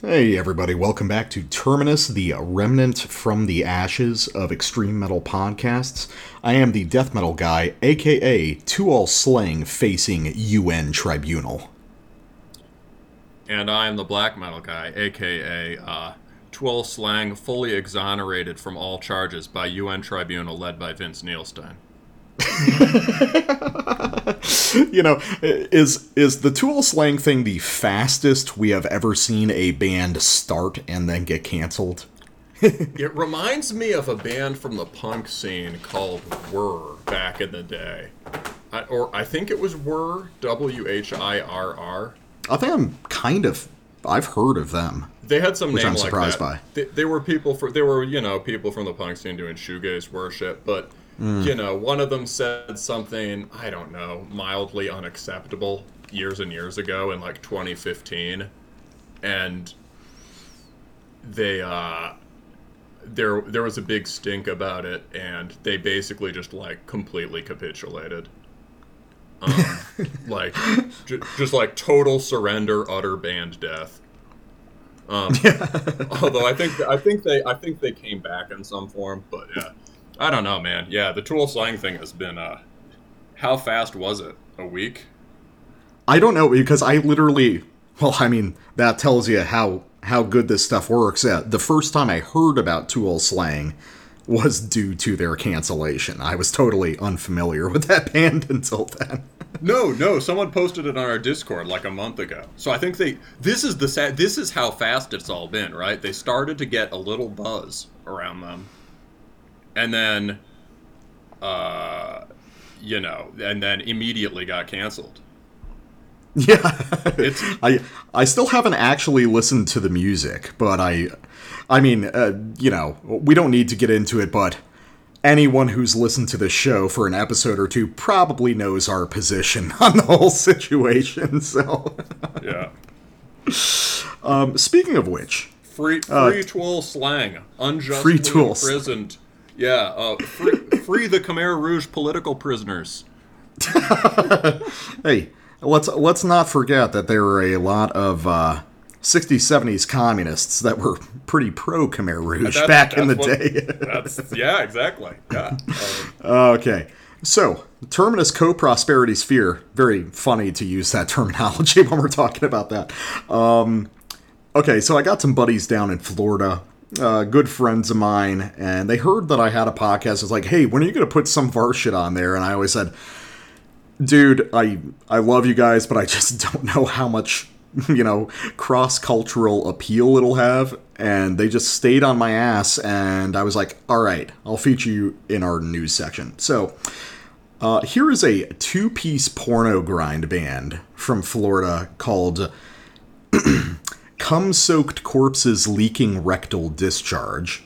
Hey, everybody, welcome back to Terminus, the remnant from the ashes of extreme metal podcasts. I am the death metal guy, aka To All Slang facing UN Tribunal. And I am the black metal guy, aka uh, Twill Slang, fully exonerated from all charges by UN Tribunal led by Vince Neilstein. you know, is is the Tool Slang thing the fastest we have ever seen a band start and then get canceled? it reminds me of a band from the punk scene called Whirr back in the day. I, or I think it was Whirr, W H I R R. I think I'm kind of I've heard of them. They had some which name I'm like surprised that. by. They, they were people for they were you know people from the punk scene doing shoegaze worship, but Mm. you know one of them said something I don't know mildly unacceptable years and years ago in like 2015, and they uh there there was a big stink about it, and they basically just like completely capitulated. Um, like j- just like total surrender, utter band death. Um, although I think I think they I think they came back in some form, but yeah, I don't know, man. Yeah, the tool slang thing has been. Uh, how fast was it? A week? I don't know because I literally well, I mean, that tells you how how good this stuff works. Uh, the first time I heard about Tool Slang was due to their cancellation. I was totally unfamiliar with that band until then. No, no. Someone posted it on our Discord like a month ago. So I think they. This is the sad. This is how fast it's all been, right? They started to get a little buzz around them, and then, uh, you know, and then immediately got canceled. Yeah. I I still haven't actually listened to the music, but I I mean, uh, you know, we don't need to get into it, but anyone who's listened to this show for an episode or two probably knows our position on the whole situation. So, yeah. um, speaking of which, Free free tool slang, unjustly Uh, Free tools. imprisoned. Yeah, uh, free, free the Khmer Rouge political prisoners. hey, let's let's not forget that there were a lot of uh, 60s, 70s communists that were pretty pro Khmer Rouge That's- back in the what- day. That's yeah, exactly. Yeah. Uh, Okay. So, Terminus Co Prosperity Sphere. Very funny to use that terminology when we're talking about that. Um, okay, so I got some buddies down in Florida, uh, good friends of mine, and they heard that I had a podcast. It's like, hey, when are you going to put some our shit on there? And I always said, dude, I I love you guys, but I just don't know how much you know cross cultural appeal it'll have. And they just stayed on my ass, and I was like, all right, I'll feature you in our news section. So. Uh, here is a two piece porno grind band from Florida called Cum Soaked Corpses Leaking Rectal Discharge.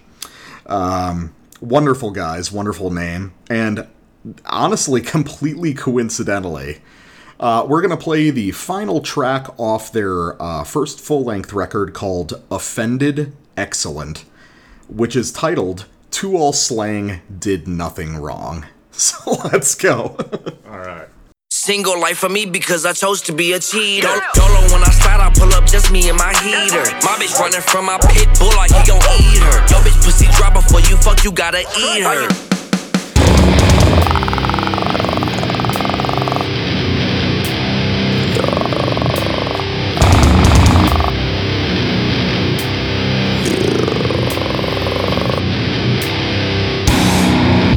Um, wonderful guys, wonderful name, and honestly, completely coincidentally, uh, we're going to play the final track off their uh, first full length record called Offended Excellent, which is titled To All Slang Did Nothing Wrong. So let's go. all right. Single life for me because I chose to be a cheater. Dolo when I slide, I pull up just me and my heater. My bitch running from my pit bull like he gon' eat her. Yo, bitch pussy drop before you fuck, you gotta eat her.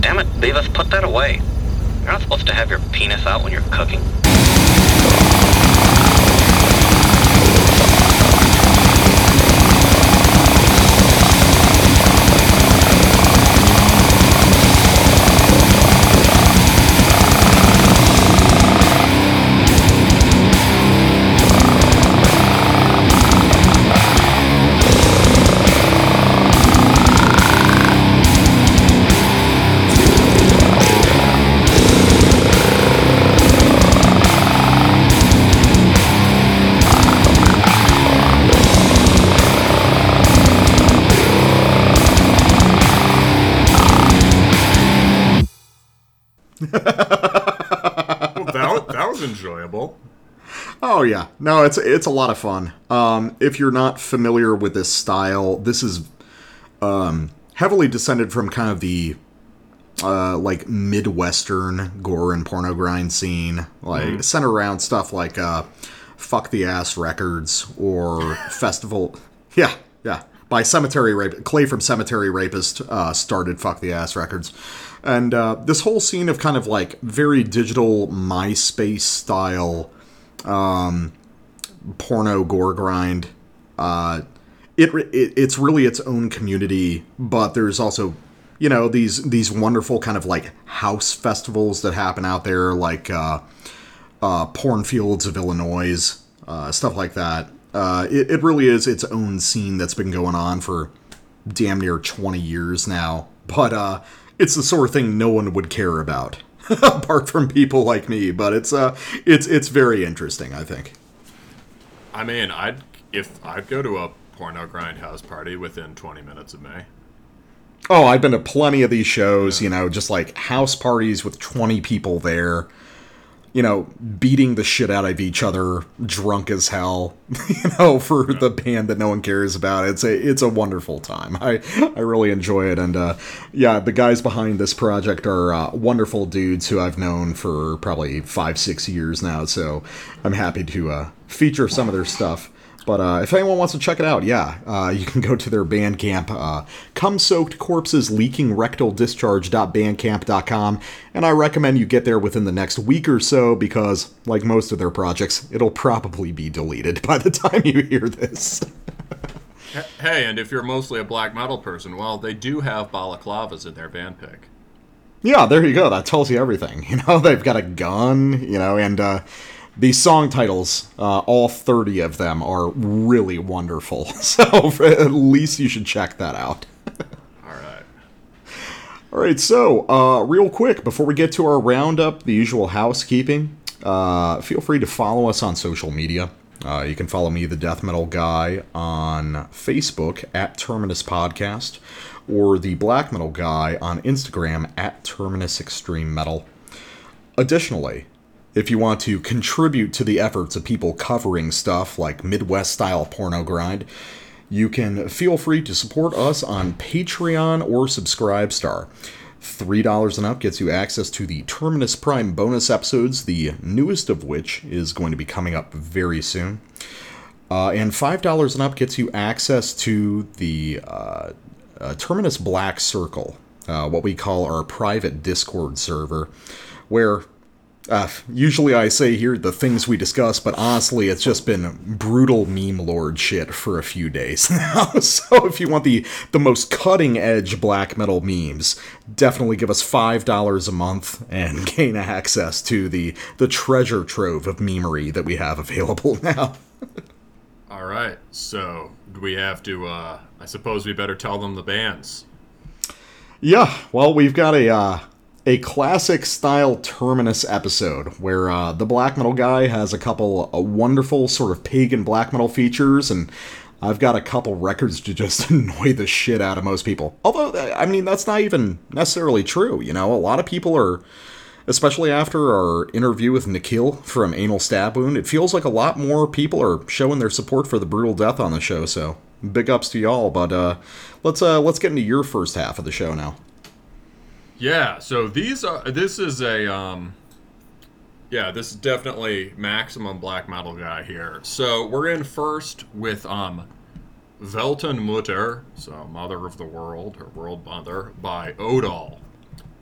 Damn it, Beavis, put that away. You're not supposed to have your penis out when you're cooking. Well, that, that was enjoyable. Oh yeah, no, it's it's a lot of fun. Um, if you're not familiar with this style, this is um, heavily descended from kind of the uh, like midwestern gore and porno grind scene, like center around stuff like uh, "Fuck the Ass" records or festival. Yeah, yeah. By Cemetery Rape, Clay from Cemetery Rapist uh, started "Fuck the Ass" records, and uh, this whole scene of kind of like very digital MySpace style porno gore grind. Uh, it, it it's really its own community, but there's also you know these these wonderful kind of like house festivals that happen out there, like uh, uh, Porn Fields of Illinois, uh, stuff like that. Uh, it, it really is its own scene that's been going on for damn near 20 years now. But uh, it's the sort of thing no one would care about, apart from people like me. But it's uh, it's it's very interesting, I think. I mean, I'd if I'd go to a porno grindhouse party within 20 minutes of me. Oh, I've been to plenty of these shows, you know, just like house parties with 20 people there, you know, beating the shit out of each other, drunk as hell, you know, for the band that no one cares about. It's a it's a wonderful time. I I really enjoy it and uh yeah, the guys behind this project are uh, wonderful dudes who I've known for probably 5 6 years now, so I'm happy to uh feature some of their stuff. But uh, if anyone wants to check it out, yeah, uh, you can go to their Bandcamp, uh, Cum Soaked Corpses Leaking Rectal Discharge.bandcamp.com, and I recommend you get there within the next week or so because, like most of their projects, it'll probably be deleted by the time you hear this. Hey, and if you're mostly a black metal person, well, they do have balaclavas in their band pick. yeah, there you go. That tells you everything. You know, they've got a gun, you know, and uh, the song titles, uh, all 30 of them, are really wonderful. So at least you should check that out. All right. All right, so uh, real quick before we get to our roundup, the usual housekeeping. Uh, feel free to follow us on social media. Uh, you can follow me, the Death Metal Guy, on Facebook at Terminus Podcast, or the Black Metal Guy on Instagram at Terminus Extreme Metal. Additionally, if you want to contribute to the efforts of people covering stuff like Midwest style porno grind, you can feel free to support us on Patreon or Subscribestar. $3 and up gets you access to the Terminus Prime bonus episodes, the newest of which is going to be coming up very soon. Uh, and $5 and up gets you access to the uh, uh, Terminus Black Circle, uh, what we call our private Discord server, where uh, usually I say here the things we discuss, but honestly, it's just been brutal meme lord shit for a few days now. so if you want the the most cutting edge black metal memes, definitely give us five dollars a month and gain access to the the treasure trove of memery that we have available now. All right. So, do we have to, uh, I suppose we better tell them the bands. Yeah, well, we've got a uh, a classic style terminus episode where uh, the black metal guy has a couple uh, wonderful sort of pagan black metal features, and I've got a couple records to just annoy the shit out of most people. Although, uh, I mean, that's not even necessarily true. You know, a lot of people are. Especially after our interview with Nikhil from Anal Stab Wound, it feels like a lot more people are showing their support for the brutal death on the show. So big ups to y'all. But uh, let's uh, let's get into your first half of the show now. Yeah, so these are this is a um yeah, this is definitely maximum black metal guy here. So we're in first with um Welten Mutter, so Mother of the World or World Mother by Odal,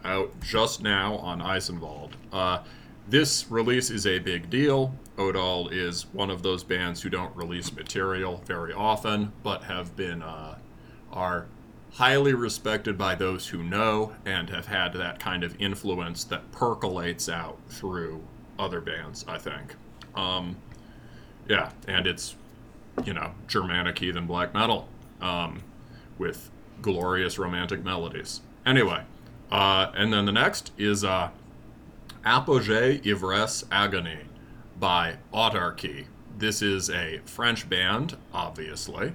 out just now on Eisenwald. Uh, this release is a big deal. Odal is one of those bands who don't release material very often, but have been uh, are highly respected by those who know and have had that kind of influence that percolates out through other bands. I think. Um, yeah, and it's you know Germanic heathen black metal um, with glorious romantic melodies. Anyway, uh, and then the next is uh, Apogee Ivresse Agony by Autarky. This is a French band, obviously,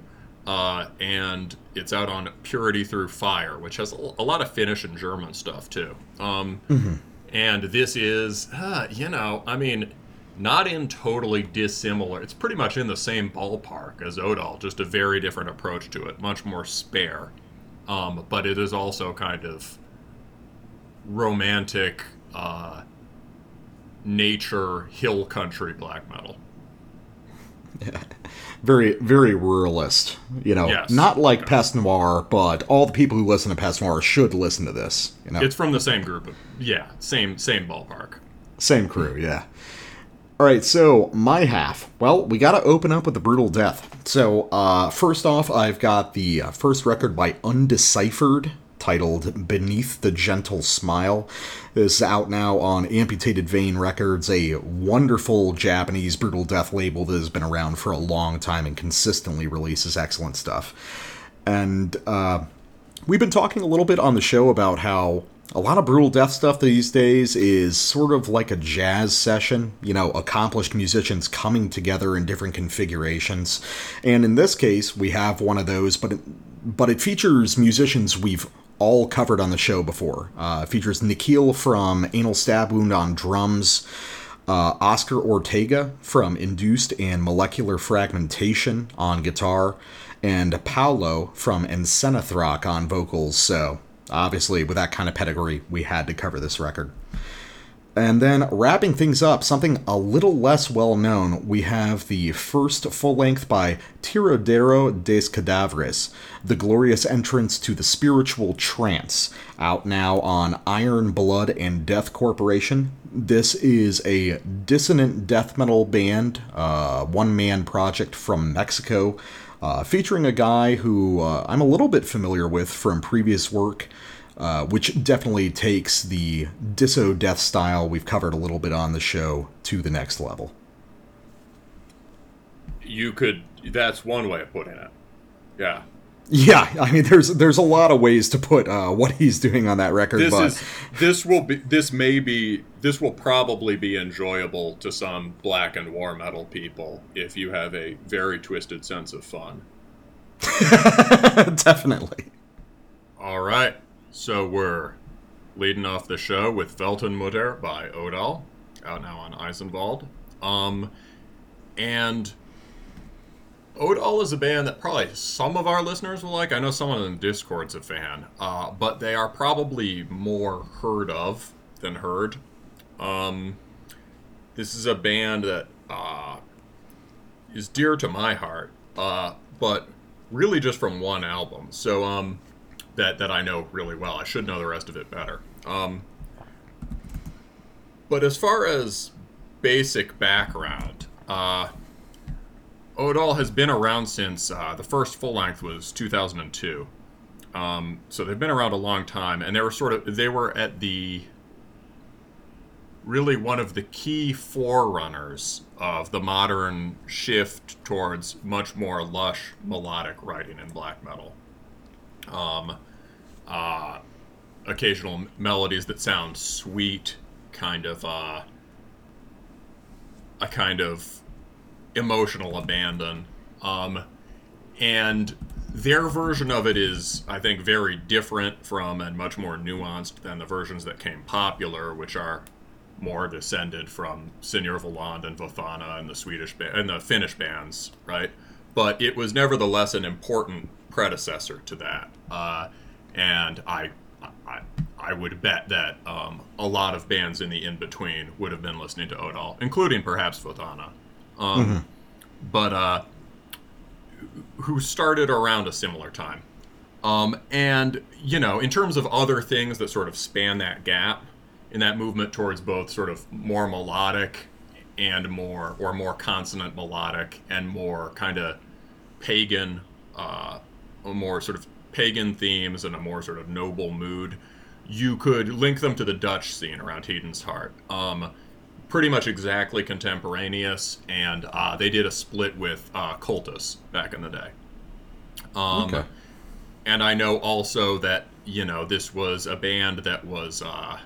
uh, and it's out on Purity Through Fire, which has a lot of Finnish and German stuff too. Um, And this is, uh, you know, I mean, not in totally dissimilar. It's pretty much in the same ballpark as Odal, just a very different approach to it, much more spare. Um, but it is also kind of romantic, uh, nature, hill country black metal. very very ruralist. You know, Yes. not like Pest Noir, but all the people who listen to Pest Noir should listen to this. You know, It's from the same group. Of, yeah, same same ballpark. same crew. Yeah. All right, so my half. Well, we got to open up with the brutal death. So, uh, first off, I've got the uh, first record by Undeciphered titled Beneath the Gentle Smile. This is out now on Amputated Vein Records, a wonderful Japanese brutal death label that has been around for a long time and consistently releases excellent stuff. And uh, we've been talking a little bit on the show about how a lot of brutal death stuff these days is sort of like a jazz session, you know, accomplished musicians coming together in different configurations. And in this case, we have one of those, but it, but it features musicians we've all covered on the show before. Uh, features Nikhil from Anal Stab Wound on drums, uh, Oscar Ortega from Induced and Molecular Fragmentation on guitar, and Paolo from Encenithrock on vocals. So, obviously, with that kind of pedigree, we had to cover this record. And then wrapping things up, something a little less well known, we have the first full length by Tiradero des Cadavres, The Glorious Entrance to the Spiritual Trance, out now on Iron Blood and Death Corporation. This is a dissonant death metal band, uh, one man project from Mexico, uh, featuring a guy who uh, I'm a little bit familiar with from previous work uh, which definitely takes the Disso death style we've covered a little bit on the show to the next level. You could. That's one way of putting it. Yeah. Yeah, I mean, there's there's a lot of ways to put uh, what he's doing on that record, This but is. This will be. This may be. This will probably be enjoyable to some black and war metal people if you have a very twisted sense of fun. definitely. All right. So we're leading off the show with Weltenmutter by Odal, out now on Eisenwald. Um, and Odal is a band that probably some of our listeners will like. I know someone in Discord's a fan, uh, but they are probably more heard of than heard. Um, this is a band that uh, is dear to my heart, uh, but really just from one album. So um, that that I know really well. I should know the rest of it better. Um, but as far as basic background, uh, Odal has been around since uh, the first full length was 2002. Um, so they've been around a long time, and they were sort of they were at the really one of the key forerunners of the modern shift towards much more lush melodic writing in black metal. Um, uh, occasional melodies that sound sweet, kind of uh, a kind of emotional abandon. Um, and their version of it is, I think, very different from and much more nuanced than the versions that came popular, which are more descended from Senor Voland and Vothana and the Swedish ba- and the Finnish bands, right? But it was nevertheless an important predecessor to that, uh, and I, I, I would bet that um, a lot of bands in the in between would have been listening to Odal, including perhaps Vothana, um, but uh, who started around a similar time. Um, and, you know, in terms of other things that sort of span that gap in that movement towards both sort of more melodic and more, or more consonant melodic and more kind of pagan, uh, more sort of pagan themes and a more sort of noble mood, you could link them to the Dutch scene around Heidens Hart. Um, pretty much exactly contemporaneous, and uh, they did a split with uh, Cultus back in the day. Um, Okay. And I know also that you know this was a band that was, uh,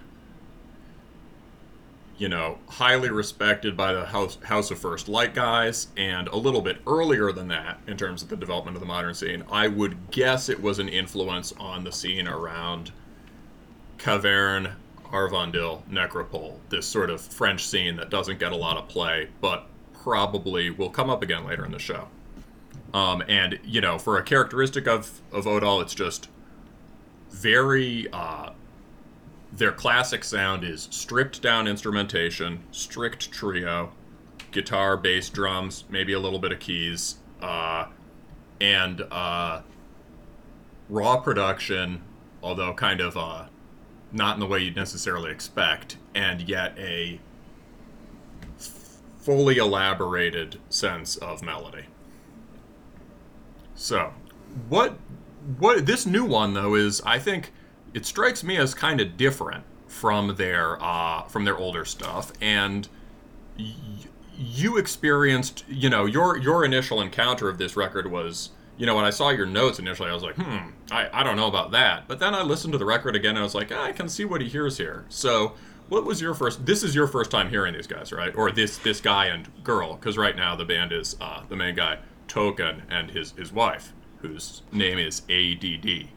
you know, highly respected by the House House of First Light guys, and a little bit earlier than that in terms of the development of the modern scene. I would guess it was an influence on the scene around Cavern, Arvondil Necropole, this sort of French scene that doesn't get a lot of play, but probably will come up again later in the show. Um, and you know, for a characteristic of of Odal, it's just very. Uh, their classic sound is stripped down instrumentation, strict trio, guitar, bass, drums, maybe a little bit of keys, uh, and uh, raw production, although kind of uh, not in the way you'd necessarily expect, and yet a fully elaborated sense of melody. So, what what this new one though is I think it strikes me as kind of different from their uh, from their older stuff. And y- you experienced you know your your initial encounter of this record was you know when I saw your notes initially I was like hmm I, I don't know about that. But then I listened to the record again and I was like ah, I can see what he hears here. So what was your first this is your first time hearing these guys right? Or this this guy and girl? Because right now the band is uh, the main guy Token and his his wife whose name is ADD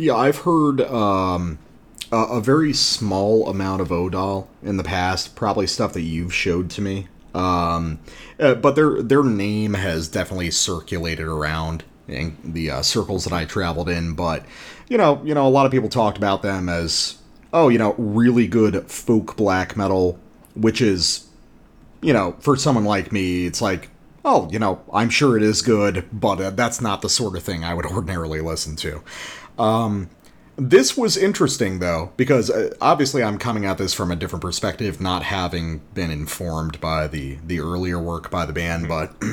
Yeah, I've heard um, a, a very small amount of Odal in the past, probably stuff that you've showed to me. Um, uh, but their their name has definitely circulated around in the uh, circles that I traveled in. But you know, you know, a lot of people talked about them as oh, you know, really good folk black metal, which is you know, for someone like me, it's like, oh, you know, I'm sure it is good, but uh, that's not the sort of thing I would ordinarily listen to. Um, this was interesting though, because uh, obviously I'm coming at this from a different perspective, not having been informed by the the earlier work by the band, but.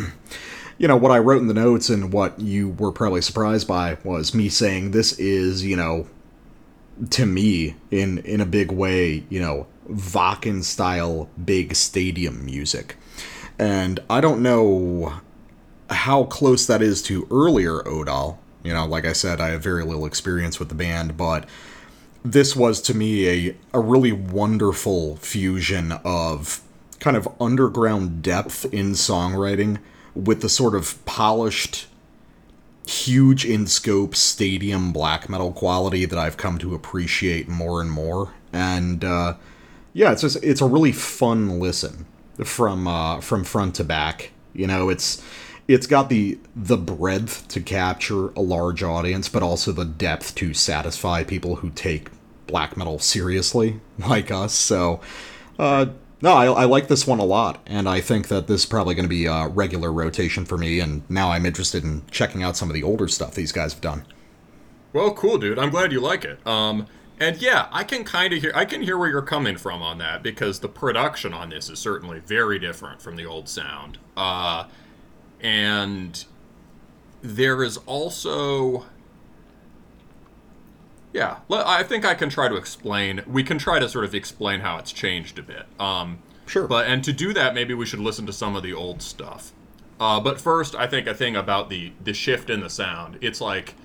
You know, what I wrote in the notes and what you were probably surprised by was me saying this is, you know, to me in in a big way, you know, Wacken style big stadium music. And I don't know how close that is to earlier Odal. You know, like I said, I have very little experience with the band, but this was to me a, a really wonderful fusion of kind of underground depth in songwriting with the sort of polished huge in scope stadium black metal quality that I've come to appreciate more and more. And uh, yeah, it's just it's a really fun listen from uh, from front to back. You know, it's it's got the the breadth to capture a large audience, but also the depth to satisfy people who take black metal seriously, like us. So, uh, no, I, I like this one a lot, and I think that this is probably going to be a regular rotation for me. And now I'm interested in checking out some of the older stuff these guys have done. Well, cool, dude. I'm glad you like it. Um, and yeah, I can kind of hear I can hear where you're coming from on that because the production on this is certainly very different from the old sound. Uh, and there is also yeah, I think I can try to explain. We can try to sort of explain how it's changed a bit. Um, Sure. But and to do that, maybe we should listen to some of the old stuff. Uh, but first, I think a thing about the the shift in the sound. It's like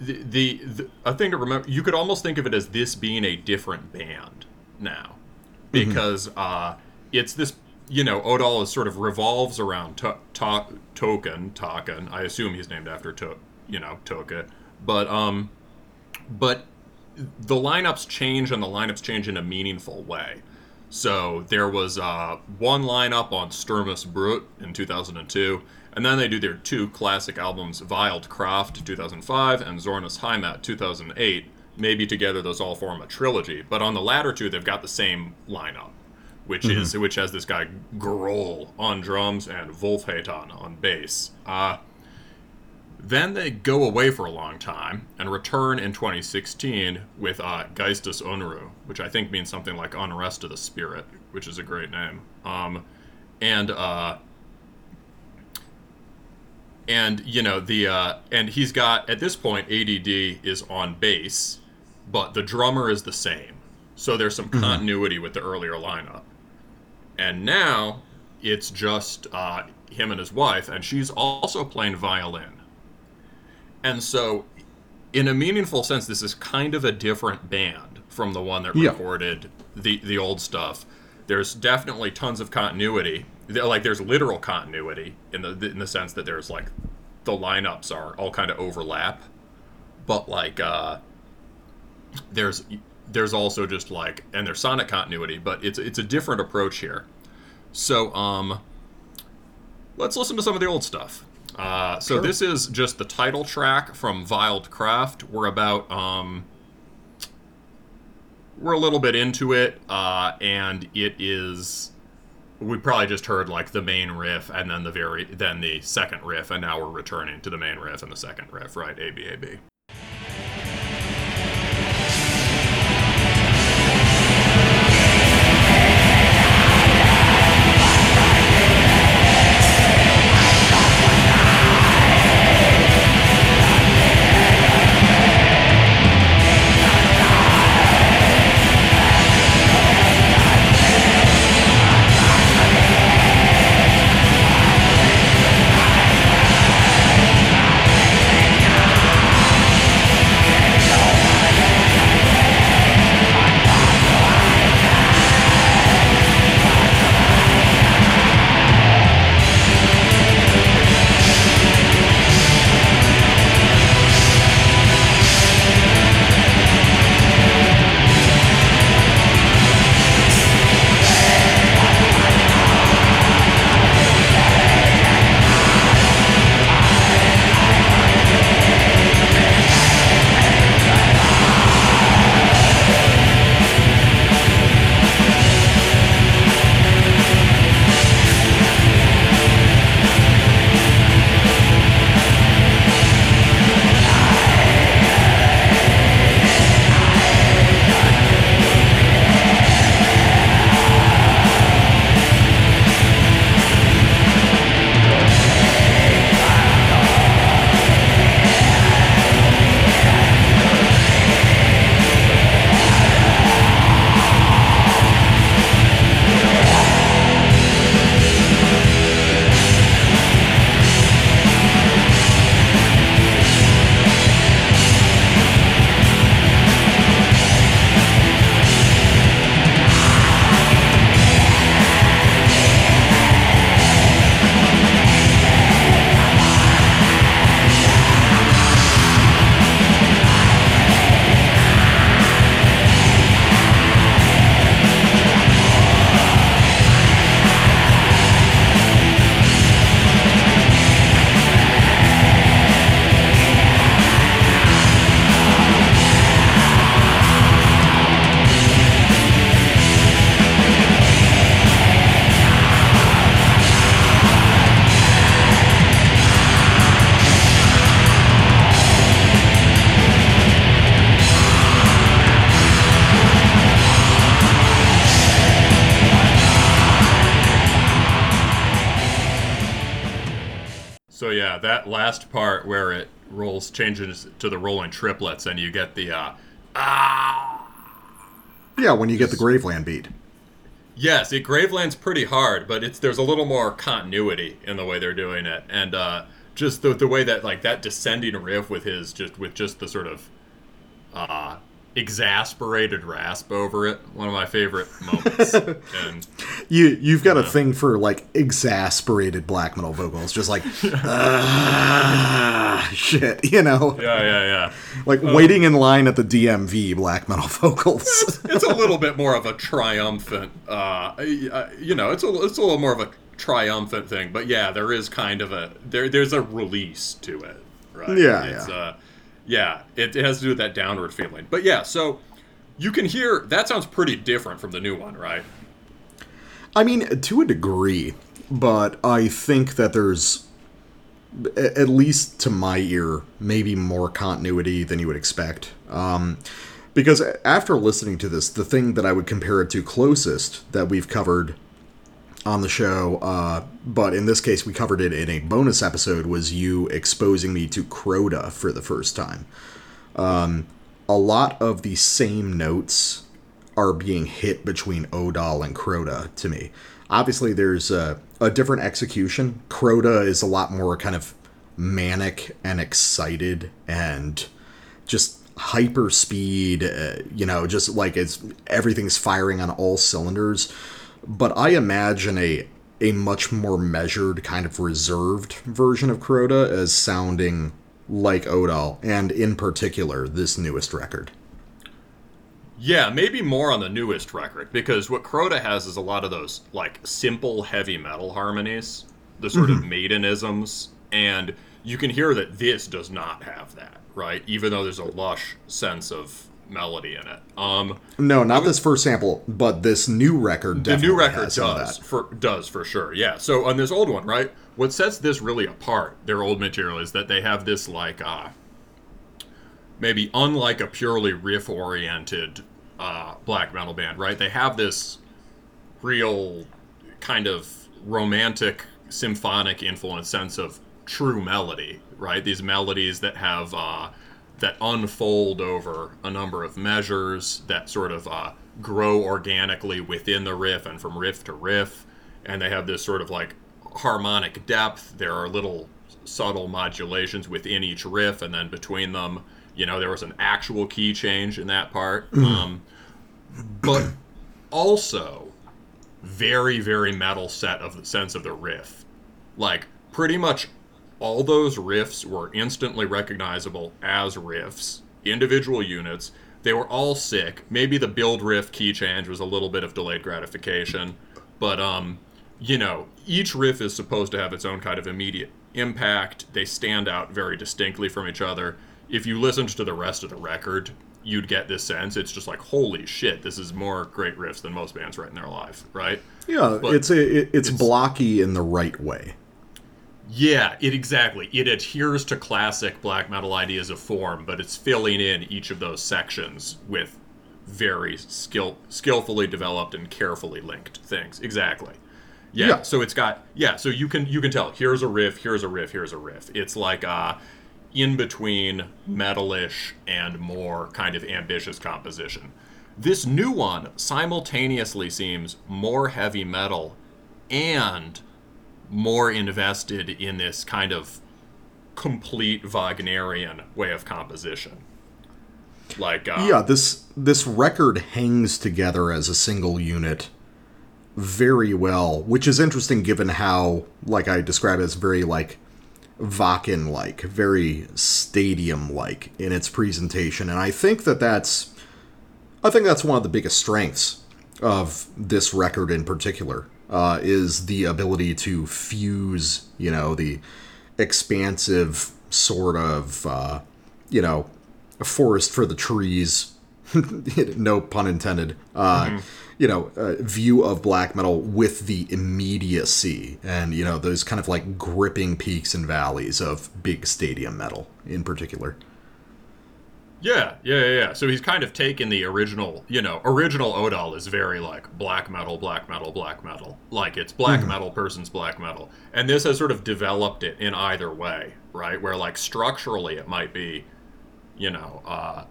the, the, the a thing to remember. You could almost think of it as this being a different band now, because uh, it's this. You know, Odal is sort of revolves around to, to, Token, Token. I assume he's named after to, you know, Toka. But um, but the lineups change and the lineups change in a meaningful way. So there was uh, one lineup on Sturmes Brut in 2002, and then they do their two classic albums, Wildkraft 2005 and Zornes Heimat 2008. Maybe together those all form a trilogy, but on the latter two they've got the same lineup, which is which has this guy Grohl on drums and Wolfhaton on bass. Uh, then they go away for a long time and return in 2016 with uh, Geistes Unruh, which I think means something like Unrest of the Spirit, which is a great name. Um, and uh, and you know the uh, and he's got at this point ADD is on bass, but the drummer is the same. So there's some continuity with the earlier lineup. And now it's just uh, him and his wife, and she's also playing violin. And so, in a meaningful sense, this is kind of a different band from the one that Yeah. recorded the the old stuff. There's definitely tons of continuity. Like there's literal continuity in the in the sense that there's like the lineups are all kind of overlap, but like uh, there's there's also just like and there's sonic continuity, but it's it's a different approach here. So um, let's listen to some of the old stuff. Uh, so Sure. this is just the title track from Wildkraft. We're about um, we're a little bit into it, uh, and it is we probably just heard like the main riff and then the very then the second riff, and now we're returning to the main riff and the second riff, right? A B A B. changes to the rolling triplets, and you get the uh, ah. Yeah, when you get the Graveland beat. Yes, it Graveland's pretty hard, but it's there's a little more continuity in the way they're doing it, and uh, just the the way that like that descending riff with his just with just the sort of exasperated rasp over it. One of my favorite moments. and You you've got a thing for like exasperated black metal vocals, just like ah, shit, you know, yeah, yeah, yeah. like waiting in line at the DMV black metal vocals. it's a little bit more of a triumphant, uh, uh, you know, it's a it's a little more of a triumphant thing. But yeah, there is kind of a there there's a release to it, right? Yeah, it's, yeah. Uh, yeah, it, it has to do with that downward feeling. But yeah, so you can hear that sounds pretty different from the new one, right? I mean, to a degree, but I think that there's, at least to my ear, maybe more continuity than you would expect. Um, because after listening to this, the thing that I would compare it to closest that we've covered on the show, uh, but in this case we covered it in a bonus episode, was you exposing me to Crota for the first time. Um, a lot of the same notes are being hit between Odal and Crota to me. Obviously, there's a, a different execution. Crota is a lot more kind of manic and excited and just hyper speed, uh, you know, just like it's everything's firing on all cylinders. But I imagine a a much more measured, kind of reserved version of Crota as sounding like Odal, and in particular, this newest record. Yeah, maybe more on the newest record because what Crota has is a lot of those like simple heavy metal harmonies, the sort of mm-hmm. maidenisms, and you can hear that this does not have that, right? Even though there's a lush sense of melody in it. Um, No, not this first sample, but this new record. the new record does for does for sure yeah so on this old one right what sets this really apart their old material is that they have this like uh maybe unlike a purely riff oriented uh black metal band right they have this real kind of romantic symphonic influence sense of true melody right these melodies that have uh that unfold over a number of measures that sort of uh, grow organically within the riff and from riff to riff. And they have this sort of like harmonic depth. There are little subtle modulations within each riff and then between them you know there was an actual key change in that part. Um, but also very very metal set of the sense of the riff. Like pretty much all those riffs were instantly recognizable as riffs. Individual units they were all sick. Maybe the build riff key change was a little bit of delayed gratification but um you know each riff is supposed to have its own kind of immediate impact. They stand out very distinctly from each other. If you listened to the rest of the record you'd get this sense. It's just like holy shit this is more great riffs than most bands write in their life right? Yeah, But it's a, it, it's, it's- blocky in the right way. Yeah, it exactly. It adheres to classic black metal ideas of form, but it's filling in each of those sections with very skill skillfully developed and carefully linked things. Exactly. Yeah, Yeah. So it's got yeah. So you can you can tell. Here's a riff. Here's a riff. Here's a riff. It's like uh, in between metalish and more kind of ambitious composition. This new one simultaneously seems more heavy metal and more invested in this kind of complete Wagnerian way of composition. Like, uh, Yeah, this this record hangs together as a single unit very well, which is interesting given how, like I described, as very like Wacken like, very stadium like in its presentation, and I think that that's I think that's one of the biggest strengths of this record in particular uh, is the ability to fuse, you know, the expansive sort of, uh, you know, forest for the trees, no pun intended, uh, you know, uh, view of black metal with the immediacy and, you know, those kind of like gripping peaks and valleys of big stadium metal in particular. Yeah, yeah, yeah. So he's kind of taken the original, you know, original Odal is very like black metal, black metal, black metal. Like it's black metal person's black metal. And this has sort of developed it in either way, right? Where like structurally it might be, you know, uh,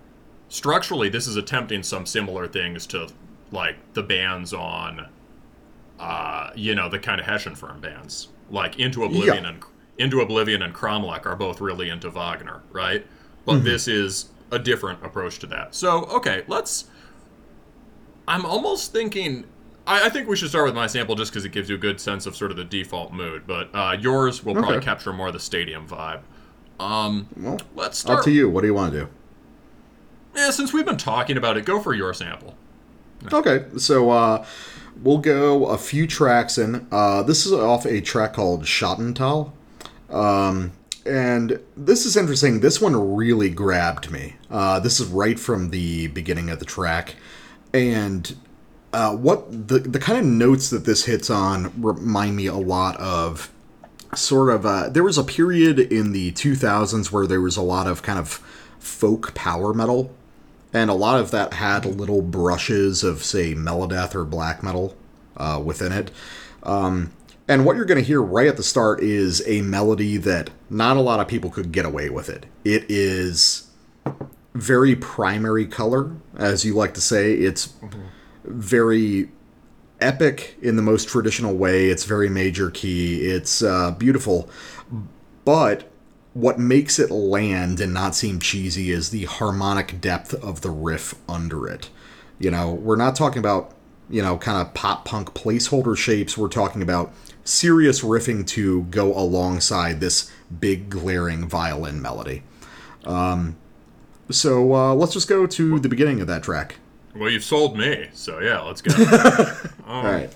structurally this is attempting some similar things to like the bands on uh, you know, the kind of Hessian firm bands. Like Into Oblivion Yeah. and Into Oblivion and Cromlech are both really into Wagner, right? But this is a different approach to that. So, okay, let's I'm almost thinking I, I think we should start with my sample just because it gives you a good sense of sort of the default mood. But uh, yours will probably Okay. capture more of the stadium vibe. Um, Well, let's start. up to you. What do you want to do? Yeah, since we've been talking about it, go for your sample. Okay, so uh, we'll go a few tracks in. Uh, this is off a track called Schottental. Um, and this is interesting. This one really grabbed me. Uh, this is right from the beginning of the track. And uh, what the, the kind of notes that this hits on remind me a lot of sort of uh, there was a period in the 2000s where there was a lot of kind of folk power metal and a lot of that had little brushes of say melodeath or black metal uh, within it um, and what you're going to hear right at the start is a melody that not a lot of people could get away with it it is very primary color as you like to say it's very epic in the most traditional way. It's very major key. It's uh, beautiful. But what makes it land and not seem cheesy is the harmonic depth of the riff under it. You know, we're not talking about, you know, kind of pop punk placeholder shapes. We're talking about serious riffing to go alongside this big glaring violin melody. Um, so uh, let's just go to the beginning of that track. Well, you've sold me, so yeah, let's go. All right.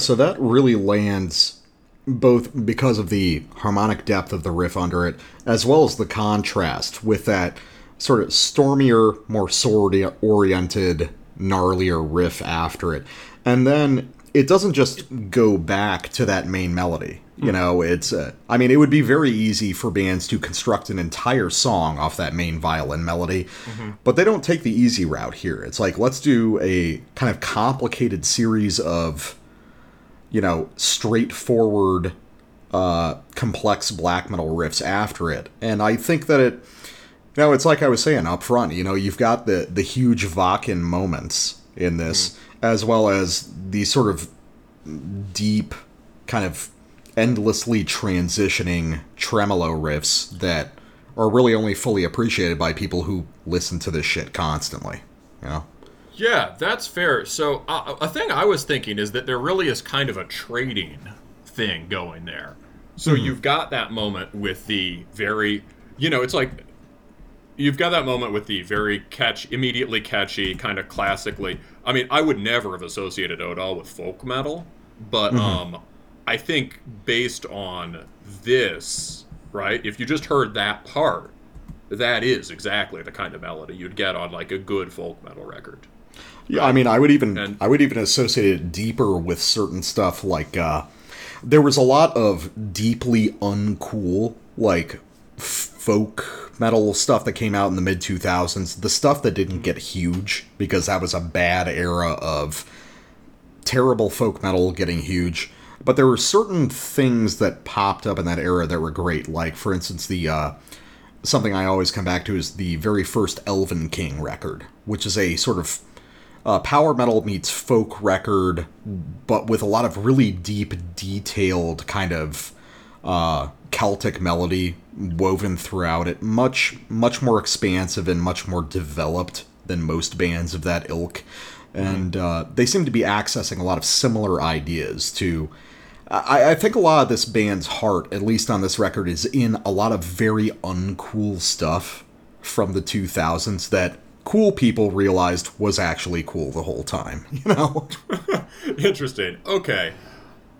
So that really lands both because of the harmonic depth of the riff under it, as well as the contrast with that sort of stormier, more sword oriented, gnarlier riff after it. And then it doesn't just go back to that main melody. You know, it's, uh, I mean, it would be very easy for bands to construct an entire song off that main violin melody, but they don't take the easy route here. It's like, let's do a kind of complicated series of you know, straightforward, uh, complex black metal riffs after it. And I think that it, you know, it's like I was saying up front, you know, you've got the, the huge Wacken moments in this, as well as these sort of deep, kind of endlessly transitioning tremolo riffs that are really only fully appreciated by people who listen to this shit constantly, you know? Yeah, that's fair. So uh, a thing I was thinking is that there really is kind of a trading thing going there. So you've got that moment with the very, you know, it's like you've got that moment with the very catch, immediately catchy, kind of classically. I mean, I would never have associated Odal with folk metal, but um, I think based on this, right? If you just heard that part, that is exactly the kind of melody you'd get on like a good folk metal record. Yeah, I mean, I would even And- I would even associate it deeper with certain stuff like uh, there was a lot of deeply uncool like folk metal stuff that came out in the mid 2000s. The stuff that didn't get huge because that was a bad era of terrible folk metal getting huge. But there were certain things that popped up in that era that were great. Like, for instance, the uh, something I always come back to is the very first Elvenking record, which is a sort of uh, power metal meets folk record, but with a lot of really deep, detailed kind of uh, Celtic melody woven throughout it. Much, much more expansive and much more developed than most bands of that ilk. And uh, they seem to be accessing a lot of similar ideas to. I, I think a lot of this band's heart, at least on this record, is in a lot of very uncool stuff from the 2000s that cool people realized was actually cool the whole time. You know? Interesting. Okay.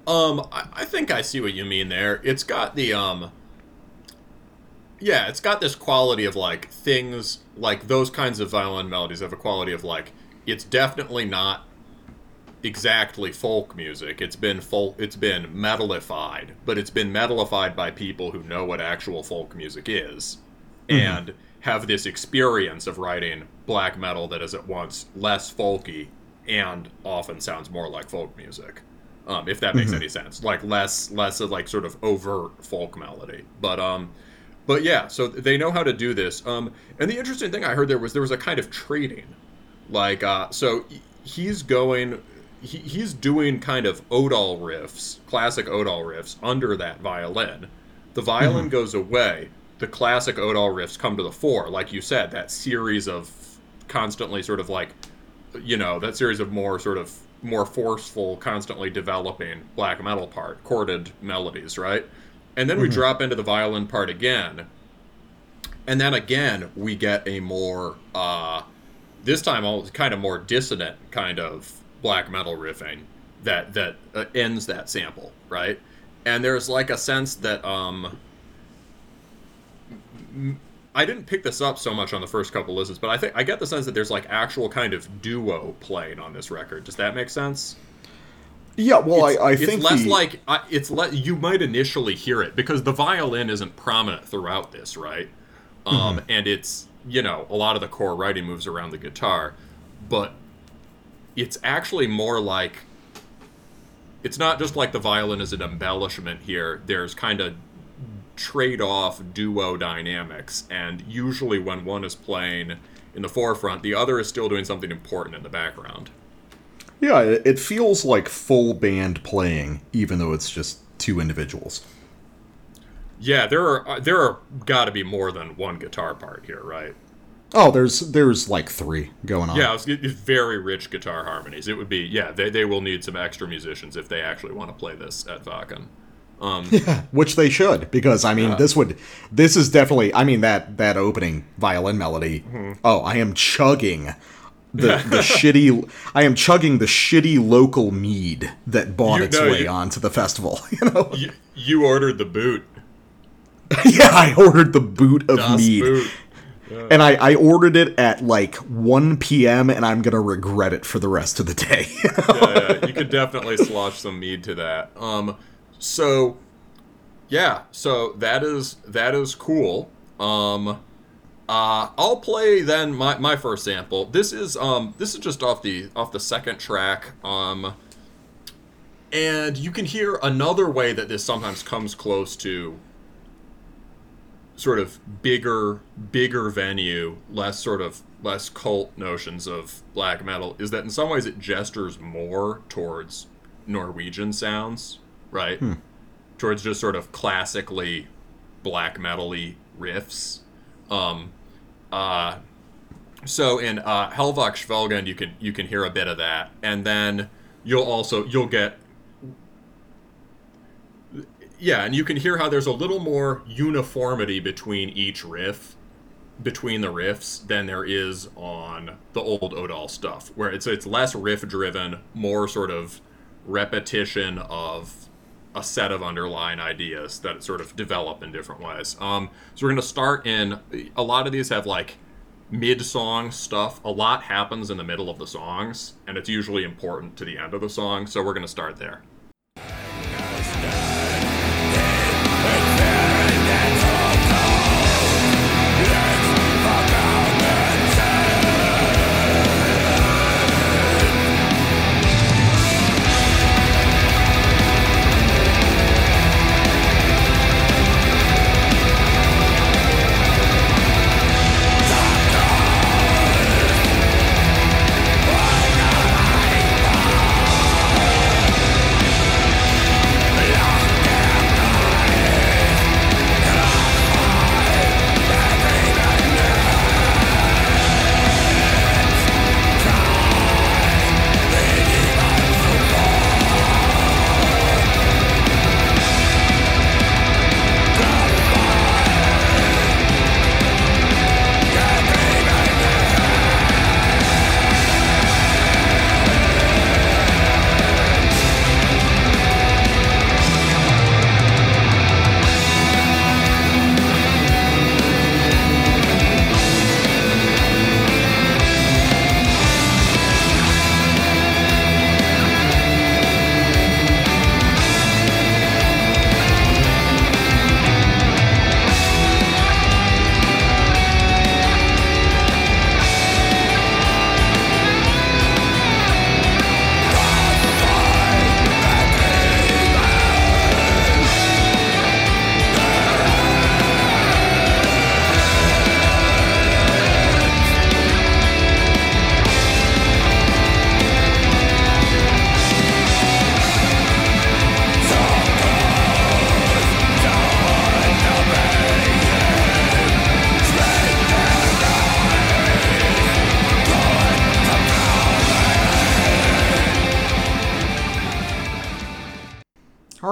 Um, I, I think I see what you mean there. It's got the um. Yeah, it's got this quality of like things like those kinds of violin melodies have a quality of like it's definitely not exactly folk music. It's been folk. It's been metalified, but it's been metalified by people who know what actual folk music is, and have this experience of writing black metal that is at once less folky and often sounds more like folk music. Um, if that makes any sense, like less less of like sort of overt folk melody, but um, but yeah, so they know how to do this. Um, and the interesting thing I heard there was there was a kind of trading, like uh, so he's going, he, he's doing kind of Odal riffs, classic Odal riffs under that violin. The violin goes away. The classic Odal riffs come to the fore, like you said, that series of constantly sort of like, you know, that series of more sort of more forceful, constantly developing black metal part, chorded melodies, right? And then we drop into the violin part again, and then again we get a more uh this time all kind of more dissonant kind of black metal riffing that that uh, ends that sample right? And there's like a sense that um m- I didn't pick this up so much on the first couple listens, but I think I get the sense that there's like actual kind of duo playing on this record. Does that make sense? Yeah, well, it's, I, I it's think less the- like I, it's le- you might initially hear it because the violin isn't prominent throughout this, right? Um, Mm-hmm. and it's you know a lot of the core writing moves around the guitar, but it's actually more like it's not just like the violin is an embellishment here. There's kind of trade-off duo dynamics, and usually when one is playing in the forefront, the other is still doing something important in the background. yeah, it, feels like full band playing, even though it's just two individuals. Yeah, there are uh, there are got to be more than one guitar part here, right? Oh, there's there's like three going on. Yeah, it's, it's very rich guitar harmonies. It would be yeah, they, they will need some extra musicians if they actually want to play this at Wacken. which they should because I mean this would this is definitely I mean that that opening violin melody. Mm-hmm. Oh, I am chugging the the shitty I am chugging the shitty local mead that bought You- its no, way you- onto the festival. You know, You, you ordered the boot, yeah, I ordered the boot of Das mead. boot. And I, I ordered it at like 1 p.m. and I'm gonna regret it for the rest of the day. yeah, you could definitely slosh some mead to that. Um, so yeah, so that is that is cool. Um, uh, I'll play then my, my first sample. This is um this is just off the off the second track. Um, and you can hear another way that this sometimes comes close to sort of bigger bigger venue less sort of less cult notions of black metal is that in some ways it gestures more towards norwegian sounds right? Towards just sort of classically black metal-y riffs. Um uh so in uh Helvach you can you can hear a bit of that. And then you'll also you'll get yeah, and you can hear how there's a little more uniformity between each riff, between the riffs, than there is on the old Odal stuff, where it's it's less riff driven, more sort of repetition of a set of underlying ideas that sort of develop in different ways. Um, so we're gonna start in a lot of these have like mid song stuff. A lot happens in the middle of the songs, and it's usually important to the end of the song. So we're gonna start there.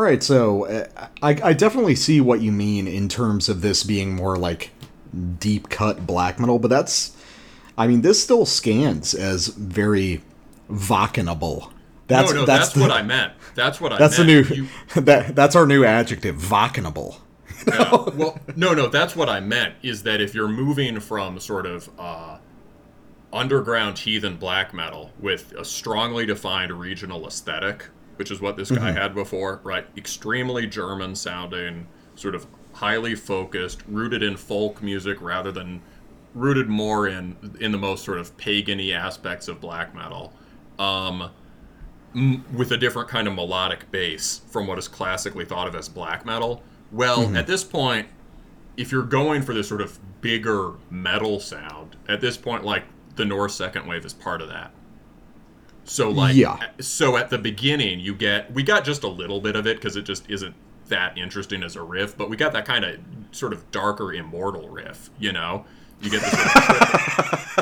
Right, so uh, I, I definitely see what you mean in terms of this being more like deep cut black metal, but that's, I mean, this still scans as very Wackenable. That's no, no, that's, that's, the, what I meant. That's what I That's the meant. new You- that that's our new adjective, Wackenable. Yeah. Well, no, no, that's what I meant. Is that if you're moving from sort of uh, underground heathen black metal with a strongly defined regional aesthetic, which is what this guy had before, right? Extremely German sounding, sort of highly focused, rooted in folk music rather than rooted more in in the most sort of pagany aspects of black metal. Um, m- with a different kind of melodic bass from what is classically thought of as black metal. Well, at this point, if you're going for this sort of bigger metal sound, at this point, like the Norse second wave is part of that. So like, Yeah. so at the beginning, you get we got just a little bit of it because it just isn't that interesting as a riff, but we got that kind of sort of darker immortal riff. You know, you get this sort of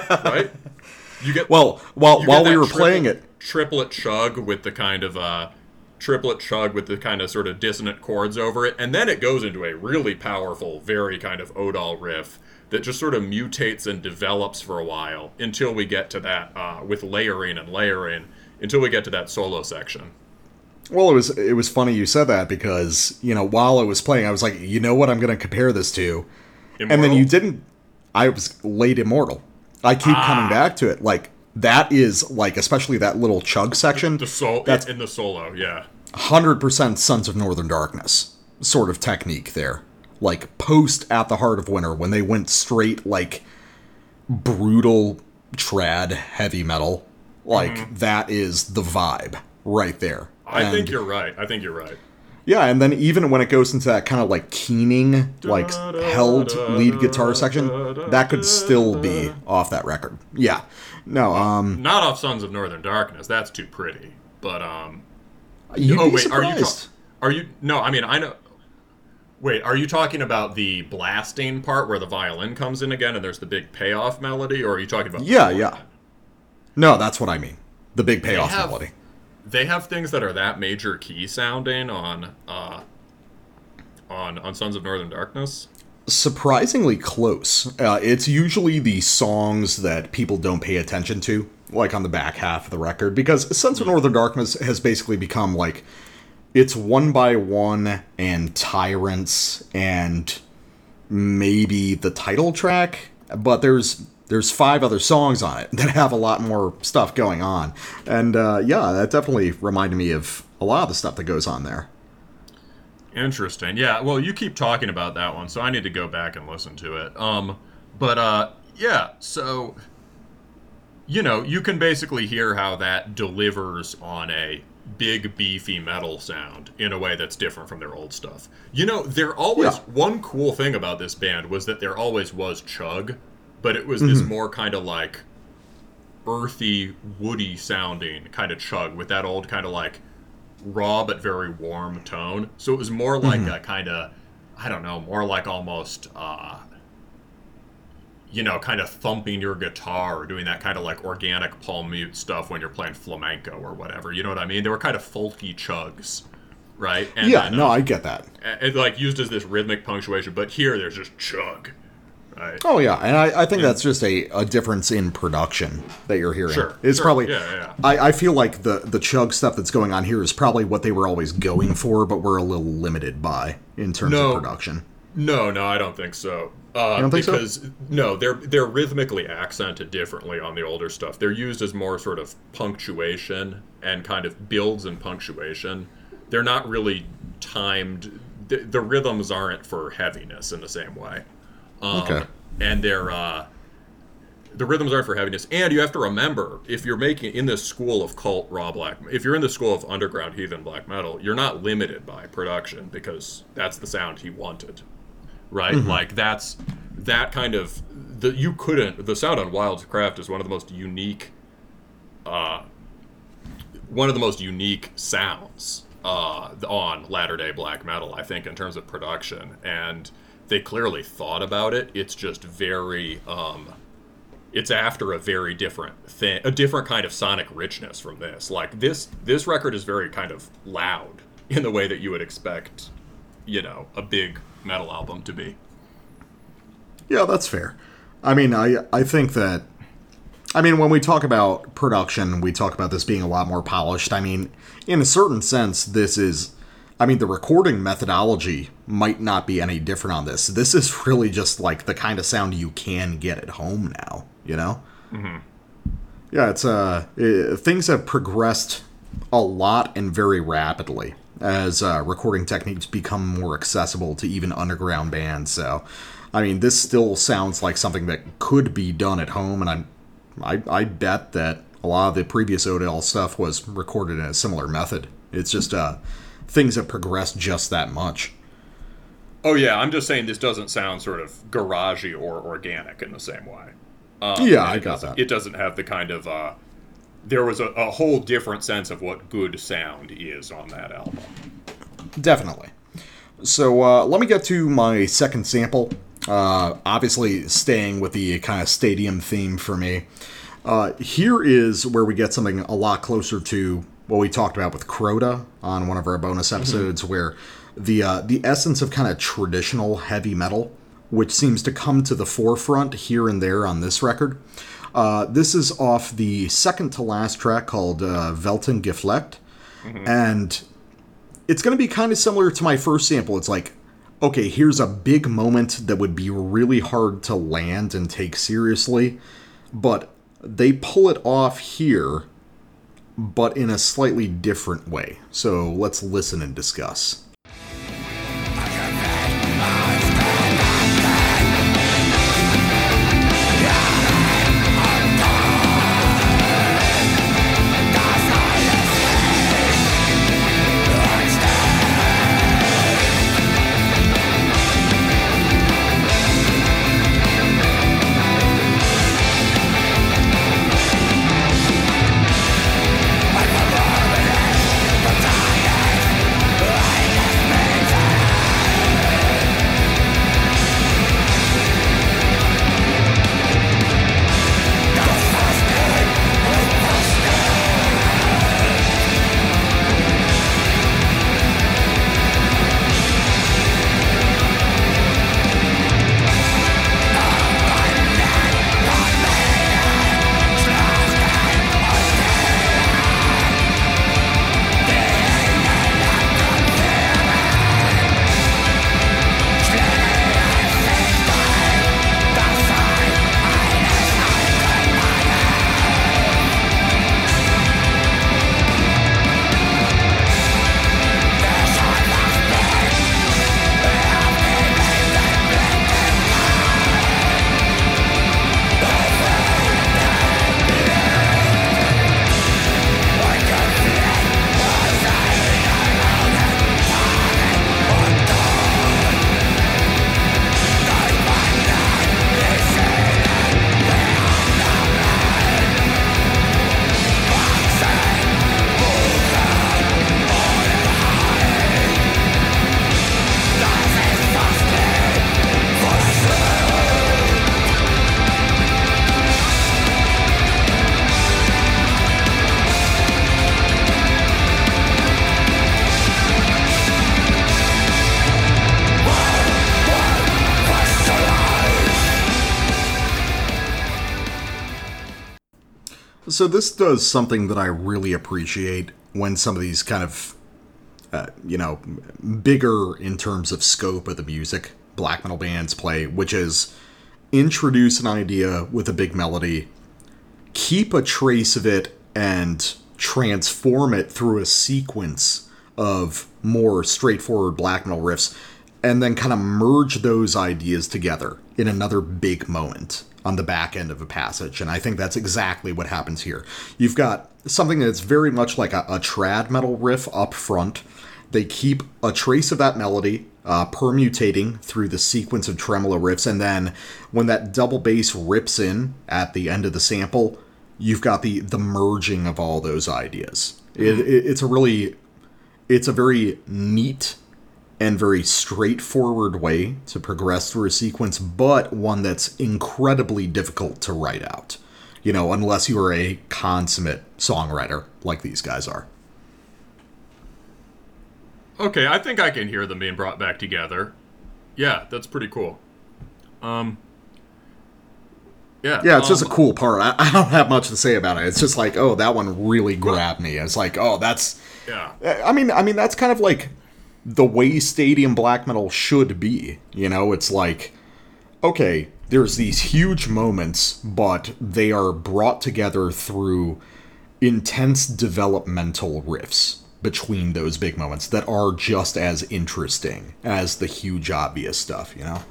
triplet, right. You get Well, while while we were triplet- playing it, triplet chug with the kind of uh triplet chug with the kind of sort of dissonant chords over it and then it goes into a really powerful very kind of odal riff that just sort of mutates and develops for a while until we get to that uh, with layering and layering until we get to that solo section well, it was it was funny you said that because you know while I was playing, I was like, you know what, I'm going to compare this to, and then you didn't. I was late immortal. I keep Ah. coming back to it. Like that is like especially that little chug section. the sol- That's in the solo yeah hundred percent Sons of Northern Darkness sort of technique there. Like post at the heart of winter when they went straight like brutal trad heavy metal. Like that is the vibe right there. Mm-hmm. i think you're right i think you're right yeah, and then even when it goes into that kind of like keening, like held lead guitar section, that could still be off that record. Yeah. No, um not off sons of northern darkness that's too pretty but um you'd oh be wait, are you surprised. are you no? I mean, I know. Wait, are you talking about the blasting part where the violin comes in again and there's the big payoff melody, or are you talking about? Yeah, yeah. No, that's what I mean. The big payoff have- melody. They have things that are that major key sounding on uh on on Sons of Northern Darkness. surprisingly close. Uh, it's usually the songs that people don't pay attention to, like on the back half of the record, because Sons of Northern Darkness has basically become like it's one by one and Tyrants and maybe the title track, but there's there's five other songs on it that have a lot more stuff going on, and uh, yeah, that definitely reminded me of a lot of the stuff that goes on there. Interesting. Yeah. Well, you keep talking about that one, so I need to go back and listen to it. Um, but uh, yeah. So, you know, you can basically hear how that delivers on a big beefy metal sound in a way that's different from their old stuff. You know, there always Yeah. one cool thing about this band was that there always was chug, but it was this Mm-hmm. more kind of like earthy, woody sounding kind of chug with that old kind of like raw but very warm tone. So it was more like Mm-hmm. a kind of, I don't know, more like almost, uh, you know, kind of thumping your guitar or doing that kind of like organic palm mute stuff when you're playing flamenco or whatever. You know what I mean? They were kind of folky chugs, right? And yeah, then, no, uh, I get that. and, like used as this rhythmic punctuation, but here there's just chug, right? Oh yeah, and I, I think that's just a, a difference in production that you're hearing. Sure, it's sure, probably yeah, yeah. I, I feel like the the chug stuff that's going on here is probably what they were always going for, but we're a little limited by in terms No. of production. No, no, I don't think so. Uh, don't think so? because no, they're they're rhythmically accented differently on the older stuff. They're used as more sort of punctuation and kind of builds and punctuation. They're not really timed. The, the rhythms aren't for heaviness in the same way. Um, Okay. And they're uh, the rhythms aren't for heaviness. And you have to remember, if you're making in this school of cult raw black, if you're in the school of underground heathen black metal, you're not limited by production because that's the sound he wanted, right? Like that's that kind of the you couldn't. The sound on Wildkraft is one of the most unique, uh, one of the most unique sounds uh, on latter day black metal, I think, in terms of production. And they clearly thought about it. It's just very, um, it's after a very different thing, a different kind of sonic richness from this. Like this, this record is very kind of loud in the way that you would expect, you know, a big metal album to be. Yeah, that's fair. I mean, I I think that I mean, when we talk about production, we talk about this being a lot more polished. I mean, in a certain sense, this is I mean, the recording methodology might not be any different on this. This is really just like the kind of sound you can get at home now, you know? Mm-hmm. Yeah, it's uh, it, things have progressed a lot and very rapidly as uh, recording techniques become more accessible to even underground bands. So, I mean, this still sounds like something that could be done at home, and I'm, I, I bet that a lot of the previous Odal stuff was recorded in a similar method. It's just uh, things have progressed just that much. Oh yeah, I'm just saying this doesn't sound sort of garagey or organic in the same way. Um, yeah, I got that. It doesn't have the kind of uh, there was a, a whole different sense of what good sound is on that album. Definitely. So uh, let me get to my second sample. Uh, obviously, staying with the kind of stadium theme for me. Uh, here is where we get something a lot closer to what we talked about with Crota on one of our bonus mm-hmm. episodes, mm-hmm. where the uh, the essence of kind of traditional heavy metal, which seems to come to the forefront here and there on this record. Uh, this is off the second to last track called uh, Welten Gefleckt, mm-hmm. and it's going to be kind of similar to my first sample. It's like, okay, here's a big moment that would be really hard to land and take seriously, but they pull it off here but in a slightly different way. So let's listen and discuss. So this does something that I really appreciate when some of these kind of, uh, you know, bigger in terms of scope of the music black metal bands play, which is introduce an idea with a big melody, keep a trace of it, and transform it through a sequence of more straightforward black metal riffs, and then kind of merge those ideas together in another big moment on the back end of a passage. And I think that's exactly what happens here. You've got something that's very much like a, a trad metal riff up front. They keep a trace of that melody, uh, permutating through the sequence of tremolo riffs, and then when that double bass rips in at the end of the sample, you've got the the merging of all those ideas. It, it, it's a really, it's a very neat and very straightforward way to progress through a sequence, but one that's incredibly difficult to write out. You know, unless you are a consummate songwriter like these guys are. Okay, I think I can hear them being brought back together. Yeah, that's pretty cool. Um. Yeah. Yeah, it's just a um, cool part. I, I don't have much to say about it. It's just like, oh, that one really grabbed me. It's like, oh, that's. Yeah. I mean, I mean, that's kind of like the way stadium black metal should be. You know, it's like, okay, there's these huge moments, but they are brought together through intense developmental riffs between those big moments that are just as interesting as the huge obvious stuff. You know.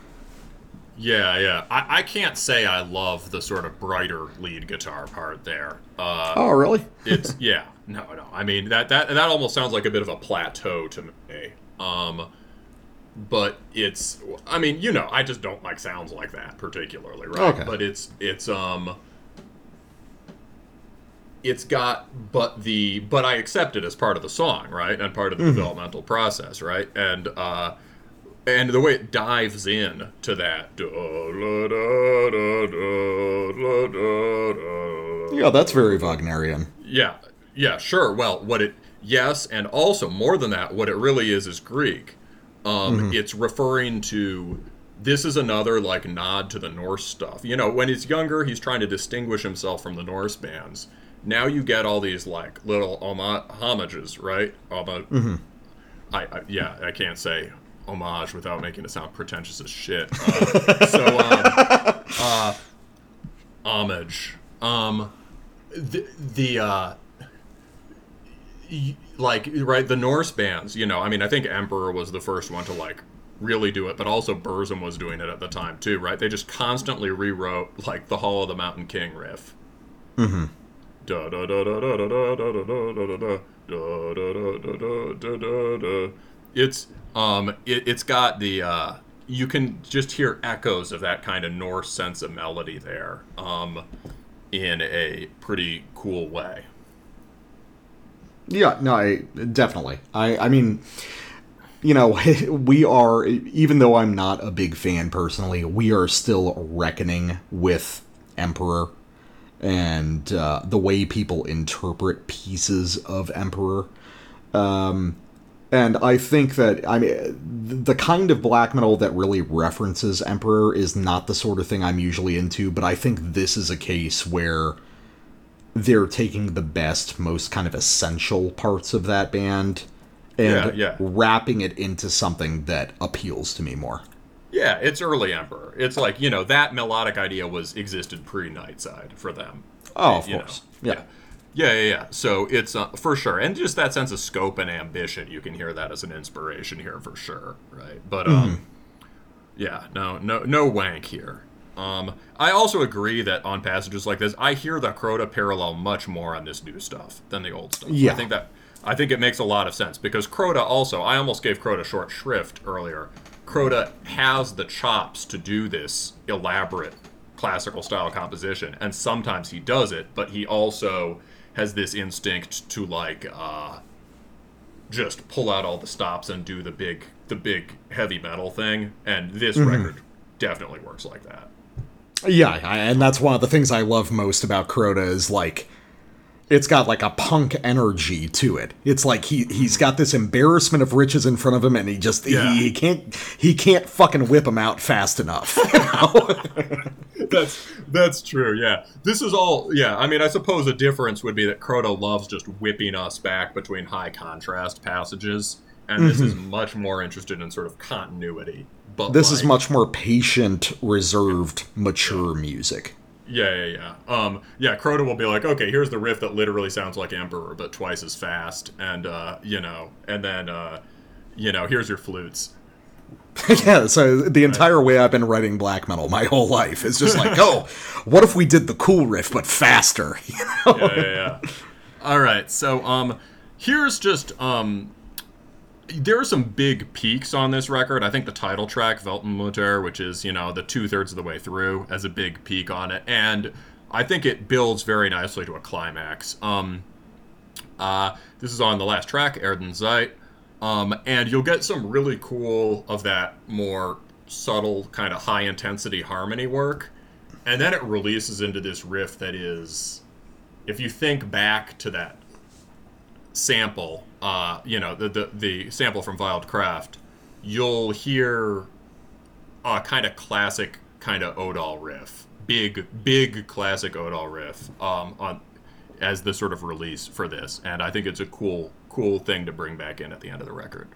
Yeah, yeah. I, I can't say I love the sort of brighter lead guitar part there. Uh, Oh, really? it's yeah, no, no. I mean that that that almost sounds like a bit of a plateau to me. Um, but it's, I mean, you know, I just don't like sounds like that particularly, right? Okay. But it's it's um. It's got, but the, but I accept it as part of the song, right, and part of the developmental process, right, and uh, and the way it dives in to that. Yeah, that's very Wagnerian. yeah, yeah, sure. Well, what it yes, and also more than that, what it really is is Grieg. Um, It's referring to this is another like nod to the Norse stuff. You know, when he's younger, he's trying to distinguish himself from the Norse bands. Now you get all these like little homa- homages, right? Homo- I, I yeah, I can't say homage without making it sound pretentious as shit. Uh, so um, uh, homage. Um, the the uh, like right the Norse bands. You know, I mean, I think Emperor was the first one to like really do it, but also Burzum was doing it at the time too, right? They just constantly rewrote like the Hall of the Mountain King riff. Mm-hmm. Da da da da da da da da da da da da da da da da da da da. It's um it, it's got the uh you can just hear echoes of that kind of Norse sense of melody there um in a pretty cool way. Yeah, no, I, definitely. I, I mean, you know, we are, even though I'm not a big fan personally, we are still reckoning with Emperor and uh, the way people interpret pieces of Emperor. Um, and I think that, I mean, the kind of black metal that really references Emperor is not the sort of thing I'm usually into, but I think this is a case where they're taking the best, most kind of essential parts of that band and Yeah, yeah. wrapping it into something that appeals to me more. Yeah, it's early Emperor. It's like, you know, that melodic idea was existed pre Nightside for them. Oh, of you course. Yeah. Yeah, yeah, yeah. So it's uh, for sure, and just that sense of scope and ambition, you can hear that as an inspiration here for sure, right? But um, yeah, no, no, no wank here. Um, I also agree that on passages like this, I hear the Crota parallel much more on this new stuff than the old stuff. Yeah. I think that I think it makes a lot of sense because Crota also, I almost gave Crota short shrift earlier. Crota has the chops to do this elaborate classical style composition, and sometimes he does it, but he also has this instinct to like uh, just pull out all the stops and do the big the big heavy metal thing, and this record definitely works like that. Yeah, I, and that's one of the things I love most about Crota is like it's got like a punk energy to it. It's like he he's got this embarrassment of riches in front of him, and he just Yeah. he, he can't he can't fucking whip him out fast enough. that's that's true. Yeah, this is all. Yeah, I mean, I suppose a difference would be that Crota loves just whipping us back between high contrast passages, and this is mm-hmm. much more interested in sort of continuity. But this is much more patient, reserved, mature music. Yeah, yeah, yeah. Um, yeah, Crota will be like, okay, here's the riff that literally sounds like Emperor, but twice as fast, and uh, you know, and then uh, you know, here's your flutes. yeah, so the entire way I've been writing black metal my whole life is just like, oh, what if we did the cool riff but faster? You know? yeah, yeah, yeah. All right, so um, here's just um, there are some big peaks on this record. I think the title track, Weltenmutter, which is you know the two thirds of the way through, has a big peak on it, and I think it builds very nicely to a climax. Um, uh, this is on the last track, Erden Zeit, um, and you'll get some really cool of that more subtle kind of high intensity harmony work, and then it releases into this riff that is if you think back to that sample, uh, you know, the, the the sample from Wildkraft, you'll hear a kind of classic kind of Odal riff, big big classic Odal riff, um, on as the sort of release for this, and I think it's a cool cool thing to bring back in at the end of the record.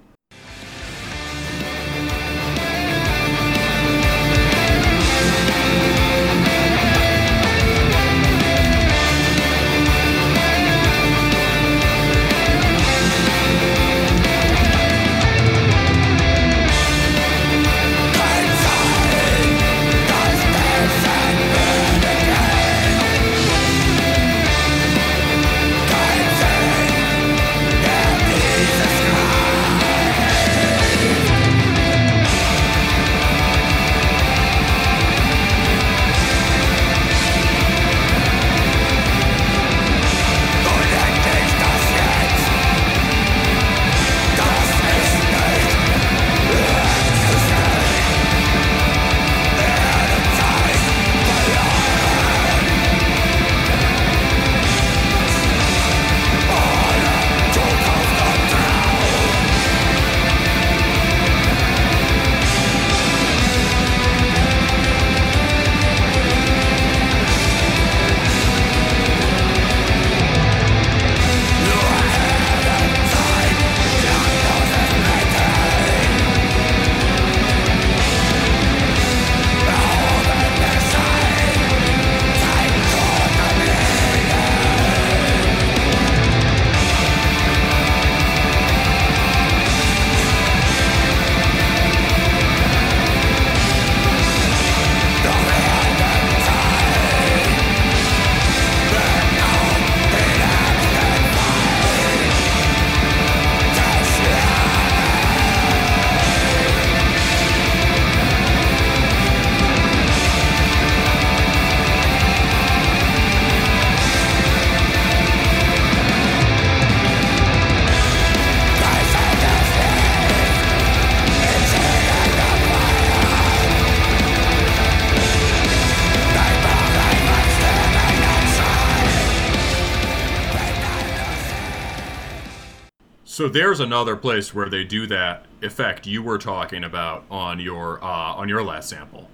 There's another place where they do that effect you were talking about on your uh, on your last sample.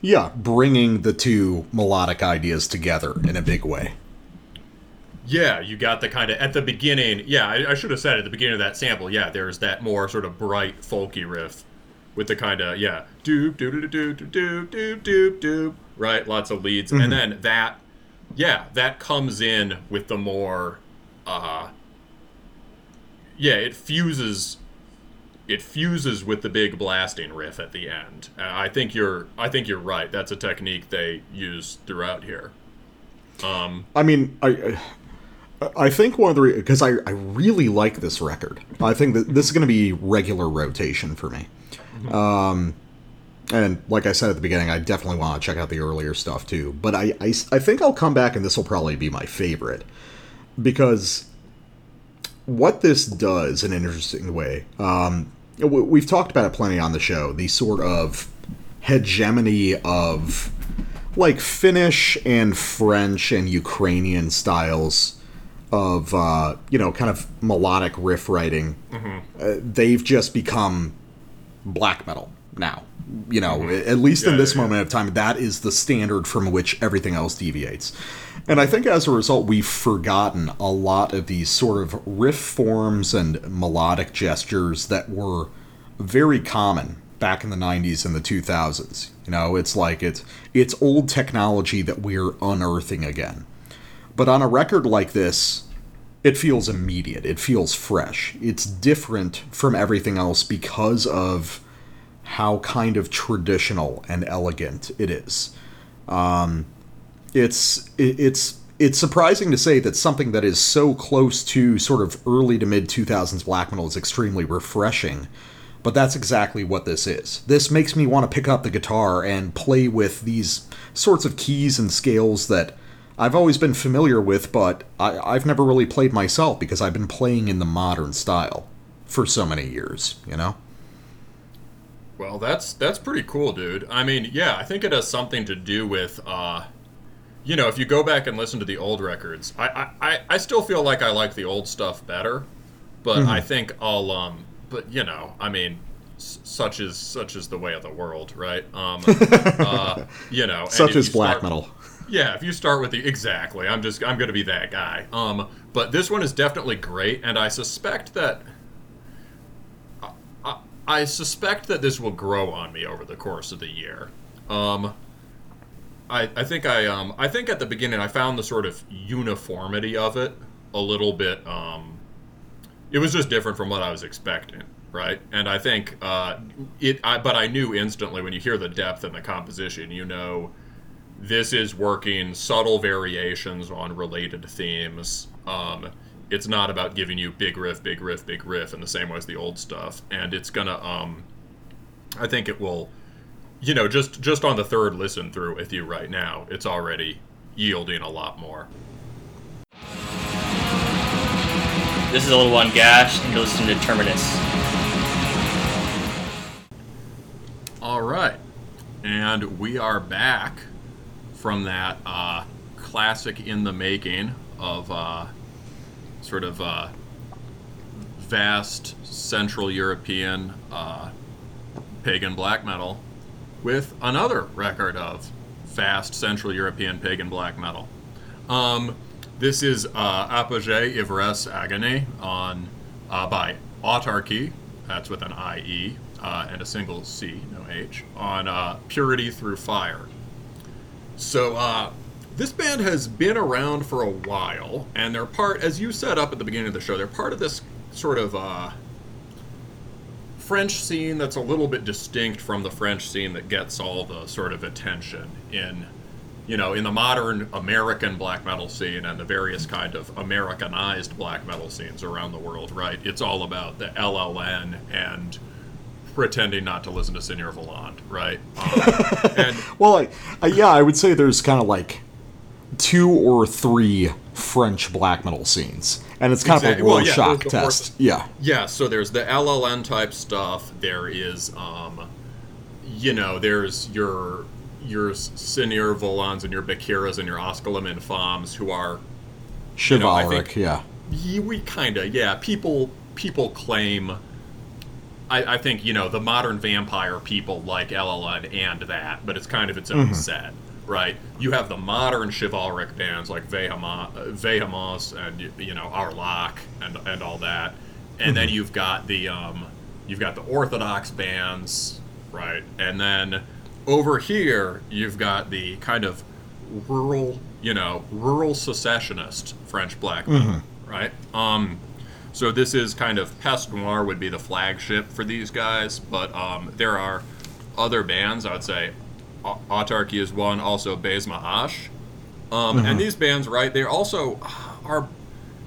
Yeah, bringing the two melodic ideas together in a big way. Yeah, you got the kind of at the beginning. Yeah, I, I should have said at the beginning of that sample. Yeah, there's that more sort of bright folky riff with the kind of yeah doop doop doop doop doop doop doop doop right, lots of leads, and then that yeah that comes in with the more uh yeah it fuses it fuses with the big blasting riff at the end. Uh, I think you're I think you're right. That's a technique they use throughout here. Um, I mean, I I think one of the because I I really like this record. I think that this is going to be regular rotation for me. Um, and like I said at the beginning, I definitely want to check out the earlier stuff too. But I I, I think I'll come back and this will probably be my favorite because what this does in an interesting way. Um, we've talked about it plenty on the show. The sort of hegemony of like Finnish and French and Ukrainian styles of uh, you know kind of melodic riff writing. Uh, they've just become black metal now. You know, at least in this yeah, yeah. moment of time, that is the standard from which everything else deviates. And I think as a result, we've forgotten a lot of these sort of riff forms and melodic gestures that were very common back in the 90s and the 2000s. You know, it's like it's it's old technology that we're unearthing again. But on a record like this, it feels immediate. It feels fresh. It's different from everything else because of how kind of traditional and elegant it is. Um, it's it's it's surprising to say that something that is so close to sort of early to mid 2000s black metal is extremely refreshing. But that's exactly what this is. This makes me want to pick up the guitar and play with these sorts of keys and scales that I've always been familiar with, but I, I've never really played myself because I've been playing in the modern style for so many years, you know? Well, that's that's pretty cool, dude. I mean, yeah, I think it has something to do with uh you know, if you go back and listen to the old records, I I, I, I still feel like I like the old stuff better, but Mm-hmm. I think I'll um, but you know, I mean, s- such is such is the way of the world, right? Um, uh, you know, Such if as black start- metal. Yeah, if you start with the exactly, I'm just I'm gonna be that guy. Um, but this one is definitely great, and I suspect that I, I, I suspect that this will grow on me over the course of the year. Um, I I think I um I think at the beginning I found the sort of uniformity of it a little bit um, it was just different from what I was expecting. Right, and I think uh, it. I, but I knew instantly when you hear the depth and the composition, you know this is working subtle variations on related themes. Um, it's not about giving you big riff, big riff, big riff in the same way as the old stuff, and it's gonna. Um, I think it will. You know, just just on the third listen through with you right now, it's already yielding a lot more. This is a little one gash, and you're listening to Terminus. All right, and we are back from that uh, classic in the making of uh, sort of uh, vast Central European uh, pagan black metal with another record of fast Central European pagan black metal. Um, this is uh, Apogee Ivresse Agony on uh, by Autarcie. that's with an IE uh, and a single C, no H, on uh, Purity Through Fire. So, uh, this band has been around for a while, and they're part, as you set up at the beginning of the show, they're part of this sort of uh, French scene that's a little bit distinct from the French scene that gets all the sort of attention in, you know, in the modern American black metal scene and the various kind of Americanized black metal scenes around the world, right? It's all about the LLN and pretending not to listen to Seigneur Voland, right? Um, and Well, I, I, yeah, I would say there's kind of like two or three French black metal scenes, and it's kind Exactly. of a Well, yeah, the test. Yeah, Yeah, so there's the LLN type stuff. There is, um, you know, there's your your Seigneur Volands and your Bakiras and your Osculum Infames who are know, chivalric. think- yeah, Ye- we kind of yeah people people claim I, I think you know the modern vampire people like LLN and that but it's kind of its own set right? You have the modern chivalric bands like uh, Vehemence and you know Aorlhac and and all that. And then you've got the um you've got the orthodox bands right? And then over here you've got the kind of rural you know rural secessionist French black metal right? Um so this is kind of Peste Noire would be the flagship for these guys, but um, there are other bands. I would say Autarcie is one, also Baise Ma Hache. Um, And these bands, right? They also are,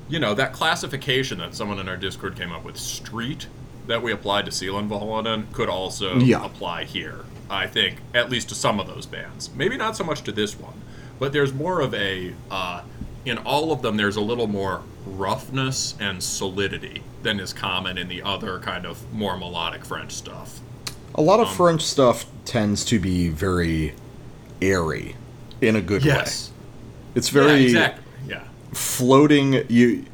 you know, that classification that someone in our Discord came up with, street, that we applied to Sealand Valhalla could also Yeah. apply here. I think at least to some of those bands. Maybe not so much to this one, but there's more of a. Uh, in all of them, there's a little more roughness and solidity than is common in the other kind of more melodic French stuff. A lot Um, of French stuff tends to be very airy, in a good way. It's very yeah, exactly. Yeah. floating. You,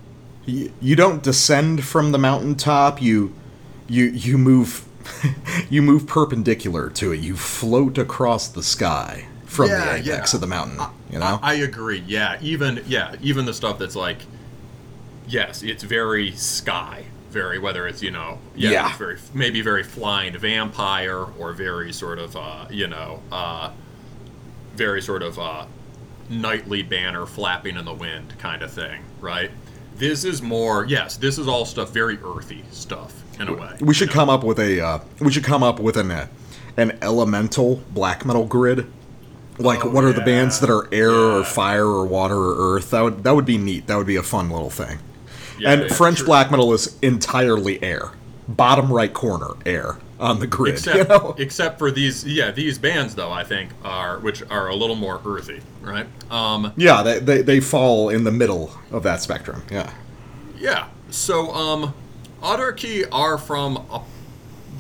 you you don't descend from the mountaintop. You you you move you move perpendicular to it. You float across the sky from Yeah, the apex yeah. of the mountain. You know. I agree. Yeah, even yeah, even the stuff that's like, yes, it's very sky, very whether it's you know yeah, Yeah. very maybe very flying vampire or very sort of uh, you know uh, very sort of uh, nightly banner flapping in the wind kind of thing, right? This is more yes, this is all stuff very earthy stuff in a way. we should you know? come up with a uh, we should come up with an uh, an elemental black metal grid. Like Oh, what are the bands that are air or fire or water or earth? That would that would be neat. That would be a fun little thing. Yeah, and yeah, French sure. black metal is entirely air. Bottom right corner air on the grid. Except, you know? except for these, yeah, these bands though I think are which are a little more earthy, right? Um, Yeah, they, they they fall in the middle of that spectrum. Yeah. yeah. So, um, Autarcie are from a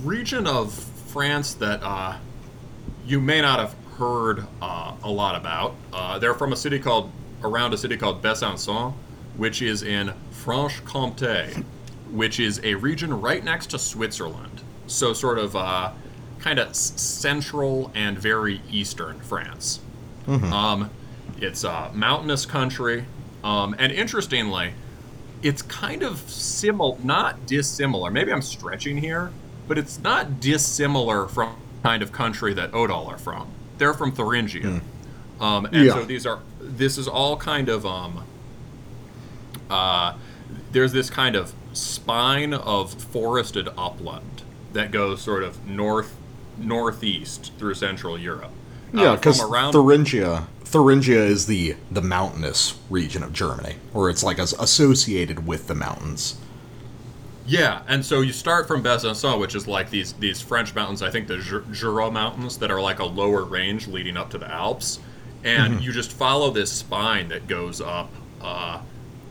region of France that uh, you may not have heard uh, a lot about. Uh, they're from a city called around a city called Besançon, which is in Franche-Comté, which is a region right next to Switzerland. So sort of uh, kind of central and very eastern France. Um, it's a mountainous country, um, and interestingly, it's kind of similar, not dissimilar. Maybe I'm stretching here, but it's not dissimilar from the kind of country that Odal are from. They're from Thuringia, um, and Yeah. so these are. This is all kind of um. Uh, there's this kind of spine of forested upland that goes sort of north northeast through Central Europe. Uh, Yeah, because around Thuringia, Thuringia is the the mountainous region of Germany, or it's like as associated with the mountains. Yeah, and so you start from Besançon, which is like these these French mountains. I think the Jura mountains that are like a lower range leading up to the Alps, and you just follow this spine that goes up, uh,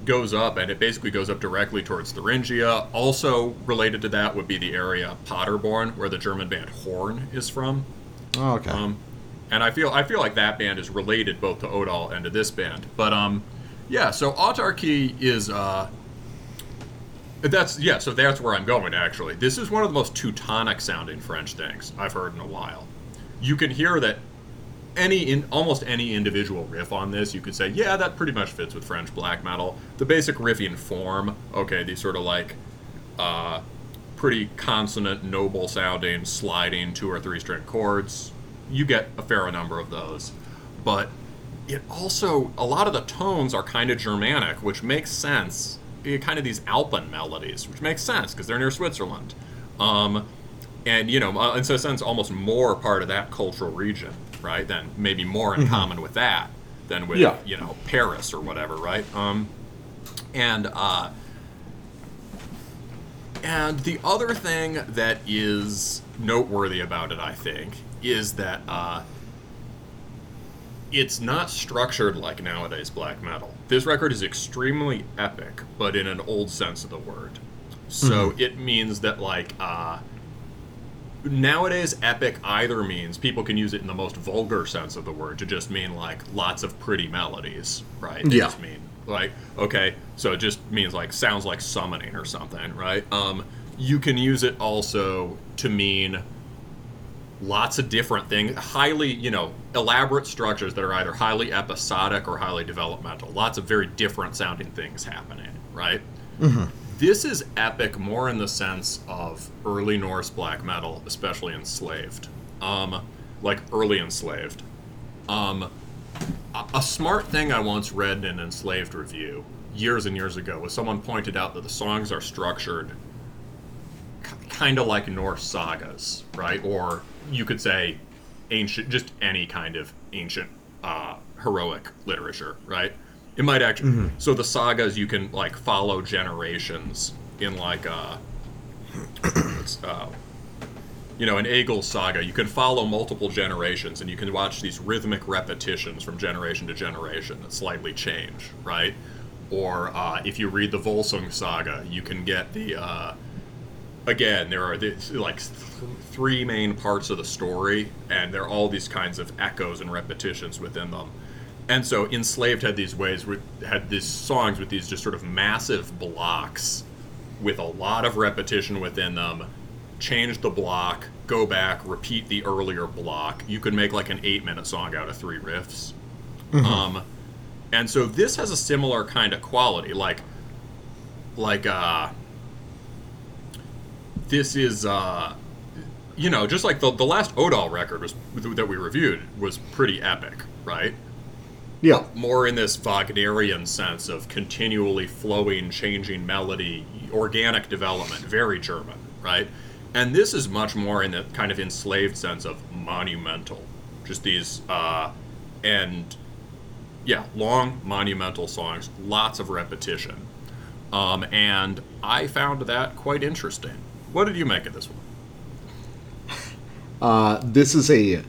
goes up, and it basically goes up directly towards Thuringia. Also related to that would be the area Paderborn, where the German band Horn is from. Oh, okay. Um, and I feel I feel like that band is related both to Odal and to this band. But um, yeah. So Autarcie is uh, that's yeah. So that's where I'm going. Actually, this is one of the most Teutonic sounding French things I've heard in a while. You can hear that any in almost any individual riff on this, you could say, yeah, that pretty much fits with French black metal. The basic riffing form, okay, these sort of like uh, pretty consonant, noble sounding, sliding two or three string chords. You get a fair number of those. But it also, a lot of the tones are kind of Germanic, which makes sense. Eh, Kind of these Alpen melodies, which makes sense because they're near Switzerland. Um, and, you know, in a sense, almost more part of that cultural region, right? Then maybe more in common with that than with, Yeah. you know, Paris or whatever, right? Um, and, uh, and the other thing that is noteworthy about it, I think, is that uh, it's not structured like nowadays black metal. This record is extremely epic, but in an old sense of the word. So it means that, like, uh, nowadays epic either means people can use it in the most vulgar sense of the word to just mean like lots of pretty melodies, right? They Yeah. just mean like okay, so it just means like sounds like summoning or something, right? Um, you can use it also to mean lots of different things, highly, you know, elaborate structures that are either highly episodic or highly developmental. Lots of very different sounding things happening, right? This is epic more in the sense of early Norse black metal, especially enslaved. Um, like early enslaved. Um, a, smart thing I once read in an enslaved review years and years ago was someone pointed out that the songs are structured kind of like Norse sagas, right? Or you could say ancient, just any kind of ancient uh, heroic literature, right? It might actually. So the sagas you can like follow generations in like uh, uh, you know, an Egil saga. You can follow multiple generations, and you can watch these rhythmic repetitions from generation to generation that slightly change, right? Or uh, if you read the Volsung saga, you can get the uh, again, there are these, like th- three main parts of the story, and there are all these kinds of echoes and repetitions within them. And so, Enslaved had these ways, with, had these songs with these just sort of massive blocks with a lot of repetition within them. Change the block, go back, repeat the earlier block. You could make like an eight minute song out of three riffs. Um, and so this has a similar kind of quality, like, like uh, this is uh you know just like the, the last odal record was that we reviewed was pretty epic right Yeah. more in this wagnerian sense of continually flowing changing melody organic development very german right and this is much more in the kind of enslaved sense of monumental just these uh and yeah long monumental songs lots of repetition um, and I found that quite interesting. What did you make of this one? Uh, this is a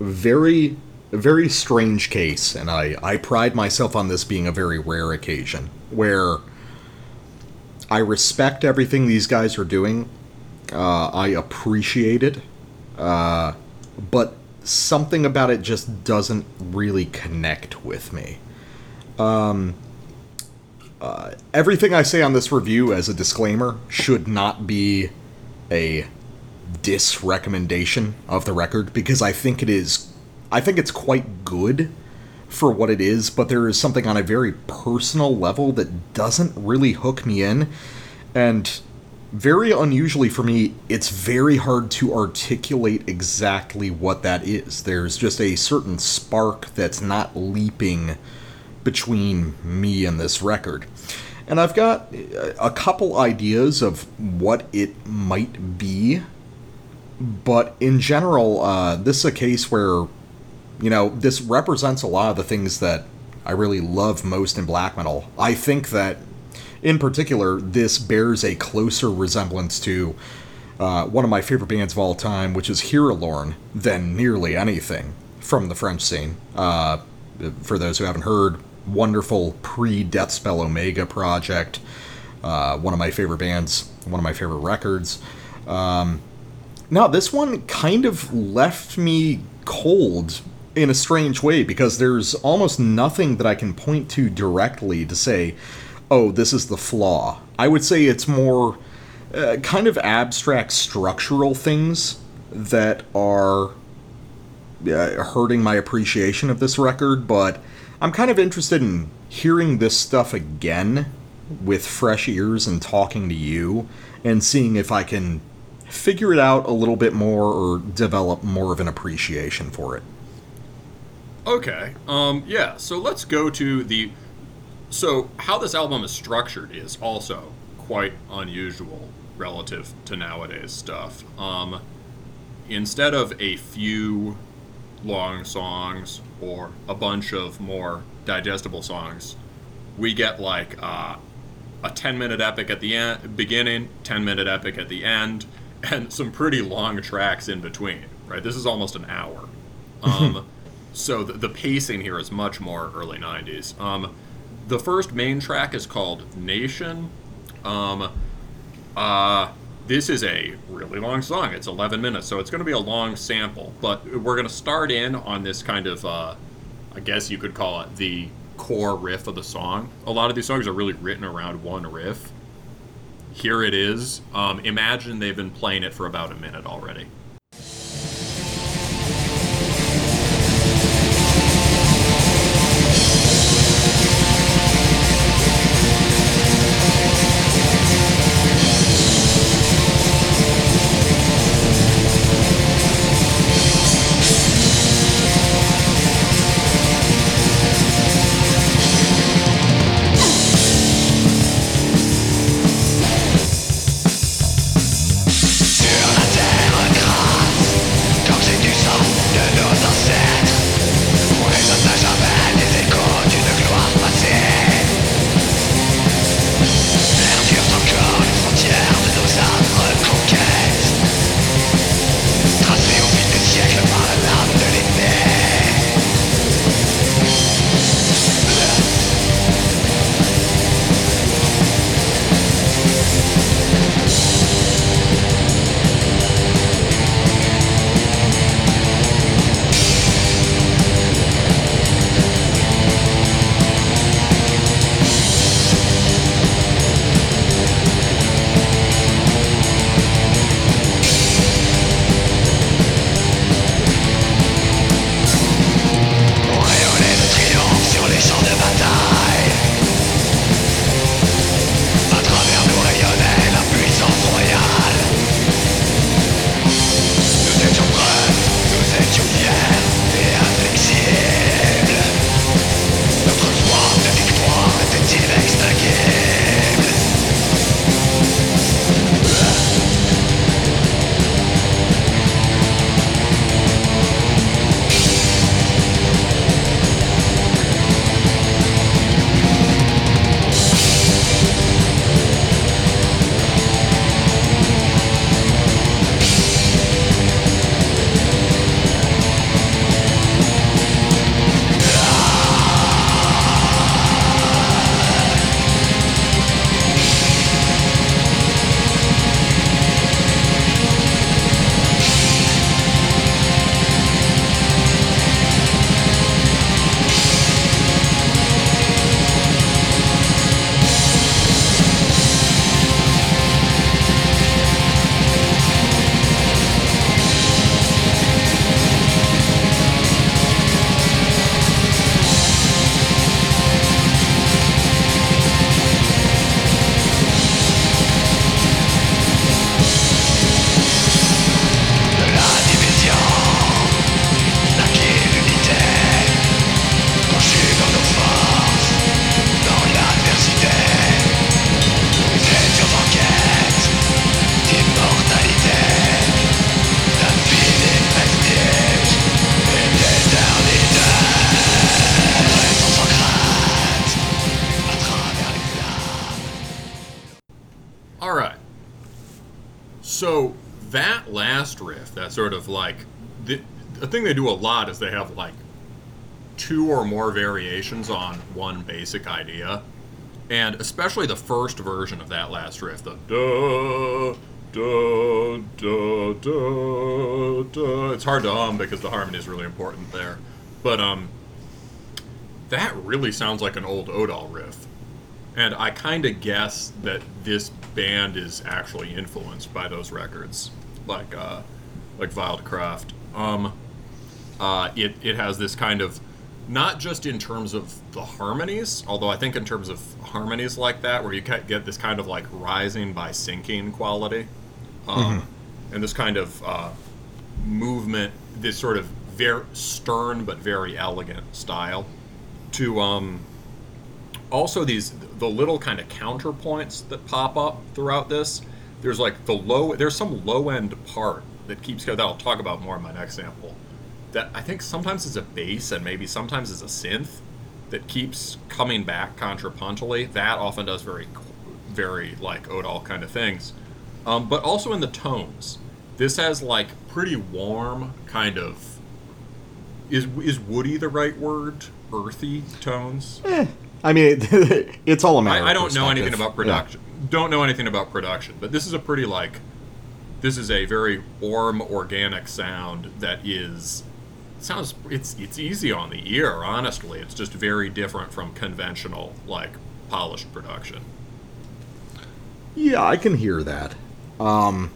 very, very strange case, and I, I pride myself on this being a very rare occasion where I respect everything these guys are doing. Uh, I appreciate it. Uh, but something about it just doesn't really connect with me. Um, uh, everything I say on this review as a disclaimer should not be a dis recommendation of the record because I think it is I think it's quite good for what it is, but there is something on a very personal level that doesn't really hook me in. And very unusually for me, it's very hard to articulate exactly what that is. There's just a certain spark that's not leaping between me and this record. And I've got a couple ideas of what it might be, but in general, uh, this is a case where, you know, this represents a lot of the things that I really love most in black metal. I think that, in particular, this bears a closer resemblance to uh, one of my favorite bands of all time, which is Hirilorn, than nearly anything from the French scene. Uh, for those who haven't heard, wonderful pre Deathspell Omega project. Uh, one of my favorite bands, one of my favorite records. Um, now, this one kind of left me cold in a strange way because there's almost nothing that I can point to directly to say, oh, this is the flaw. I would say it's more uh, kind of abstract structural things that are uh, hurting my appreciation of this record, but I'm kind of interested in hearing this stuff again with fresh ears and talking to you and seeing if I can figure it out a little bit more or develop more of an appreciation for it. Okay. Um yeah, so let's go to the so how this album is structured is also quite unusual relative to nowadays stuff. Um instead of a few long songs or a bunch of more digestible songs, we get like uh, a 10 minute epic at the beginning, 10 minute epic at the end, and some pretty long tracks in between, right? This is almost an hour. Um, so the, the pacing here is much more early 90s. Um, the first main track is called Nation. Um, uh, this is a really long song. It's 11 minutes, so it's going to be a long sample. But we're going to start in on this kind of, uh, I guess you could call it the core riff of the song. A lot of these songs are really written around one riff. Here it is. Um, imagine they've been playing it for about a minute already. So that last riff, that sort of like the, the thing they do a lot is they have like two or more variations on one basic idea, and especially the first version of that last riff, the da da da da da. It's hard to hum because the harmony is really important there, but um, that really sounds like an old Odal riff. And I kind of guess that this band is actually influenced by those records, like uh, like Wildkraft. Um, uh, it it has this kind of not just in terms of the harmonies, although I think in terms of harmonies like that, where you get this kind of like rising by sinking quality, um, and this kind of uh, movement, this sort of very stern but very elegant style, to um, also these the little kind of counterpoints that pop up throughout this. There's like the low. There's some low end part that keeps going. that I'll talk about more in my next sample. That I think sometimes is a bass and maybe sometimes is a synth that keeps coming back contrapuntally. That often does very, very like Odal kind of things. Um, but also in the tones. This has like pretty warm kind of. Is is woody the right word? Earthy tones. I mean, it's all a matter. I, I don't know anything about production. Don't know anything about production, but this is a pretty like, this is a very warm, organic sound that is sounds. It's it's easy on the ear. Honestly, it's just very different from conventional like polished production. Yeah, I can hear that. Um,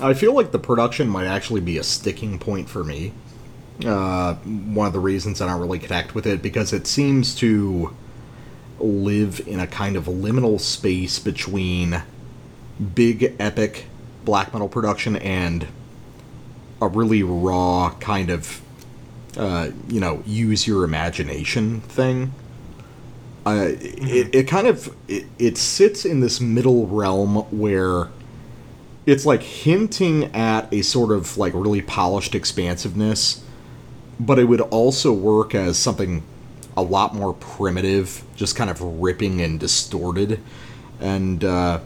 I feel like the production might actually be a sticking point for me. Uh, one of the reasons I don't really connect with it because it seems to live in a kind of liminal space between big epic black metal production and a really raw kind of uh, you know use your imagination thing. Uh, it, it kind of it, it sits in this middle realm where it's like hinting at a sort of like really polished expansiveness but it would also work as something a lot more primitive just kind of ripping and distorted and uh,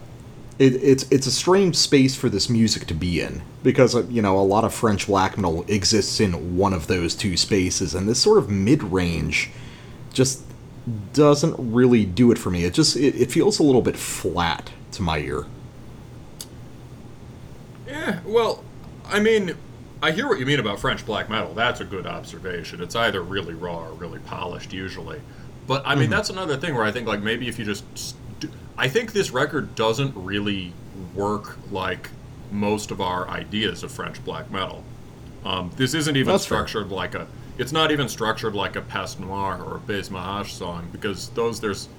it, it's it's a strange space for this music to be in because uh, you know a lot of French black metal exists in one of those two spaces and this sort of mid range just doesn't really do it for me. It just it, it feels a little bit flat to my ear. Yeah, well, I mean, I hear what you mean about French black metal. That's a good observation. It's either really raw or really polished, usually. But I mean, that's another thing where I think like maybe if you just, st- I think this record doesn't really work like most of our ideas of French black metal. Um, this isn't even That's fair. structured like a. It's not even structured like a Peste Noire or a Baise Ma Hache song because those there's,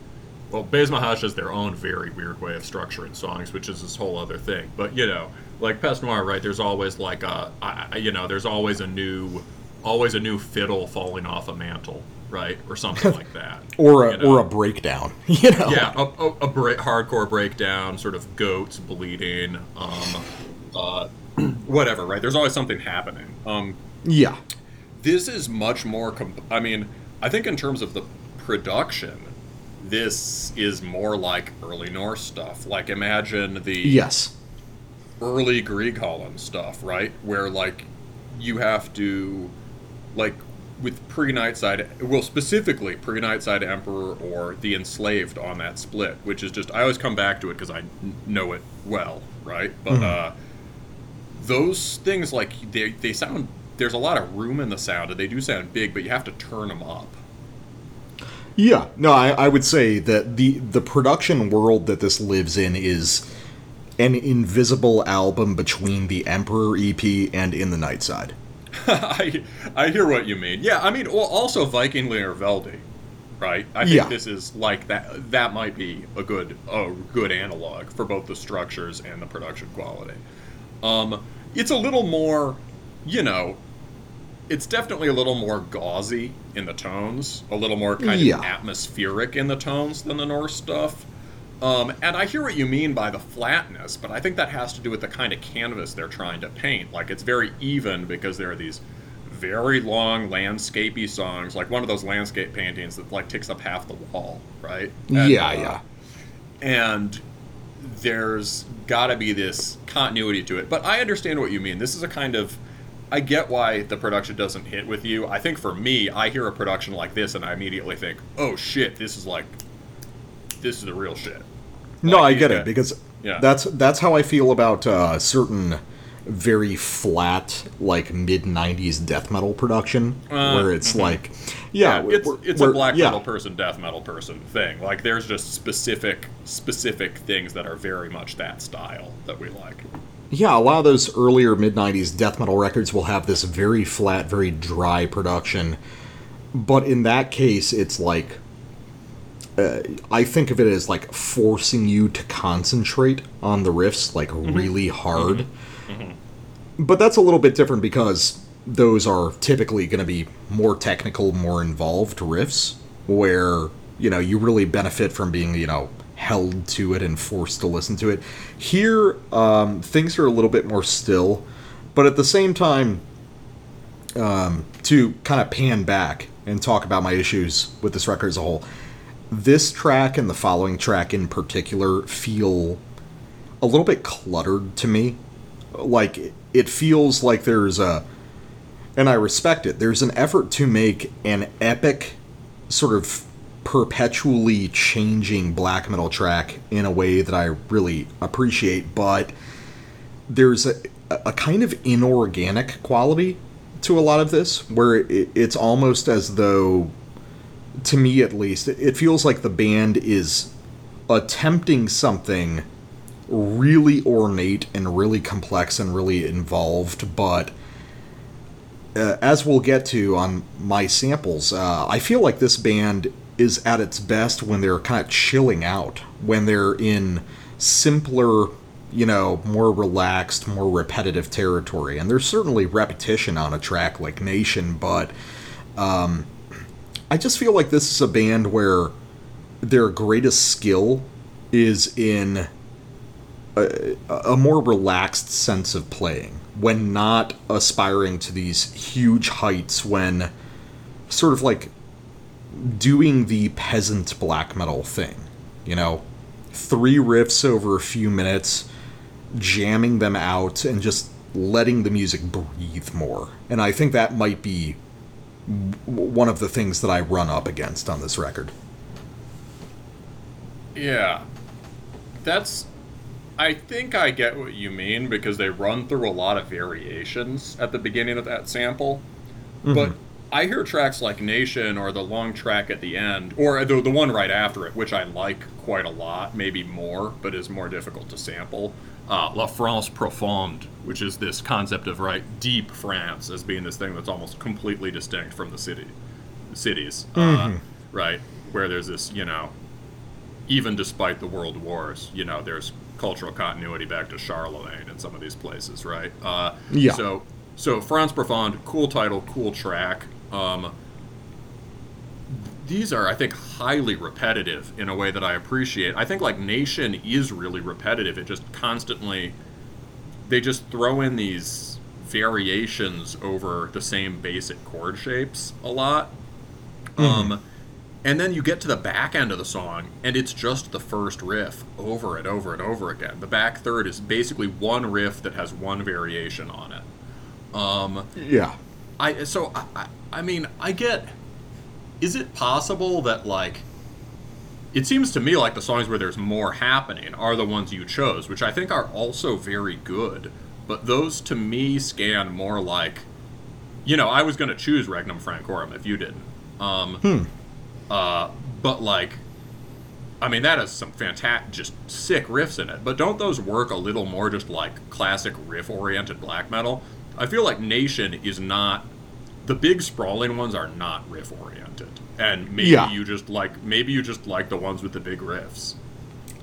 well, Baise Ma Hache has their own very weird way of structuring songs, which is this whole other thing. But you know, like Peste Noire, right? There's always like a, I, you know, there's always a new, always a new fiddle falling off a mantle, right, or something like that, Or a you know? or a breakdown, you know. yeah, a, a, a break, hardcore breakdown, sort of goats bleeding, um, uh, whatever, right? There's always something happening. Um, Yeah. this is much more. Comp- I mean, I think in terms of the production, this is more like early Norse stuff. Like imagine the Yes. Early Grieghallen stuff, right? Where like you have to like with pre Nightside, well specifically pre Nightside Emperor or the Enslaved on that split, which is just I always come back to it because I n- know it well, right? But uh, those things like they they sound there's a lot of room in the sound and they do sound big, but you have to turn them up. Yeah. No, I, I would say that the the production world that this lives in is an invisible album between the Emperor EP and In the Night Side. I I hear what you mean. Yeah, I mean, well, also Vikingligr Veldi, right? I think Yeah. this is like that. That might be a good a good analog for both the structures and the production quality. Um, it's a little more, you know, it's definitely a little more gauzy in the tones, a little more kind Yeah. of atmospheric in the tones than the Norse stuff. Um, and I hear what you mean by the flatness, but I think that has to do with the kind of canvas they're trying to paint. Like it's very even because there are these very long landscapey songs, like one of those landscape paintings that like takes up half the wall, right? And, yeah, uh, yeah. and there's got to be this continuity to it. But I understand what you mean. This is a kind of I get why the production doesn't hit with you. I think for me, I hear a production like this and I immediately think, "Oh shit, this is like this is the real shit." No, Like, I get yeah. it because Yeah. that's that's how I feel about uh, certain very flat like mid '90s death metal production, where it's like, yeah, Uh, mm-hmm. Yeah, it's it's a black metal person, death metal person thing. Like there's just specific specific things that are very much that style that we like. Yeah, a lot of those earlier mid 90s death metal records will have this very flat, very dry production. But in that case, it's like. Uh, I think of it as like forcing you to concentrate on the riffs like really hard. But that's a little bit different because those are typically going to be more technical, more involved riffs where, you know, you really benefit from being, you know, held to it and forced to listen to it. Here, um, things are a little bit more still, but at the same time, um, to kind of pan back and talk about my issues with this record as a whole, this track and the following track in particular feel a little bit cluttered to me. Like, it feels like there's a. And I respect it. There's an effort to make an epic, sort of perpetually changing black metal track in a way that I really appreciate, but there's a, a kind of inorganic quality to a lot of this where it, it's almost as though to me at least it, feels like the band is attempting something really ornate and really complex and really involved but uh, as we'll get to on my samples uh, i feel like this band is at its best when they're kind of chilling out when they're in simpler you know more relaxed more repetitive territory. And there's certainly repetition on a track like nation but um, i just feel like this is a band where their greatest skill is in a, a more relaxed sense of playing when not aspiring to these huge heights when sort of like doing the peasant black metal thing you know? Three riffs over a few minutes jamming them out and just letting the music breathe more. And i think that might be one of the things that i run up against on this record Yeah. That's I think I get what you mean because they run through a lot of variations at the beginning of that sample. Mm-hmm. But I hear tracks like Nation or the long track at the end, or the, the one right after it, which I like quite a lot, maybe more, but is more difficult to sample. Uh, La France Profonde, which is this concept of right deep France as being this thing that's almost completely distinct from the city, cities, uh, right? Where there's this, you know, even despite the world wars, you know, there's cultural continuity back to Charlemagne in some of these places, right? Uh, Yeah. So, so France Profonde, cool title, cool track. Um, these are, I think, highly repetitive in a way that I appreciate. I think like Nation is really repetitive. It just constantly, they just throw in these variations over the same basic chord shapes a lot. Um, and then you get to the back end of the song, and it's just the first riff over and over and over again. The back third is basically one riff that has one variation on it. Um, yeah I so I, I, I mean I get. Is it possible that like? It seems to me like the songs where there's more happening are the ones you chose, which I think are also very good. But those to me scan more like, you know, I was going to choose Regnum Francorum if you didn't. Um, uh, but like, I mean, that has some fantastic, just sick riffs in it. But don't those work a little more just like classic riff-oriented black metal? I feel like Nation is not. The big sprawling ones are not riff-oriented, and maybe Yeah. you just like maybe you just like the ones with the big riffs.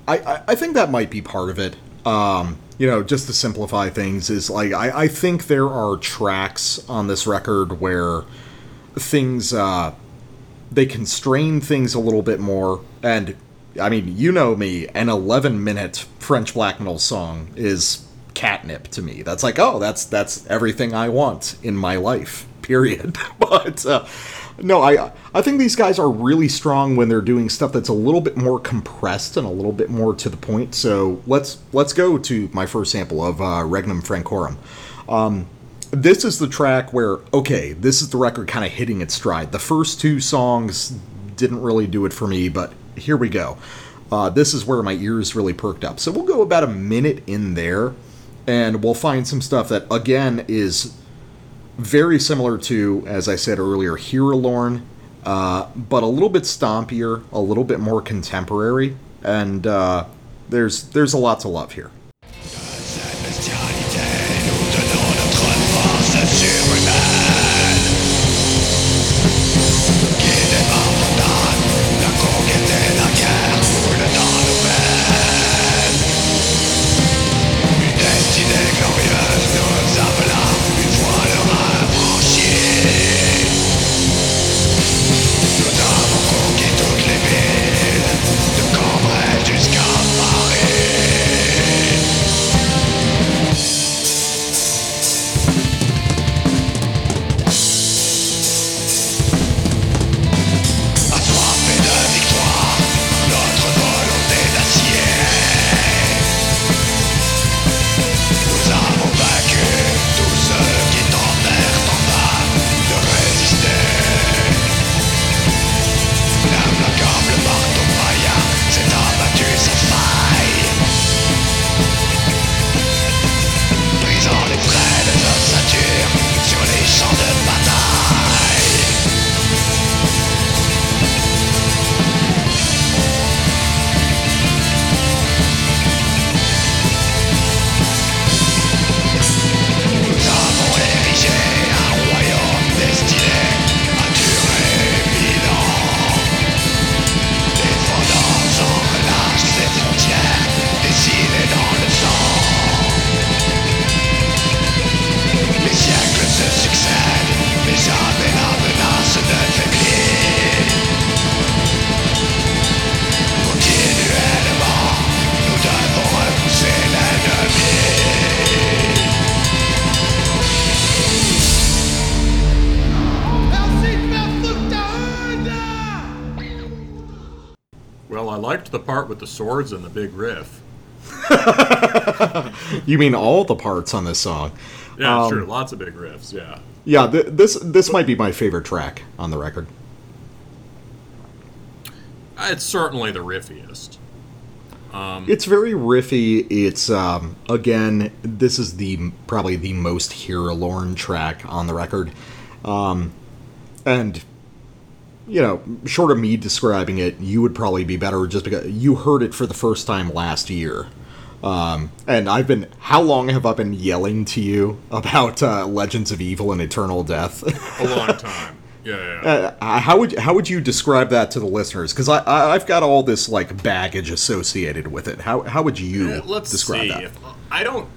I, I, I think that might be part of it. Um, you know, just to simplify things, is like I, I think there are tracks on this record where things uh, they constrain things a little bit more. And I mean, you know me, an 11 minute French black metal song is catnip to me. That's like, oh, that's that's everything I want in my life. Period. but uh, no, I I think these guys are really strong when they're doing stuff that's a little bit more compressed and a little bit more to the point. So let's let's go to my first sample of uh, Regnum Francorum. Um, this is the track where okay, this is the record kind of hitting its stride. The first two songs didn't really do it for me, but here we go. Uh, this is where my ears really perked up. So we'll go about a minute in there, and we'll find some stuff that again is very similar to, as I said earlier, Hirilorn, uh, but a little bit stompier, a little bit more contemporary, and uh, there's there's a lot to love here. The part with the swords and the big riff. You mean all the parts on this song? Yeah, Um, sure. Lots of big riffs. Yeah. Yeah, th- this this might be my favorite track on the record. Uh, It's certainly the riffiest. It's very riffy. It's um, again, this is the probably the most Hirilorn track on the record, um, and you know, short of me describing it, you would probably be better just because you heard it for the first time last year. Um, and I've been, how long have I been yelling to you about uh, Legends of Evil and Eternal Death? A long time. Yeah, yeah. yeah. Uh, how would how would you describe that to the listeners? Because I, I I've got all this like baggage associated with it. How how would you Uh, Let's describe see. that? I don't.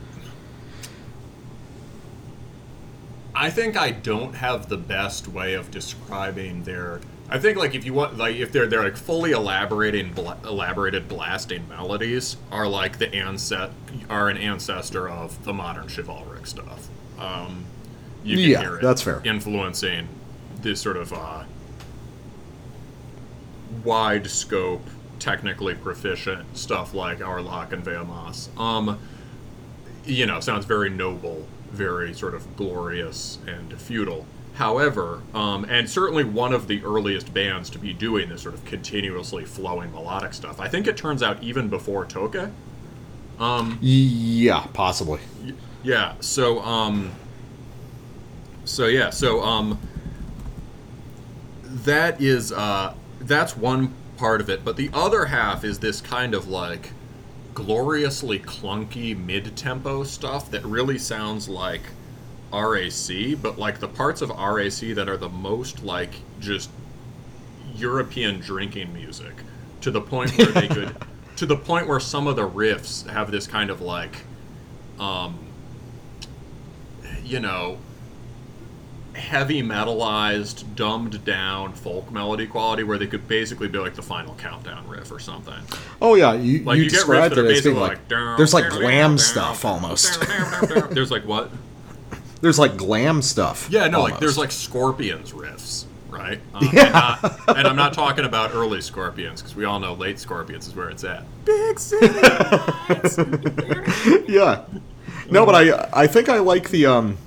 I think I don't have the best way of describing their. I think like if you want like if they're they're like fully elaborating bla- elaborated blasting melodies are like the ancest are an ancestor of the modern chivalric stuff. Um, you can Yeah, hear it that's fair. influencing this sort of uh, wide scope, technically proficient stuff like Aorlhac and Vehemence. Um, you know, sounds very noble, very sort of glorious and feudal. However, um, and certainly one of the earliest bands to be doing this sort of continuously flowing melodic stuff. I think it turns out even before Toka. Yeah, possibly. Yeah. So um so yeah, so um that is uh that's one part of it, but the other half is this kind of like gloriously clunky mid-tempo stuff that really sounds like RAC, but like the parts of RAC that are the most like just European drinking music to the point where they could to the point where some of the riffs have this kind of like um you know heavy metalized dumbed down folk melody quality where they could basically be like the final countdown riff or something Oh yeah, you, like you, you, get riffs described that are it as being like, like, there's like glam stuff almost. there's like what there's like glam stuff. Yeah, no, like there's like Scorpions riffs, right? Um, and, not, and I'm not talking about early Scorpions because we all know late Scorpions is where it's at. Big city. yeah. No, but I I think I like the um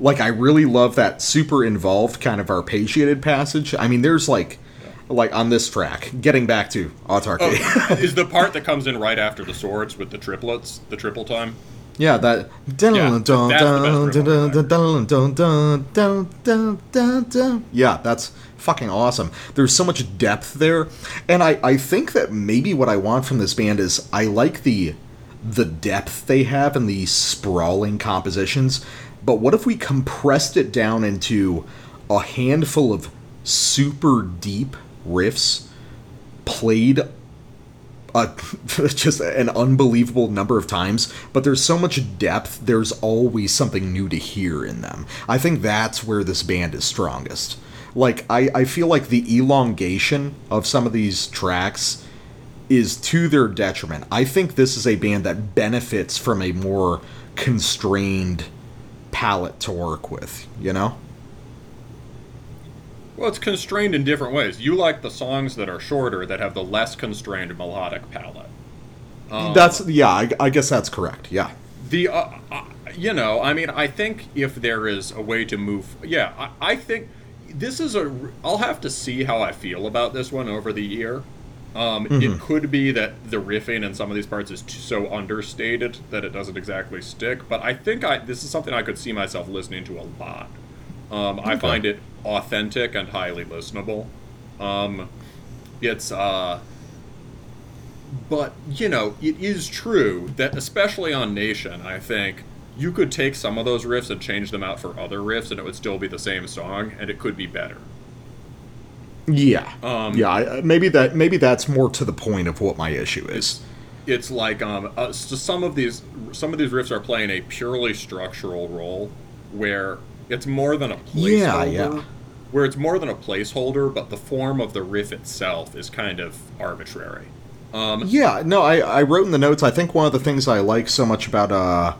like I really love that super involved kind of arpeggiated passage. I mean, there's like like on this track, getting back to Autarcie. Oh, is the part that comes in right after the swords with the triplets, the triple time? Yeah, that Yeah, that's the best riff Yeah, that's fucking awesome. There's so much depth there. And I, I think that maybe what I want from this band is I like the the depth they have and the sprawling compositions. But what if we compressed it down into a handful of super deep riffs played uh, just an unbelievable number of times, but there's so much depth, there's always something new to hear in them. I think that's where this band is strongest. Like, I, I feel like the elongation of some of these tracks is to their detriment. I think this is a band that benefits from a more constrained palette to work with, you know? Well, it's constrained in different ways. You like the songs that are shorter that have the less constrained melodic palette. Um, that's, yeah, I, I guess that's correct, yeah. The, uh, uh, you know, I mean, I think if there is a way to move, yeah, I, I think this is a. I'll have to see how I feel about this one over the year. Um, It could be that the riffing in some of these parts is so understated that it doesn't exactly stick. But I think I this is something I could see myself listening to a lot. Um, I find it authentic and highly listenable. Um, it's uh, but you know, it is true that especially on Nation, I think you could take some of those riffs and change them out for other riffs, and it would still be the same song, and it could be better. Yeah, Um, yeah. Maybe that maybe that's more to the point of what my issue is. It's like um, uh, so some of these some of these riffs are playing a purely structural role, where it's more than a placeholder. Yeah, yeah. Where it's more than a placeholder, but the form of the riff itself is kind of arbitrary. Um, Yeah, no, I, I wrote in the notes. I think one of the things I like so much about uh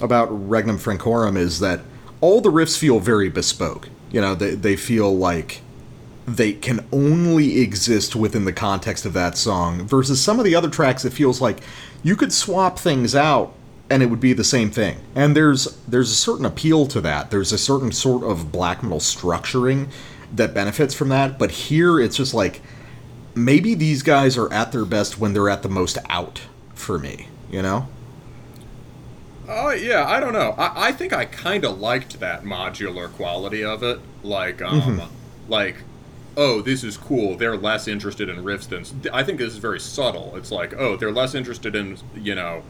about Regnum Francorum is that all the riffs feel very bespoke. You know, they they feel like they can only exist within the context of that song. Versus some of the other tracks, it feels like you could swap things out and it would be the same thing. And there's there's a certain appeal to that. There's a certain sort of black metal structuring that benefits from that. But here, it's just like maybe these guys are at their best when they're at the most out for me, you know? Oh yeah, I don't know. I, I think I kind of liked that modular quality of it. Like, um, like, oh, this is cool. They're less interested in riffs than. I think this is very subtle. It's like, oh, they're less interested in you know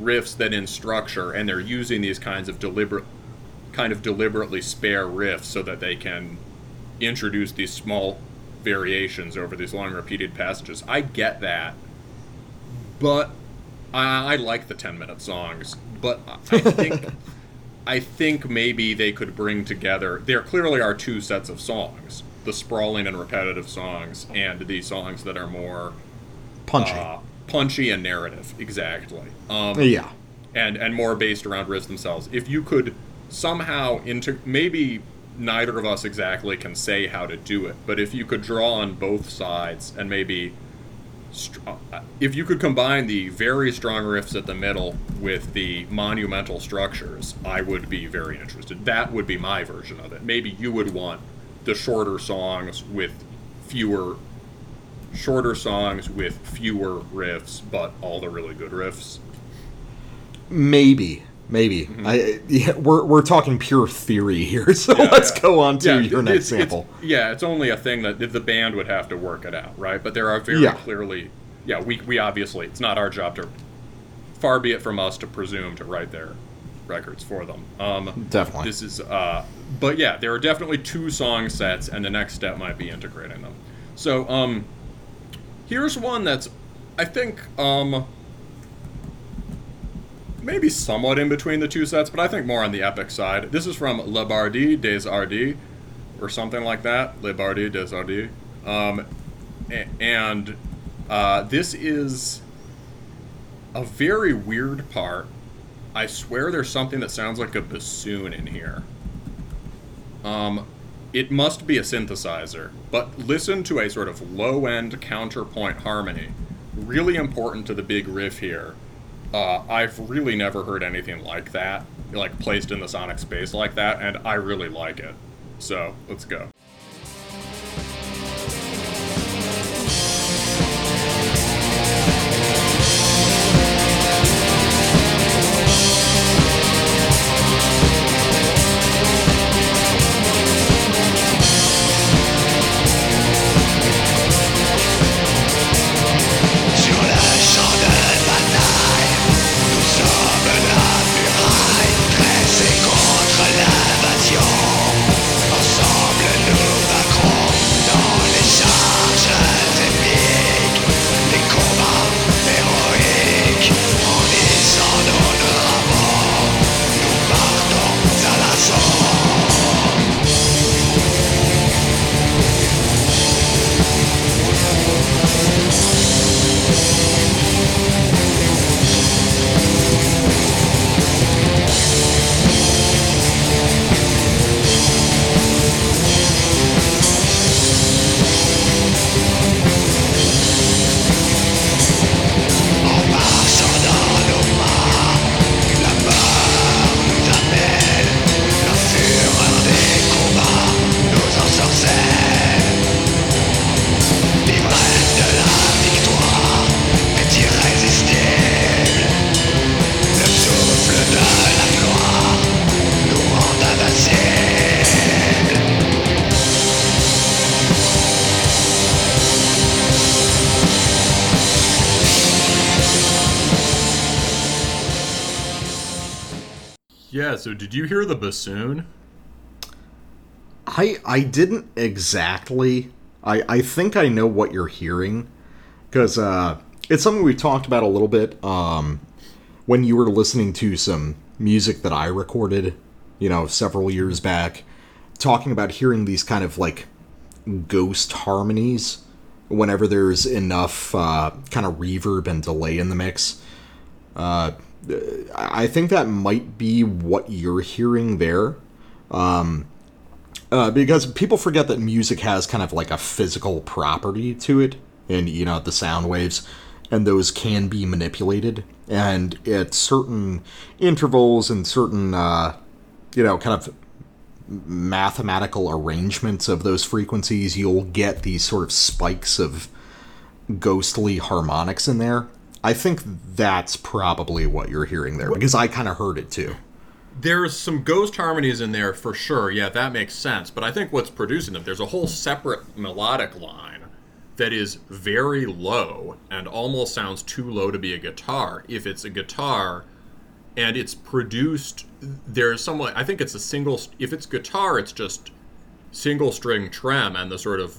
riffs than in structure, and they're using these kinds of deliberate, kind of deliberately spare riffs so that they can introduce these small variations over these long repeated passages. I get that, but I, I like the ten minute songs. But I think I think maybe they could bring together. There clearly are two sets of songs: the sprawling and repetitive songs, and the songs that are more Punchy. uh, punchy and narrative. Exactly. Um, yeah. and and more based around riffs themselves. If you could somehow into maybe neither of us exactly can say how to do it, but if you could draw on both sides and maybe str- uh, if you could combine the very strong riffs at the middle with the monumental structures, I would be very interested. That would be my version of it. Maybe you would want the shorter songs with fewer shorter songs with fewer riffs, but all the really good riffs. Maybe. Maybe. Mm-hmm. I yeah, we're we're talking pure theory here, so Yeah, let's yeah. go on to your it's- next it's- sample. yeah, it's only a thing that the band would have to work it out, right? But there are very clearly, yeah, we, we obviously, it's not our job to, far be it from us to presume to write their records for them. Um, Definitely. This is, uh, but yeah, there are definitely two song sets, and the next step might be integrating them. So, um, here's one that's, I think, um, maybe somewhat in between the two sets, but I think more on the epic side. This is from Le Bardi des Ardis, or something like that. Le Bardi des Ardis. Um, and uh, this is a very weird part. I swear there's something that sounds like a bassoon in here. Um, it must be a synthesizer, but listen to a sort of low end counterpoint harmony. Really important to the big riff here. Uh, I've really never heard anything like that, like placed in the sonic space like that, and I really like it. So let's go. So did you hear the bassoon? I I didn't exactly. I I think I know what you're hearing because uh, it's something we talked about a little bit um, when you were listening to some music that I recorded, you know, several years back, talking about hearing these kind of like ghost harmonies whenever there's enough uh, kind of reverb and delay in the mix. Uh, I think that might be what you're hearing there. Um, uh, because people forget that music has kind of like a physical property to it, and you know the sound waves, and those can be manipulated, and at certain intervals and certain, uh, you know, kind of mathematical arrangements of those frequencies, you'll get these sort of spikes of ghostly harmonics in there. I think that's probably what you're hearing there because I kind of heard it too. There's some ghost harmonies in there for sure. Yeah, that makes sense. But I think what's producing them, there's a whole separate melodic line that is very low and almost sounds too low to be a guitar. If it's a guitar and it's produced, there's some, I think it's a single, if it's guitar, it's just single string trem and the sort of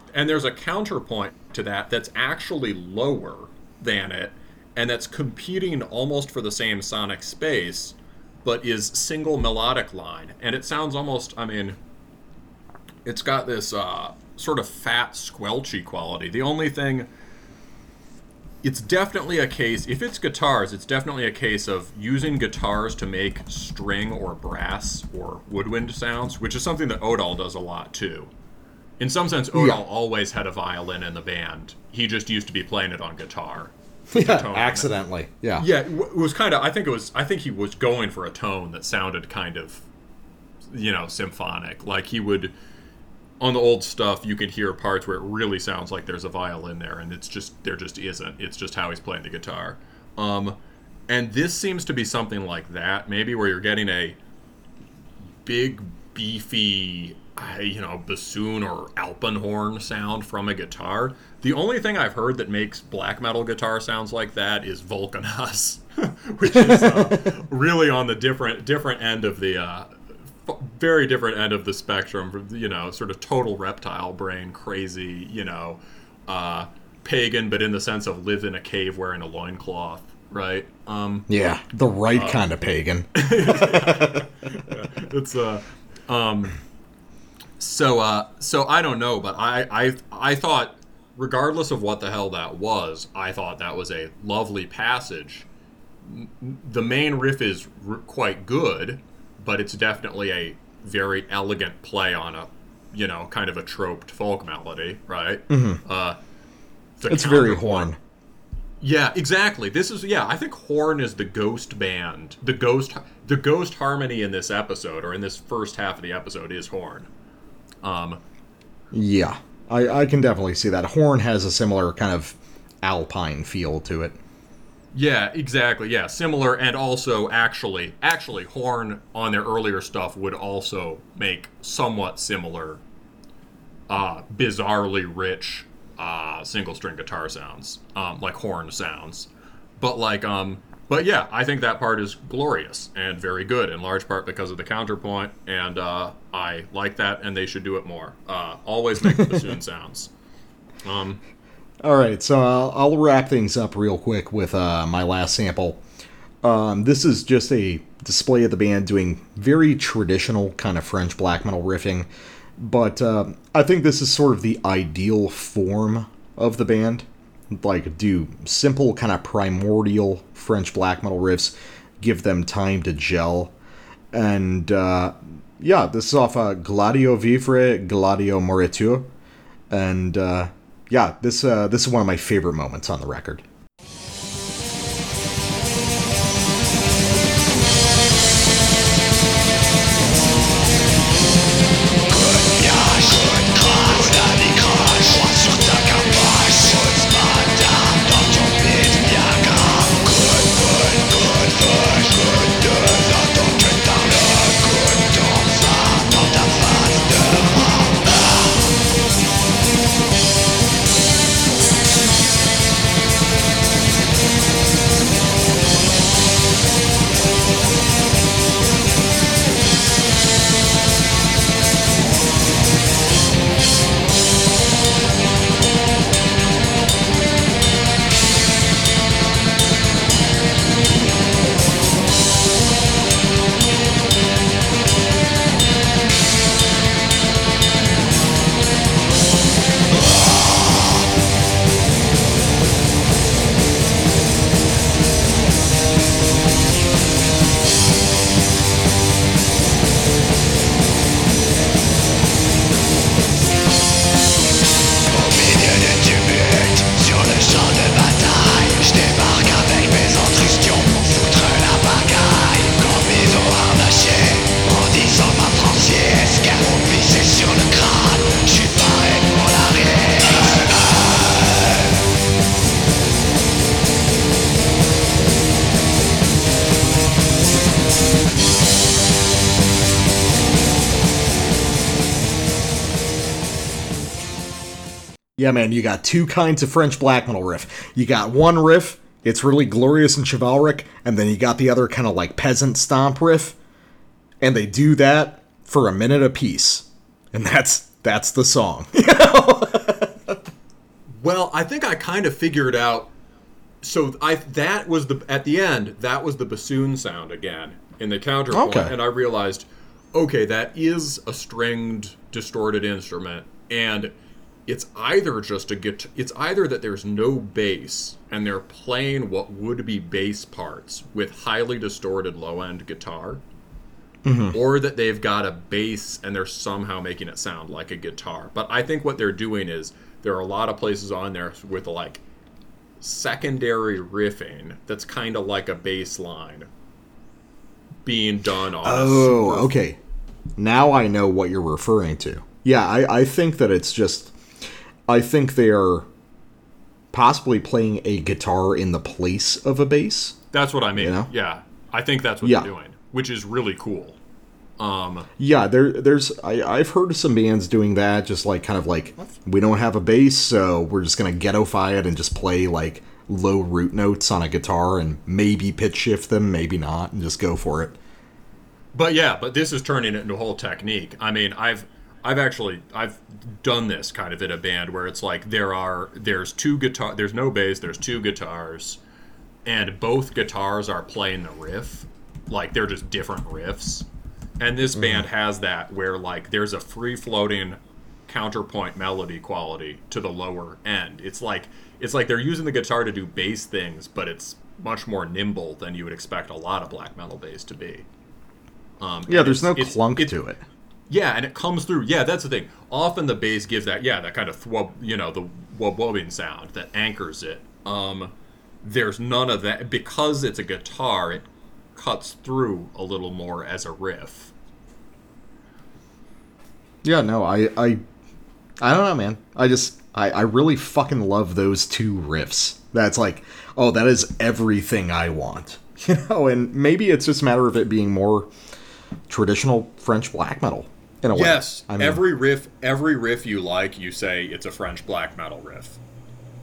and there's a counterpoint to that that's actually lower than it and that's competing almost for the same sonic space but is single melodic line. And it sounds almost i mean it's got this uh, sort of fat squelchy quality. The only thing it's definitely a case if it's guitars it's definitely a case of using guitars to make string or brass or woodwind sounds which is something that odal does a lot too in some sense odal Yeah. always had a violin in the band he just used to be playing it on guitar tone. accidentally. Yeah. yeah it was kind of i think it was i think he was going for a tone that sounded kind of you know symphonic like he would on the old stuff you can hear parts where it really sounds like there's a violin there and it's just there just isn't it's just how he's playing the guitar um and this seems to be something like that maybe where you're getting a big beefy you know bassoon or alpenhorn sound from a guitar the only thing i've heard that makes black metal guitar sounds like that is vulcanus which is uh, really on the different different end of the uh, f- very different end of the spectrum. You know, sort of total reptile brain, crazy. You know, uh, pagan, but in the sense of live in a cave wearing a loincloth, right? Um, Yeah, the right kind of pagan. it's uh um so uh so i don't know but i i i thought regardless of what the hell that was i thought that was a lovely passage the main riff is r- quite good but it's definitely a very elegant play on a you know kind of a troped folk melody right mm-hmm. uh the It's very horn. yeah, exactly. This is yeah. I think Horn is the ghost band. The ghost, the ghost harmony in this episode, or in this first half of the episode, is Horn. Um, Yeah, I, I can definitely see that. Horn has a similar kind of alpine feel to it. yeah, exactly. Yeah, similar, and also actually, actually, Horn on their earlier stuff would also make somewhat similar, uh, bizarrely rich, uh, single string guitar sounds, um, like horn sounds. But like, um, but yeah, I think that part is glorious and very good, in large part because of the counterpoint, and uh, I like that, and they should do it more. Uh, always make the bassoon sounds. Um, All right, so I'll, I'll wrap things up real quick with uh, my last sample. Um, this is just a display of the band doing very traditional kind of French black metal riffing, but uh, I think this is sort of the ideal form of the band. Like, do simple, kind of primordial French black metal riffs, give them time to gel, and uh, yeah, this is off uh, Gladio Vivre, Gladio Moritur, and uh, yeah, this uh, this is one of my favorite moments on the record. Yeah, man, you got two kinds of French black metal riff. You got one riff, it's really glorious and chivalric, and then you got the other kind of like peasant stomp riff, and they do that for a minute apiece, and that's that's the song. Well, I think I kind of figured out. So I that was the at the end that was the bassoon sound again in the counterpoint, Okay. and I realized, okay, that is a stringed distorted instrument, and it's either just a guitar. It's either that there's no bass and they're playing what would be bass parts with highly distorted low end guitar, mm-hmm. or that they've got a bass and they're somehow making it sound like a guitar. But I think what they're doing is there are a lot of places on there with like secondary riffing that's kind of like a bass line being done on. Oh, okay. Now I know what you're referring to. Yeah, I, I think that it's just. I think they are possibly playing a guitar in the place of a bass. That's what I mean. You know? Yeah, I think that's what Yeah. they're doing, which is really cool. Um, Yeah, there, there's. I, I've heard of some bands doing that, just like kind of like we don't have a bass, so we're just gonna ghettoify it and just play like low root notes on a guitar and maybe pitch shift them, maybe not, and just go for it. But yeah, but this is turning it into a whole technique. I mean, I've I've actually I've done this kind of in a band where it's like there are there's two guitar there's no bass, there's two guitars, and both guitars are playing the riff. Like they're just different riffs. And this band has that where like there's a free floating counterpoint melody quality to the lower end. It's like it's like they're using the guitar to do bass things, but it's much more nimble than you would expect a lot of black metal bass to be. Um, Yeah, there's no clunk it- to it. Yeah, and it comes through. Yeah, that's the thing. Often the bass gives that yeah that kind of thwub, you know the wub wubbing sound that anchors it. Um, there's none of that because it's a guitar. It cuts through a little more as a riff. Yeah, no, I, I, I don't know, man. I just, I, I really fucking love those two riffs. That's like, oh, that is everything I want, you know. And maybe it's just a matter of it being more traditional French black metal in a way. Yes, I mean, every riff, every riff you like, you say it's a French black metal riff.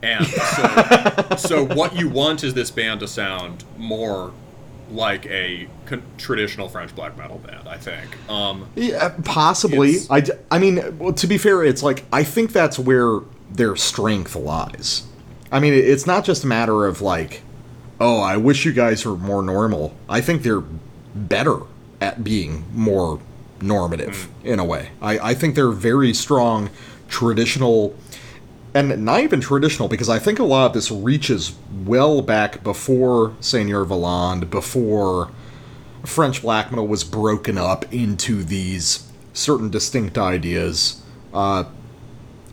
And so, so what you want is this band to sound more like a con- traditional French black metal band. I think. Um, Yeah, possibly. I, I, mean, well, to be fair, it's like I think that's where their strength lies. I mean, it's not just a matter of like, oh, I wish you guys were more normal. I think they're better at being more normative in a way. I, I think they're very strong traditional and not even traditional because I think a lot of this reaches well back before Seigneur Voland, before French black metal was broken up into these certain distinct ideas. Uh,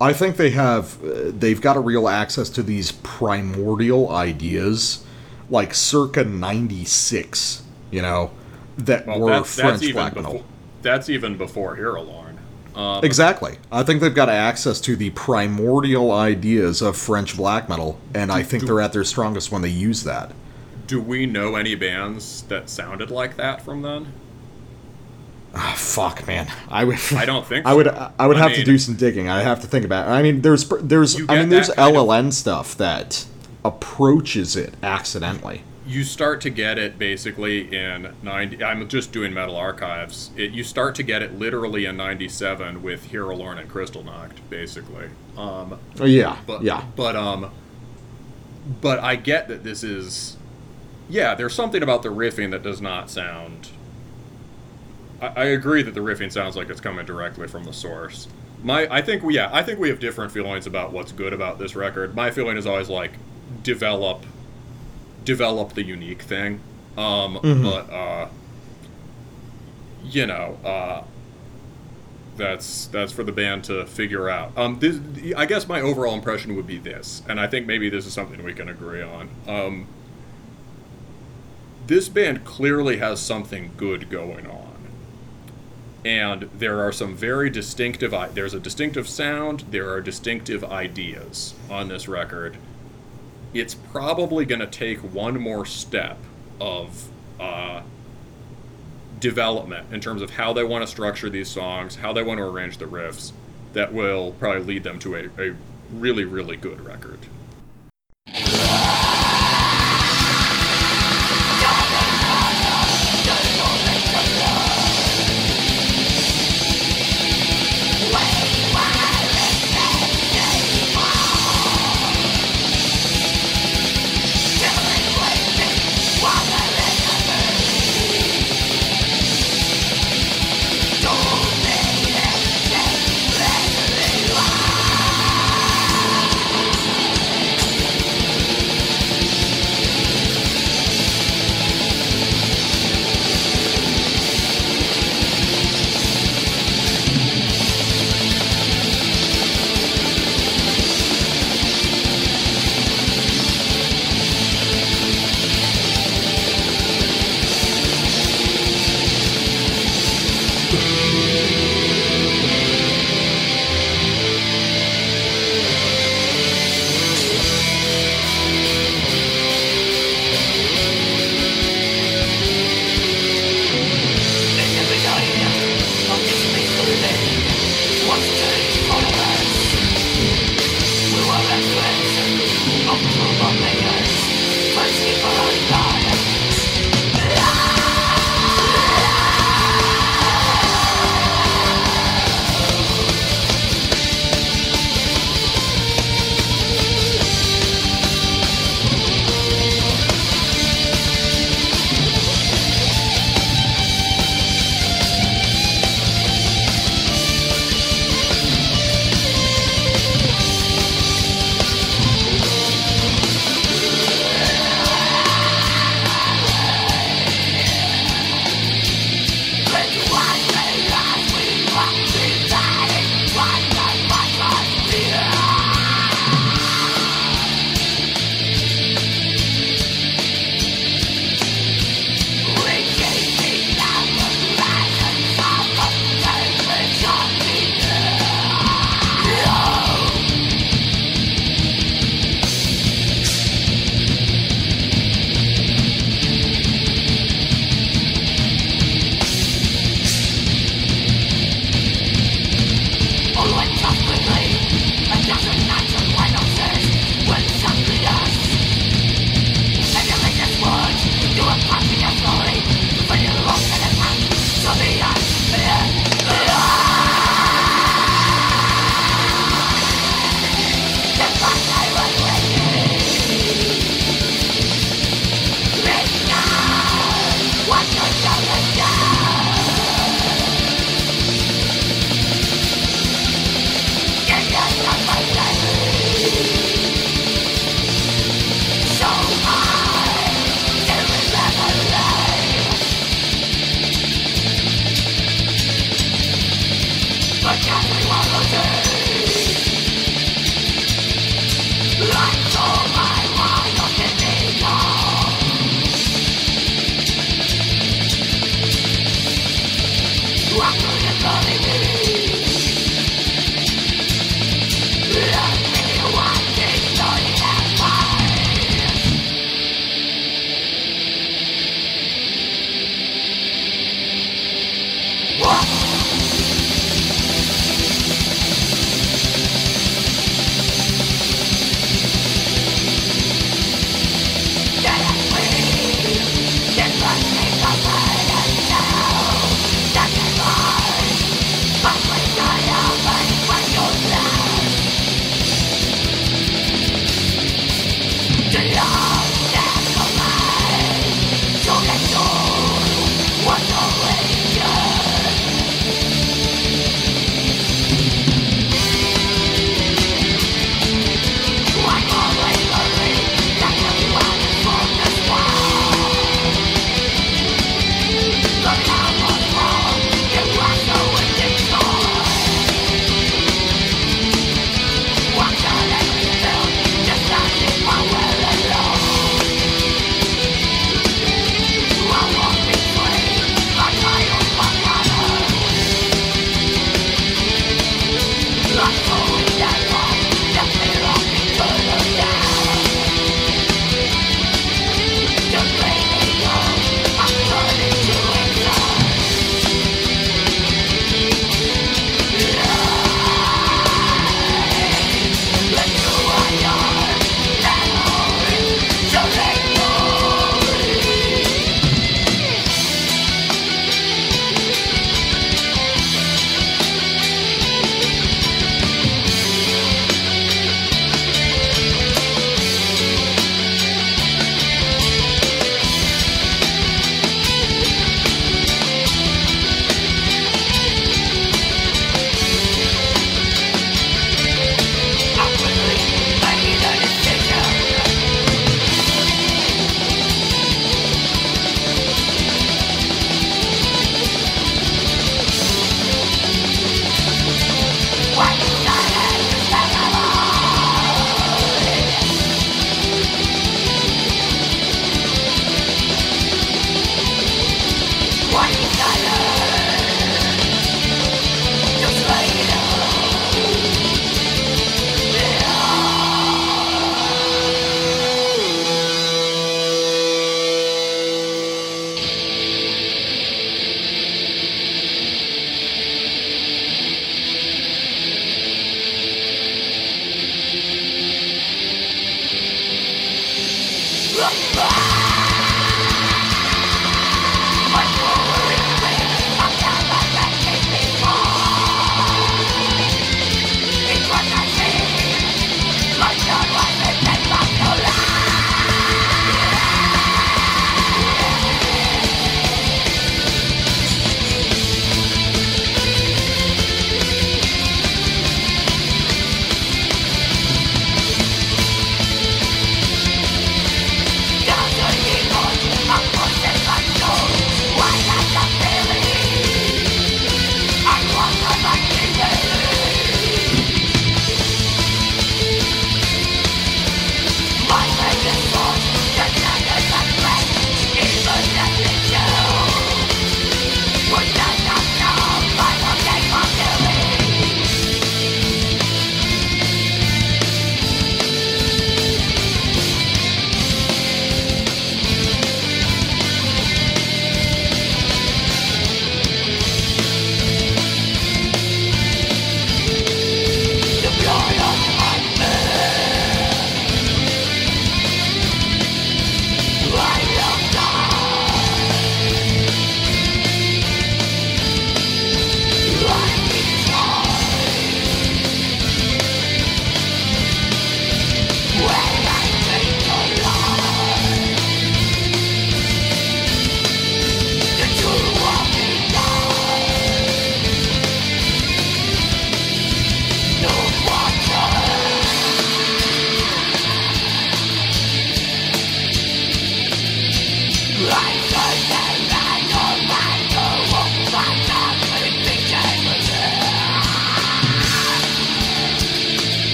I think they have uh, they've got a real access to these primordial ideas, like circa '96. You know, that well, were that's, French that's black before. That's even before Hirilorn. Um, Exactly. I think they've got access to the primordial ideas of French black metal, and I think they're at their strongest when they use that. Do we know any bands that sounded like that from then? Ah, fuck, man. I would. I don't think I would. so. I would I have to do some digging. I have to think about. It. I mean, there's there's. I mean, there's kind of- LLN stuff that approaches it accidentally. You start to get it basically in 90 i'm just doing metal archives it, you start to get it literally in 97 with Hirilorn and Kristallnacht basically um Oh, yeah. but yeah. but um but i get that this is yeah there's something about the riffing that does not sound I, I agree that the riffing sounds like it's coming directly from the source my i think we yeah i think we have different feelings about what's good about this record my feeling is always like develop develop the unique thing um but uh you know uh that's that's for the band to figure out. Um, this, I guess my overall impression would be this, and I think maybe this is something we can agree on. Um, this band clearly has something good going on, and there are some very distinctive. There's a distinctive sound. There are distinctive ideas on this record. It's probably going to take one more step of. Uh, development in terms of how they want to structure these songs, how they want to arrange the riffs, that will probably lead them to a, a really, really good record.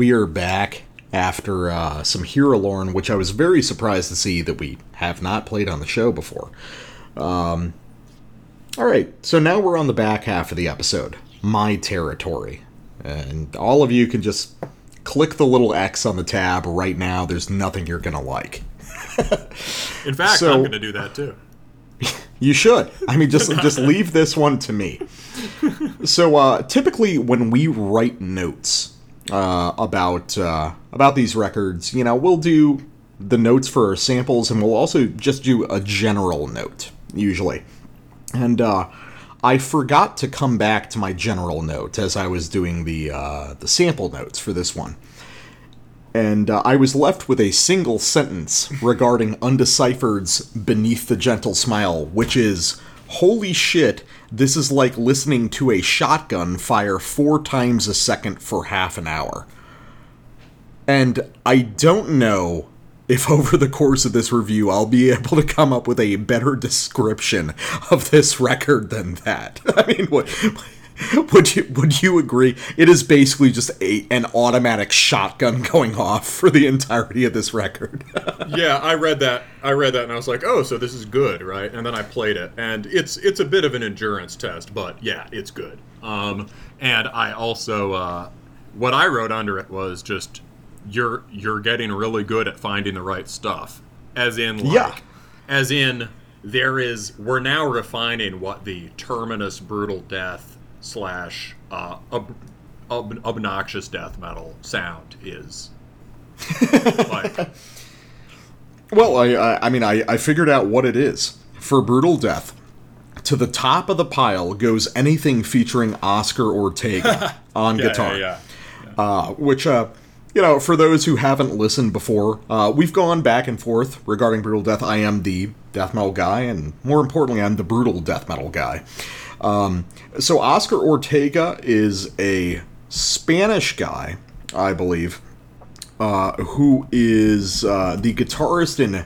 We are back after uh, some Hirilorn, which I was very surprised to see that we have not played on the show before. Um, all right, so now we're on the back half of the episode, My Territory. And all of you can just click the little X on the tab right now. There's nothing you're going to like. In fact, So- I'm going to do that too. You should. I mean, just just leave this one to me. So uh, typically, when we write notes uh, about uh, about these records, you know, we'll do the notes for our samples, and we'll also just do a general note usually. And uh, I forgot to come back to my general note as I was doing the uh, the sample notes for this one and uh, I was left with a single sentence regarding Undeciphered's Beneath the Gentle Smile, which is Holy shit, this is like listening to a shotgun fire four times a second for half an hour. And I don't know if over the course of this review I'll be able to come up with a better description of this record than that. I mean, what. Would you would you agree? It is basically just a an automatic shotgun going off for the entirety of this record. yeah, I read that. I read that, and I was like, "Oh, so this is good, right?" And then I played it, and it's it's a bit of an endurance test, but yeah, it's good. Um, and I also uh, what I wrote under it was just you're you're getting really good at finding the right stuff, as in like, Yeah. as in there is we're now refining what the terminus brutal death slash uh, ob- ob- obnoxious death metal sound is. like, well, I I, I mean I, I figured out what it is for brutal death. To the top of the pile goes anything featuring Oscar Ortega on yeah, guitar. yeah, yeah. uh, which uh, you know, for those who haven't listened before, uh, we've gone back and forth regarding brutal death. I am the death metal guy, and more importantly, I'm the brutal death metal guy. Um, so Oscar Ortega is a Spanish guy, I believe, uh, who is uh, the guitarist in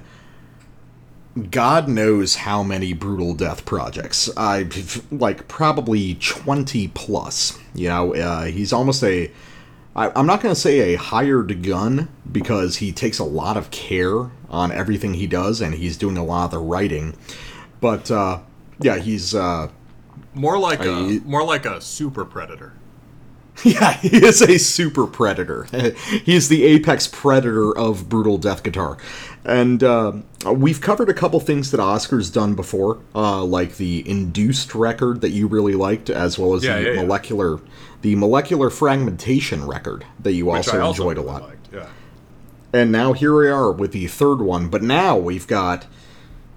God knows how many brutal death projects. I like probably twenty plus. You know, uh, he's almost a. I, I'm not going to say a hired gun because he takes a lot of care on everything he does, and he's doing a lot of the writing. But uh, yeah, he's uh, More like a I- more like a super predator. Yeah, he is a super predator. He's the apex predator of brutal death guitar. And uh, we've covered a couple things that Oscar's done before, uh, like the induced record that you really liked, as well as Yeah, the yeah, yeah. molecular, the molecular fragmentation record that you Which also also enjoyed a lot. liked. Yeah. And now here we are with the third one, but now we've got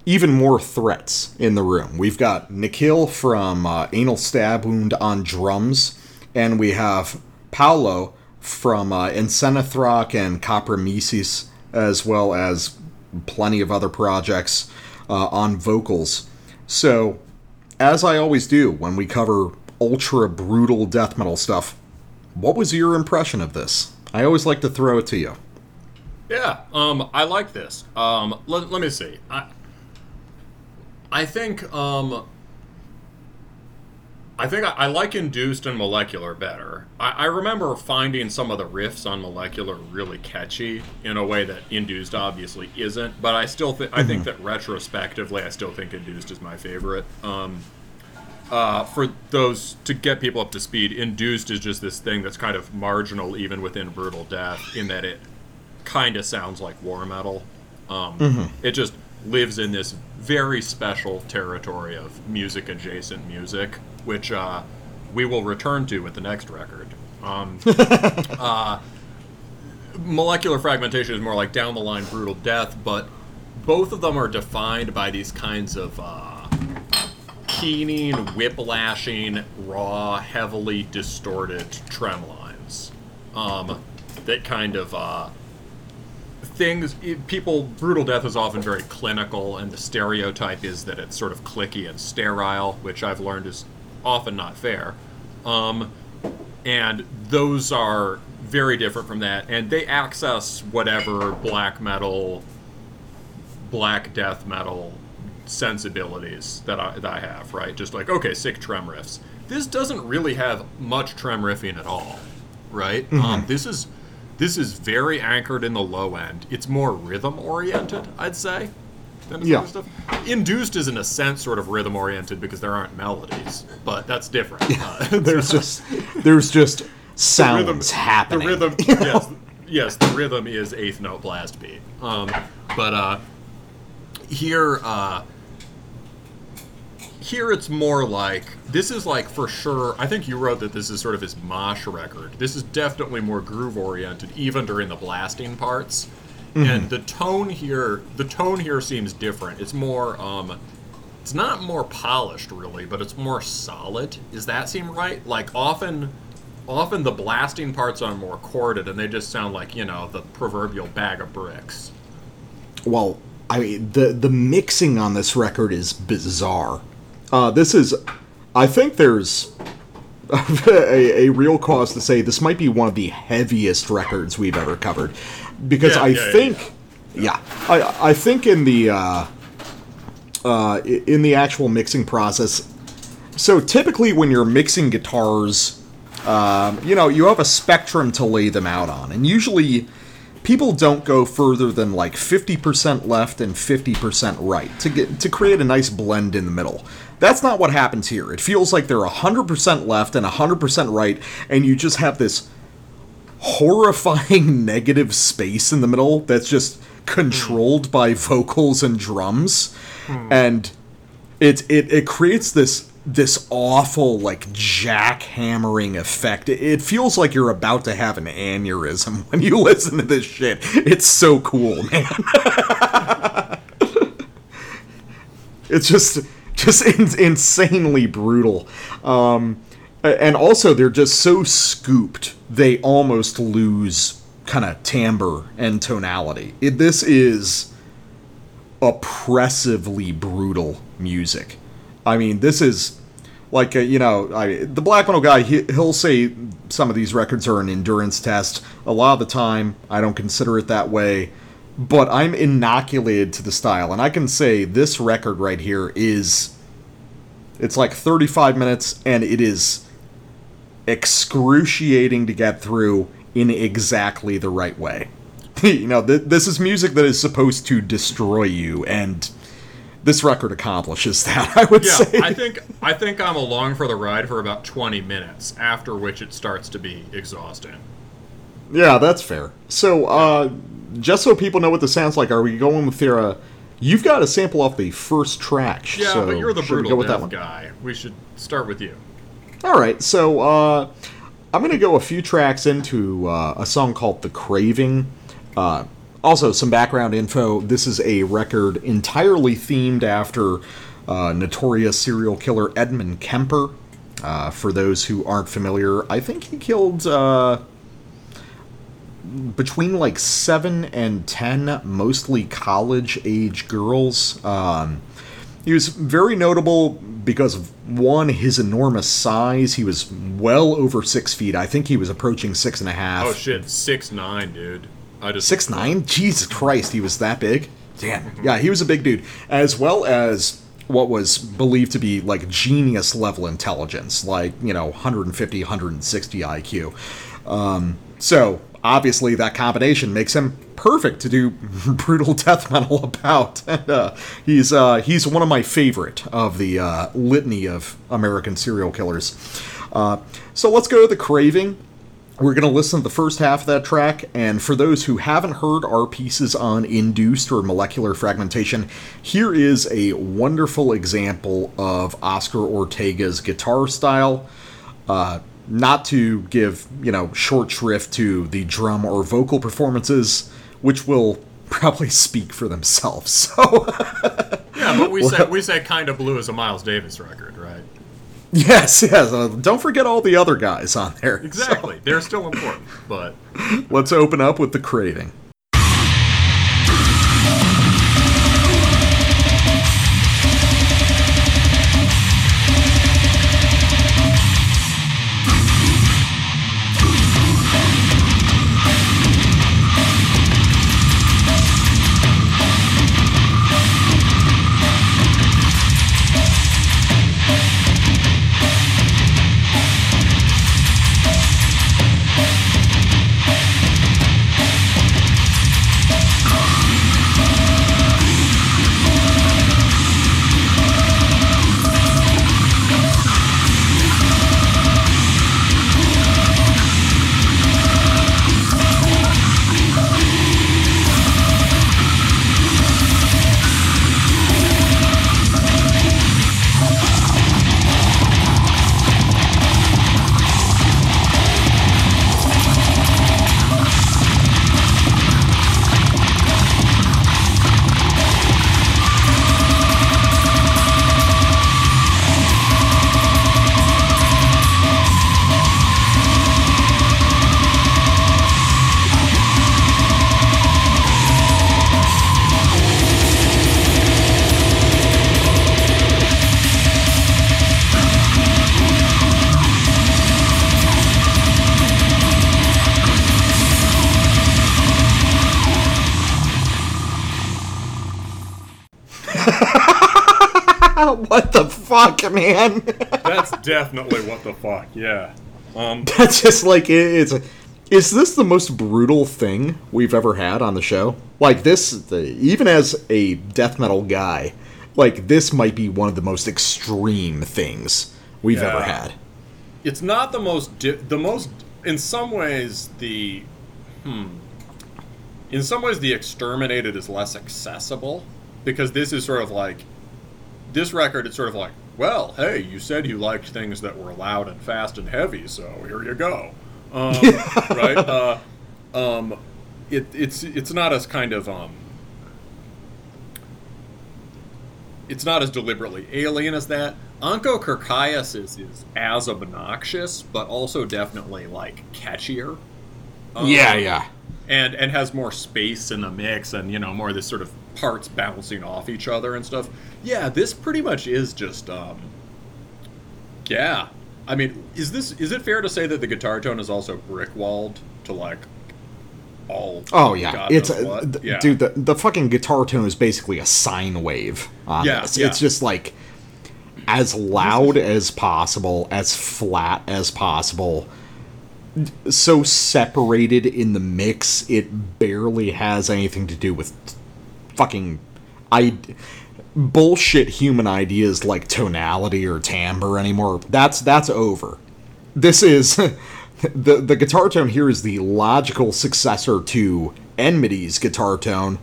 even more threats in the room. We've got Nikhil from uh, Anal Stab Wound on drums, and we have Paolo from uh, and Copromesis, as well as plenty of other projects uh, on vocals. So, as I always do when we cover ultra brutal death metal stuff, what was your impression of this? I always like to throw it to you. Yeah, um, I like this. Um, let, let me see. I, I think, um, I think I, I like induced and molecular better. I, I remember finding some of the riffs on molecular really catchy in a way that induced obviously isn't. But I still think I think that retrospectively, I still think induced is my favorite. Um, uh, for those to get people up to speed, induced is just this thing that's kind of marginal even within brutal death in that it kind of sounds like war metal. Um, It just lives in this very special territory of music adjacent music, which uh, we will return to with the next record. Um, uh, molecular fragmentation is more like down the line brutal death, but both of them are defined by these kinds of uh, keening, whiplashing, raw, heavily distorted trem lines um, that kind of uh, things people brutal death is often very clinical and the stereotype is that it's sort of clicky and sterile which i've learned is often not fair. Um, and those are very different from that and they access whatever black metal black death metal sensibilities that I, that I have right? Just like okay sick trem riffs. This doesn't really have much trem riffing at all right? Um, this is this is very anchored in the low end. It's more rhythm oriented, I'd say. Than Yeah. other stuff. Induced is in a sense sort of rhythm oriented because there aren't melodies, but that's different. Uh, There's just there's just the sounds rhythm, happening. The rhythm, yes, yes, the rhythm is eighth note blast beat. Um, but uh, here, uh, here it's more like this is like for sure. I think you wrote that this is sort of his mosh record. This is definitely more groove oriented, even during the blasting parts. And the tone here, the tone here seems different. It's more, um, it's not more polished really, but it's more solid. Does that seem right? Like often, often the blasting parts are more chorded, and they just sound like you know the proverbial bag of bricks. well, I mean the the mixing on this record is bizarre. Uh, this is, I think there's a, a real cause to say this might be one of the heaviest records we've ever covered, because Yeah, I yeah, think, yeah, I I think in the uh, uh, in the actual mixing process. So typically, when you're mixing guitars, um, you know, you have a spectrum to lay them out on, and usually people don't go further than like 50% left and 50% right to get to create a nice blend in the middle. That's not what happens here. It feels like they're 100% left and 100% right and you just have this horrifying negative space in the middle that's just controlled hmm. by vocals and drums hmm. and it, it it creates this this awful like jackhammering effect. It, it feels like you're about to have an aneurysm when you listen to this shit. It's so cool, man. it's just just in, insanely brutal. Um, and also they're just so scooped they almost lose kind of timbre and tonality. It, this is oppressively brutal music. I mean, this is like uh, you know, I, the black metal guy. He, he'll say some of these records are an endurance test. A lot of the time, I don't consider it that way. But I'm inoculated to the style, and I can say this record right here is. It's like 35 minutes, and it is excruciating to get through in exactly the right way. you know, th- this is music that is supposed to destroy you, and this record accomplishes that. I would say. Yeah, say. I think I think I'm along for the ride for about 20 minutes, after which it starts to be exhausting. yeah, that's fair. So, uh, just so people know what this sounds like, are we going with their? Uh, you've got a sample off the first track. Yeah, so but you're the brutal go with that one? guy. We should start with you. All right, so uh, I'm gonna go a few tracks into uh, a song called "The Craving." Uh, also, some background info. This is a record entirely themed after uh, notorious serial killer Edmund Kemper. Uh, for those who aren't familiar, I think he killed uh, between like seven and ten, mostly college-age girls. Um, he was very notable because of one, his enormous size. He was well over six feet. I think he was approaching six and a half. Oh shit, six nine, dude. I just Six nine? Jesus Christ, he was that big. Damn. Yeah, he was a big dude. As well as what was believed to be like genius level intelligence, like, you know, 150, 160 IQ. Um, so obviously that combination makes him perfect to do brutal death metal about. And uh, he's uh, he's one of my favorite of the uh, litany of American serial killers. Uh, so let's go to the craving. We're going to listen to the first half of that track, and for those who haven't heard our pieces on induced or molecular fragmentation, here is a wonderful example of Oscar Ortega's guitar style. Not to give, you know, short shrift to the drum or vocal performances, which will probably speak for themselves. So, Yeah, but we said we said kind of blue is a Miles Davis record, right? yes, yes, uh, don't forget all the other guys on there. Exactly. They're still important, but let's open up with the craving. Fuck, man? That's definitely what the fuck. Yeah. Um, That's just like it- it's. Is this the most brutal thing we've ever had on the show? Like this, the, even as a death metal guy, like this might be one of the most extreme things we've ever had. it's not the most di- the most in some ways the hmm in some ways the exterminated is less accessible because this is sort of like this record it's sort of like well hey you said you liked things that were loud and fast and heavy so here you go um, right uh, um, it, it's it's not as kind of um, it's not as deliberately alien as that. Anko Kirkaias is, is as obnoxious, but also definitely like catchier. Um, yeah, yeah. And and has more space in the mix, and you know more of this sort of parts bouncing off each other and stuff. Yeah, this pretty much is just um. Yeah, I mean, is this is it fair to say that the guitar tone is also brick walled to like all? Oh yeah, God it's uh, th- yeah. dude. The, the fucking guitar tone is basically a sine wave on Yeah, this. yeah. It's just like as loud as possible, as flat as possible. So separated in the mix, it barely has anything to do with fucking I bullshit human ideas like tonality or timbre anymore. That's that's over. This is the the guitar tone here is the logical successor to Enmity's guitar tone,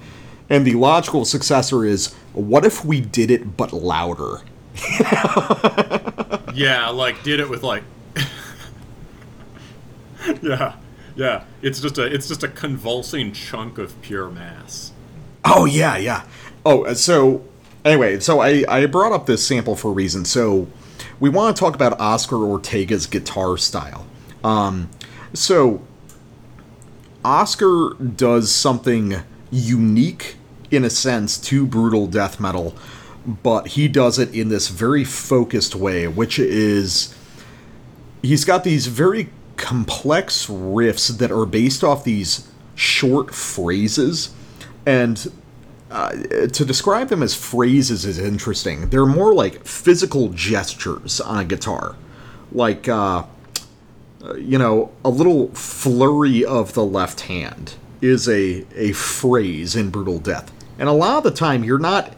and the logical successor is what if we did it but louder? Yeah, like did it with like Yeah. Yeah. It's just a it's just a convulsing chunk of pure mass. Oh yeah, yeah. Oh, uh, so anyway, so I I brought up this sample for a reason. So we want to talk about Oscar Ortega's guitar style. Um, so Oscar does something unique in a sense to brutal death metal, but he does it in this very focused way, which is he's got these very complex riffs that are based off these short phrases. And uh, to describe them as phrases is interesting. They're more like physical gestures on a guitar. Like uh, you know a little flurry of the left hand is a a phrase in brutal death. And a lot of the time you're not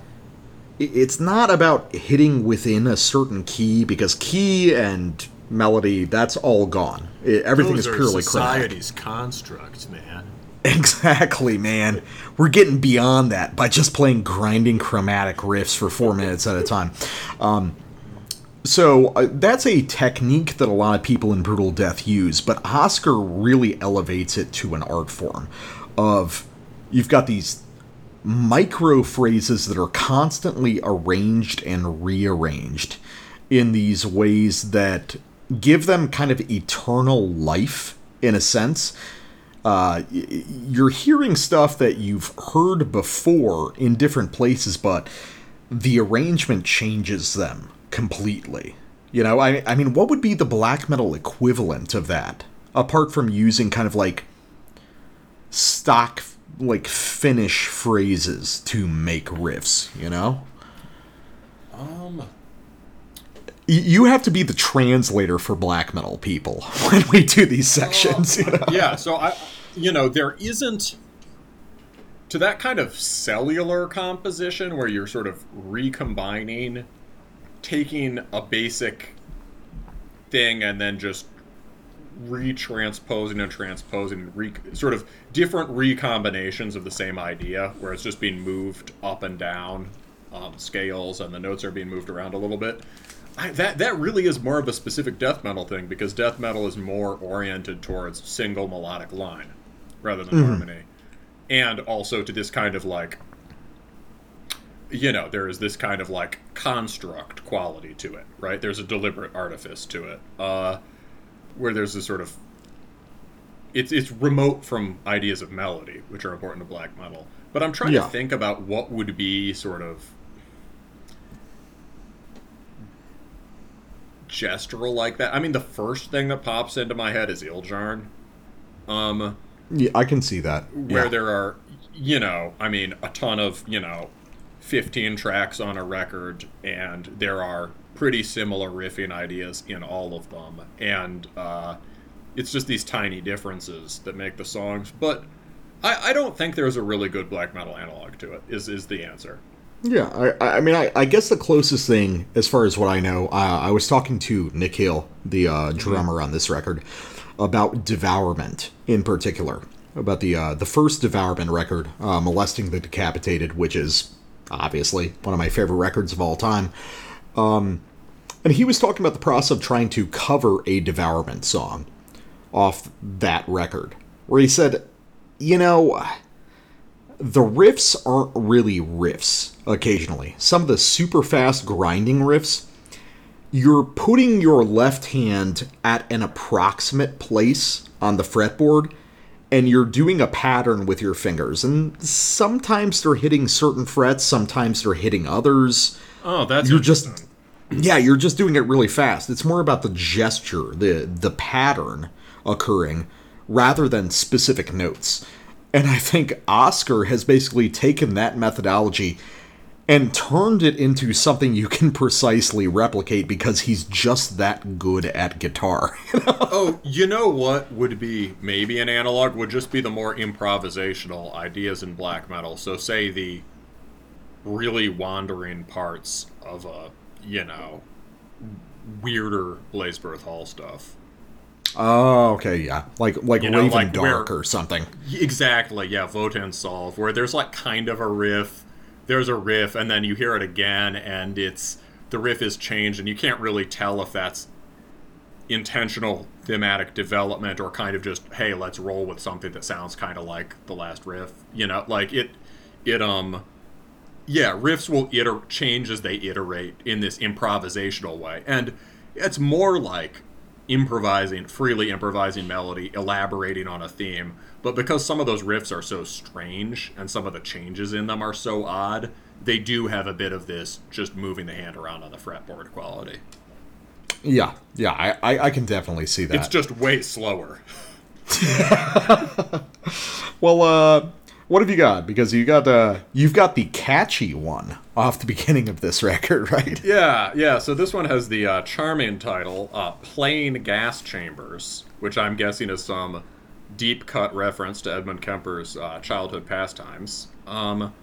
it's not about hitting within a certain key because key and melody that's all gone I- everything is purely chromatic constructs, man. Exactly, man. We're getting beyond that by just playing grinding chromatic riffs for four minutes at a time. Um, so uh, that's a technique that a lot of people in Brutal Death use, but Oscar really elevates it to an art form of you've got these micro phrases that are constantly arranged and rearranged in these ways that give them kind of eternal life in a sense uh, you're hearing stuff that you've heard before in different places, but the arrangement changes them completely. You know, I, I mean, what would be the black metal equivalent of that? Apart from using kind of like stock, like Finnish phrases to make riffs, you know? Um You have to be the translator for black metal people when we do these sections, you know? yeah, so I you know, there isn't to that kind of cellular composition where you're sort of recombining taking a basic thing and then just retransposing and transposing re- sort of different recombinations of the same idea where it's just being moved up and down um, scales and the notes are being moved around a little bit I, that that really is more of a specific death metal thing because death metal is more oriented towards single melodic line rather than harmony. And also to this kind of like you know there is this kind of like construct quality to it right? There's a deliberate artifice to it uh where there's this sort of it's it's remote from ideas of melody which are important to black metal. But i'm trying Yeah. to think about what would be sort of gestural like that i mean the first thing that pops into my head is Ildjarn um Yeah, I can see that. where Yeah. there are, you know, I mean, a ton of, you know, 15 tracks on a record, and there are pretty similar riffing ideas in all of them. And uh, it's just these tiny differences that make the songs. But I, I don't think there's a really good black metal analog to it, is, is the answer. Yeah, I, I mean, I, I guess the closest thing, as far as what I know, uh, I was talking to Nick Hill, the uh, drummer on this record, about Devourment in particular, about the uh, the first Devourment record, uh, "Molesting the Decapitated," which is obviously one of my favorite records of all time. Um, and he was talking about the process of trying to cover a Devourment song off that record, where he said, you know the riffs aren't really riffs occasionally. Some of the super fast grinding riffs, you're putting your left hand at an approximate place on the fretboard and you're doing a pattern with your fingers. And sometimes they're hitting certain frets, sometimes they're hitting others. Oh, that's You're just yeah, you're just doing it really fast. It's more about the gesture, the the pattern occurring rather than specific notes. And I think Oscar has basically taken that methodology and turned it into something you can precisely replicate because he's just that good at guitar. Oh, you know what would be maybe an analog would just be the more improvisational ideas in black metal. So say the really wandering parts of a, you know, weirder Blazebirth Hall stuff. Oh, okay, yeah. Like like You know, Raven like Dark where- or something. Exactly, yeah, Votan Solve, where there's like kind of a riff, there's a riff, and then you hear it again, and it's the riff is changed, and you can't really tell if that's intentional thematic development or kind of just hey, let's roll with something that sounds kind of like the last riff. You know, like it, it um, yeah, riffs will iter- change as they iterate in this improvisational way, and it's more like improvising, freely improvising melody, elaborating on a theme. But because some of those riffs are so strange and some of the changes in them are so odd, they do have a bit of this just moving the hand around on the fretboard quality. Yeah, yeah, I, I, I can definitely see that. It's just way slower. Well, uh, what have you got? Because you got uh, you've got the catchy one off the beginning of this record, right? Yeah, yeah. So this one has the uh, charming title, uh, "Playing Gas Chambers," which I'm guessing is some deep cut reference to Edmund Kemper's uh, childhood pastimes. Um,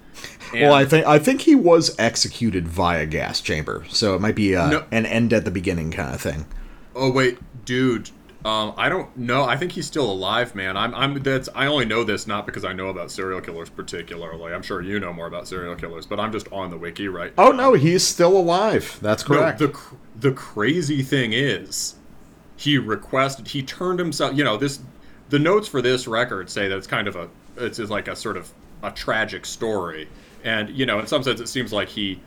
Well, I think I think he was executed via gas chamber, so it might be uh, No. an end at the beginning kind of thing. Oh wait, dude. Um, I don't know. I think he's still alive, man. I'm. I'm. That's. I only know this not because I know about serial killers particularly. I'm sure you know more about serial killers, but I'm just on the wiki right. Oh no, he's still alive. That's No, correct. the the crazy thing is, he requested. He turned himself. You know this. The notes for this record say that it's kind of a. It's like a sort of a tragic story, and you know, in some sense, it seems like he.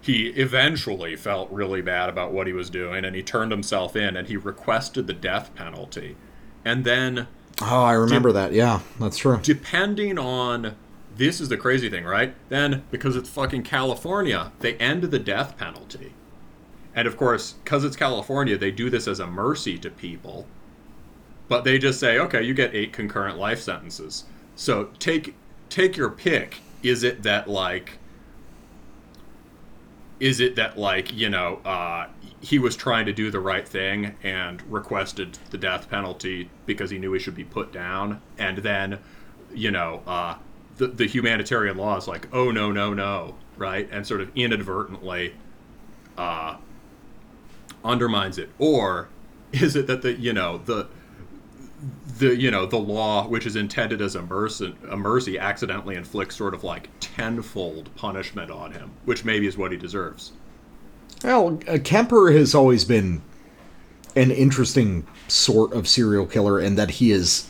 He eventually felt really bad about what he was doing, and he turned himself in, and he requested the death penalty, and then oh, I remember that. Yeah, that's true. depending on this is the crazy thing, right? Then because it's fucking California, they end the death penalty. And of course, because it's California, they do this as a mercy to people. But they just say, okay, you get eight concurrent life sentences. So take take your pick. Is it that like is it that like you know uh, he was trying to do the right thing and requested the death penalty because he knew he should be put down? And then you know uh, the, the humanitarian law is like oh no no no right? And sort of inadvertently uh, undermines it. Or is it that the you know the the you know the law which is intended as a mercy, a mercy accidentally inflicts sort of like tenfold punishment on him which maybe is what he deserves Well, Kemper has always been an interesting sort of serial killer in that he is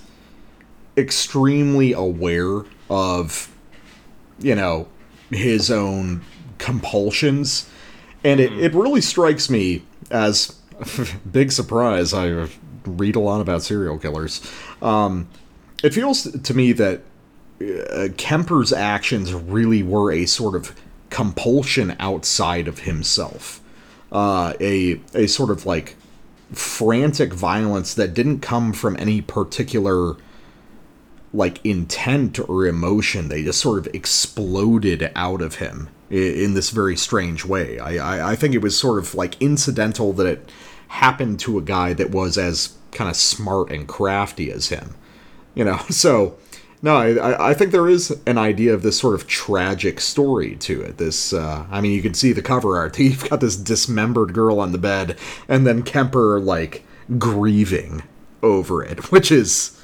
extremely aware of, you know, his own compulsions. And it, hmm. it really strikes me as big surprise. I read a lot about serial killers. Um, it feels to me that uh, Kemper's actions really were a sort of compulsion outside of himself. Uh, a a sort of like frantic violence that didn't come from any particular like intent or emotion. They just sort of exploded out of him i- in this very strange way. I, I, I think it was sort of like incidental that it happened to a guy that was as kind of smart and crafty as him. You know, so no, I, I- think there is an idea of this sort of tragic story to it. This, uh, I mean, you can see the cover art. You've got this dismembered girl on the bed, and then Kemper like grieving over it, which is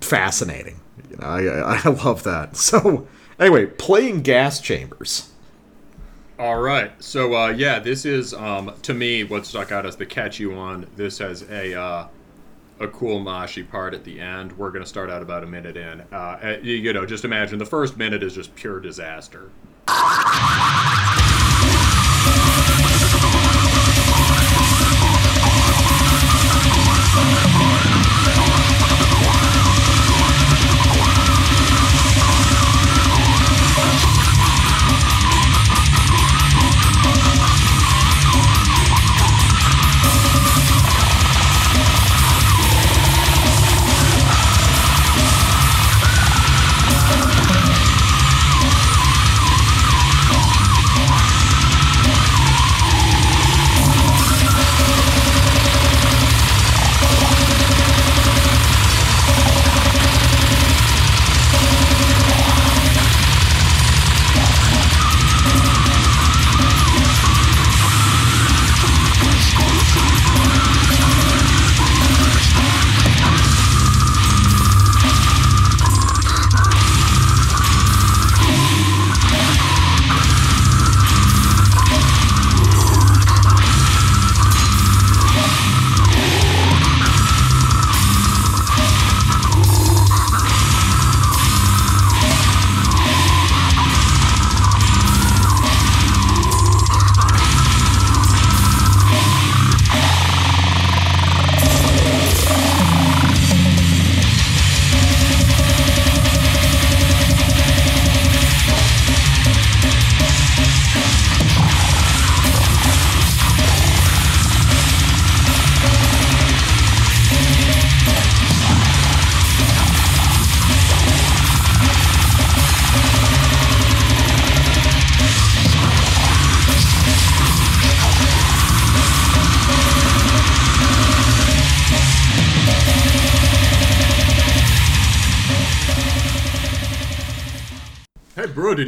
fascinating. You know, I I love that. So anyway, playing gas chambers. All right. So uh, yeah, this is um, to me what stuck out as the catchy one. This has a uh, a cool mashy part at the end. We're gonna start out about a minute in. Uh, you- you know, just imagine the first minute is just pure disaster.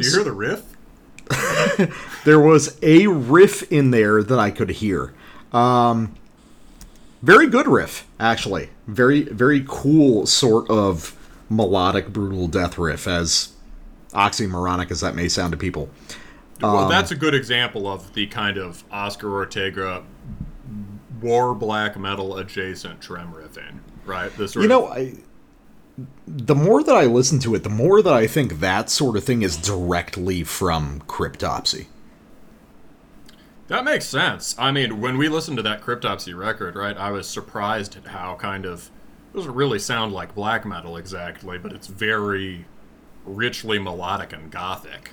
Did you hear the riff? There was a riff in there that I could hear. Um, very good riff, actually. Very, very cool sort of melodic, brutal death riff, as oxymoronic as that may sound to people. Well, that's a good example of the kind of Oscar Ortega war black metal adjacent trem riffing, right? Sort You know, I the more that I listen to it, the more that I think that sort of thing is directly from Cryptopsy. that makes sense. I mean, when we listened to that Cryptopsy record, right, I was surprised at how kind of it doesn't really sound like black metal exactly, but it's very richly melodic and gothic.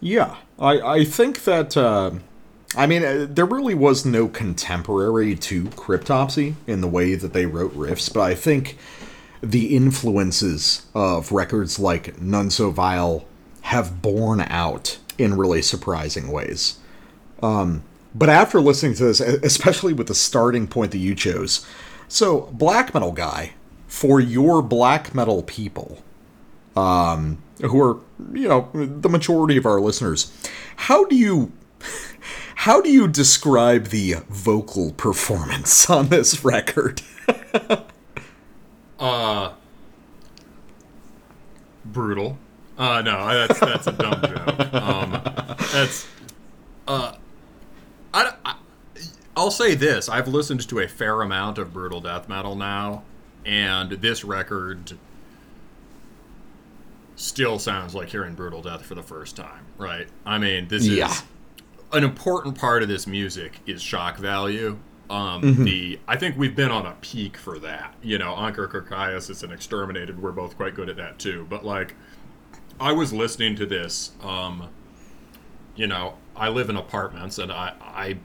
Yeah, I, I think that, uh, I mean, uh, there really was no contemporary to Cryptopsy in the way that they wrote riffs, but I think the influences of records like None So Vile have borne out in really surprising ways. Um, but after listening to this, especially with the starting point that you chose, so black metal guy, for your black metal people, um, who are you know the majority of our listeners, how do you how do you describe the vocal performance on this record? brutal. Uh, no, that's that's a dumb joke. Um, that's uh, I, I I'll say this: I've listened to a fair amount of brutal death metal now, and this record still sounds like hearing brutal death for the first time. Right? I mean, this Yeah. is an important part of this music is shock value. Um, The I think we've been on a peak for that. You know, Anker Kirkias and Exterminated. We're both quite good at that too. But like, I was listening to this. Um, you know, I live in apartments, and I I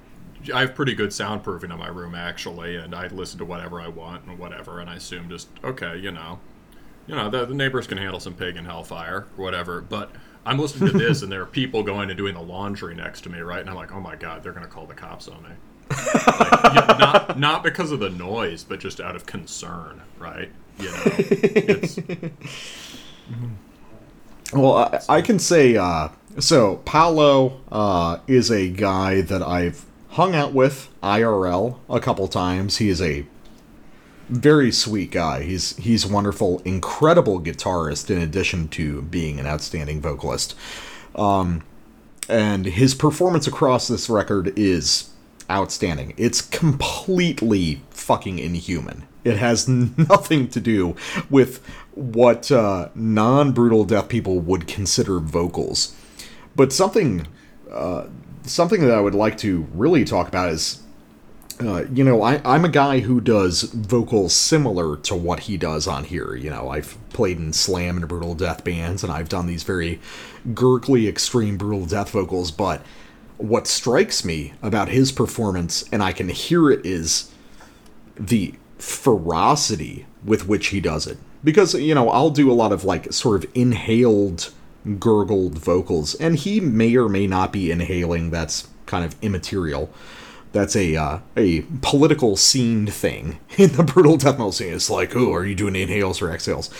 I have pretty good soundproofing in my room actually, and I listen to whatever I want and whatever, and I assume just okay, you know, you know, the, the neighbors can handle some pagan hellfire or whatever. But I'm listening to this, and there are people going and doing the laundry next to me, right? And I'm like, oh my god, they're gonna call the cops on me. Yeah, not not because of the noise, but just out of concern, right? You know, Well, I, I can say uh, so. Paolo uh, is a guy that I've hung out with IRL a couple times. He is a very sweet guy. He's he's wonderful, incredible guitarist in addition to being an outstanding vocalist. Um, and his performance across this record is outstanding. It's completely fucking inhuman. It has nothing to do with what uh, non-brutal death people would consider vocals. But something uh, something that I would like to really talk about is uh, you know, I, I'm a guy who does vocals similar to what he does on here. You know, I've played in slam and brutal death bands, and I've done these very gurgly, extreme brutal death vocals. But what strikes me about his performance, and I can hear it, is the ferocity with which he does it. Because, you know, I'll do a lot of like sort of inhaled, gurgled vocals, and he may or may not be inhaling. That's kind of immaterial that's a uh, a political scene thing in the brutal death metal scene. It's like, oh, are you doing inhales or exhales?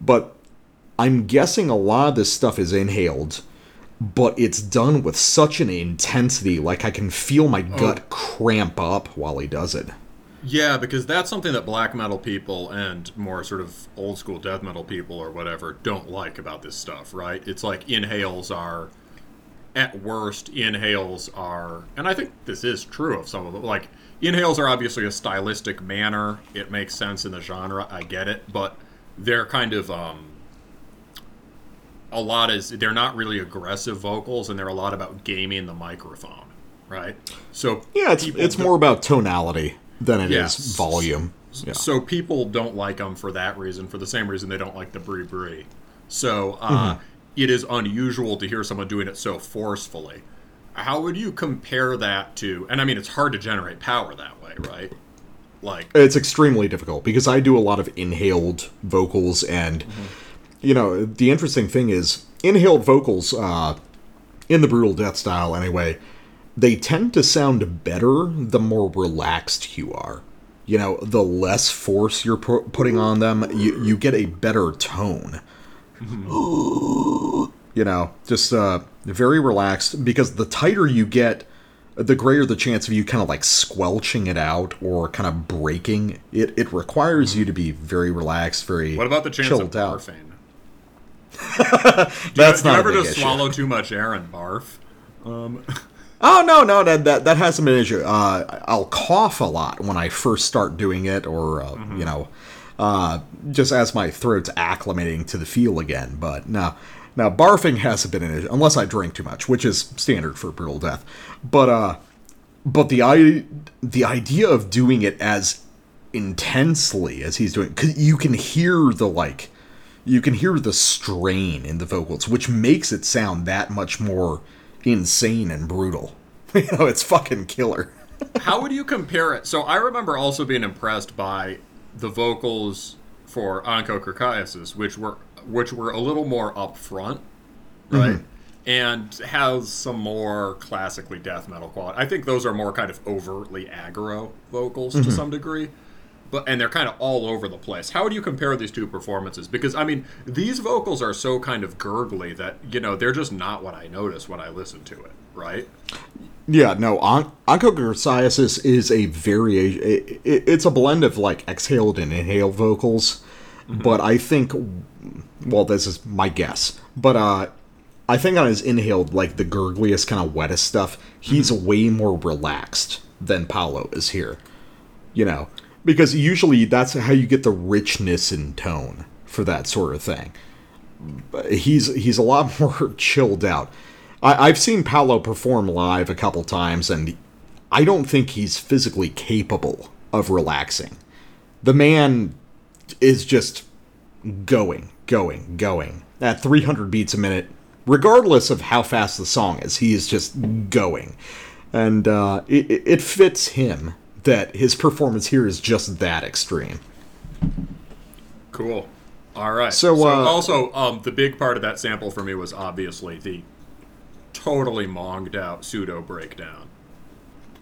But I'm guessing a lot of this stuff is inhaled, but it's done with such an intensity, like I can feel my gut cramp up while he does it. yeah, because that's something that black metal people and more sort of old school death metal people or whatever don't like about this stuff, right? It's like inhales are at worst, inhales are, and I think this is true of some of them. Like, inhales are obviously a stylistic manner. It makes sense in the genre. I get it, but they're kind of um, a lot is they're not really aggressive vocals, and they're a lot about gaming the microphone, right? So Yeah, it's it's more about tonality than it is Yes. volume. Yeah. So people don't like them for that reason, for the same reason they don't like the brie brie. So uh, it is unusual to hear someone doing it so forcefully. How would you compare that to? And I mean, it's hard to generate power that way, right? Like, It's extremely difficult because I do a lot of inhaled vocals, and you know the interesting thing is inhaled vocals uh, in the brutal death style anyway. They tend to sound better the more relaxed you are. You know, the less force you're pu- putting on them, you you get a better tone. you know, just uh, very relaxed because the tighter you get, the greater the chance of you kind of like squelching it out or kind of breaking. It it requires you to be very relaxed, very what about the chance chilled of out. barfing? That's Do you not ever just issue. swallow too much air and barf? Oh no, no, that that, that hasn't been an issue. Uh, I'll cough a lot when I first start doing it, or uh, you know, uh, just as my throat's acclimating to the feel again. But no, now barfing hasn't been an issue unless I drink too much, which is standard for brutal death. But uh, but the i the idea of doing it as intensely as he's doing, because you can hear the like, you can hear the strain in the vocals, which makes it sound that much more insane and brutal. You know, it's fucking killer. How would you compare it? So I remember also being impressed by the vocals for Onchocerciasis, which were which were a little more upfront, mm-hmm. right? And has some more classically death metal quality. I think those are more kind of overtly aggro vocals to mm-hmm. some degree. But and they're kind of all over the place. How do you compare these two performances? Because I mean, these vocals are so kind of gurgly that you know they're just not what I notice when I listen to it, right? Yeah, no, on- onchocerciasis is a variation. It, it, it's a blend of like exhaled and inhaled vocals, but I think, well, this is my guess, but uh, I think on his inhaled, like the gurgliest kind of wettest stuff, he's way more relaxed than Paolo is here. You know, because usually that's how you get the richness in tone for that sort of thing. But he's he's a lot more chilled out. I, I've seen Paolo perform live a couple times, and I don't think he's physically capable of relaxing. The man is just going, going, going at 300 beats a minute, regardless of how fast the song is. He is just going, and uh, it, it it fits him that his performance here is just that extreme. Cool. All right. So, uh, also, um, the big part of that sample for me was obviously the totally monged out pseudo breakdown,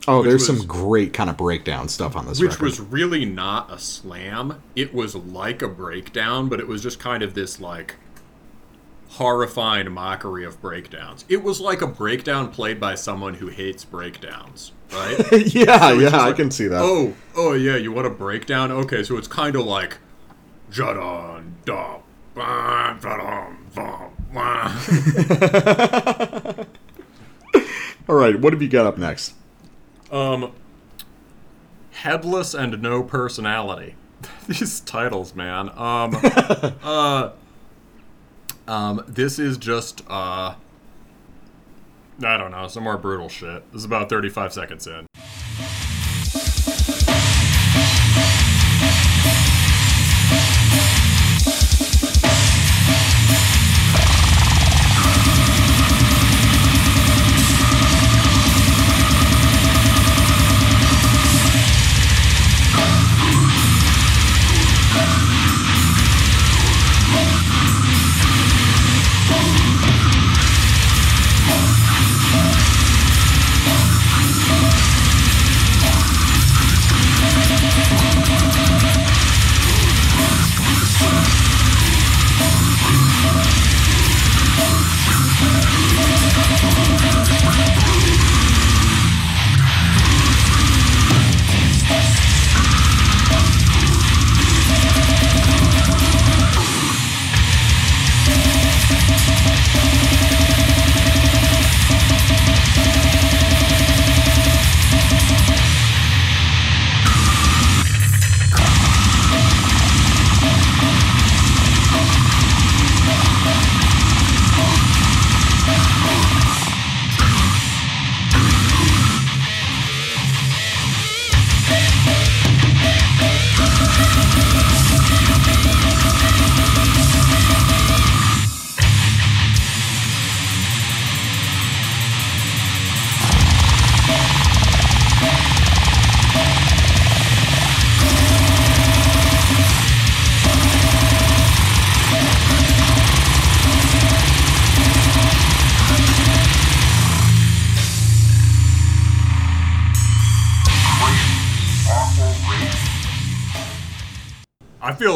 Oh, there's was- some great kind of breakdown stuff on this which record. was really not a slam. It was like a breakdown, but it was just kind of this like horrifying mockery of breakdowns. It was like a breakdown played by someone who hates breakdowns, right? yeah, So yeah, just I can see that. Oh, oh yeah, you want a breakdown? Okay, so it's kind of like Jadon, dum, bam, ba-dum, bum. All right, what have you got up next? Um, headless and no personality. These titles, man. Um, uh, um, this is just uh, I don't know, some more brutal shit. This is about 35 seconds in.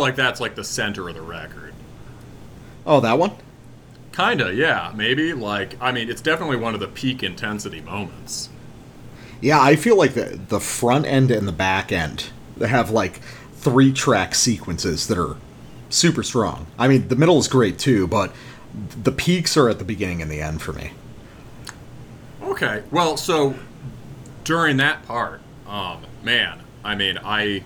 Like that's like the center of the record. Oh, that one? Kinda, yeah, maybe. Like, I mean, it's definitely one of the peak intensity moments. Yeah, I feel like the the front end and the back end they have like three track sequences that are super strong. I mean, the middle is great too, but the peaks are at the beginning and the end for me. Okay, well, so during that part, um, man, I mean, I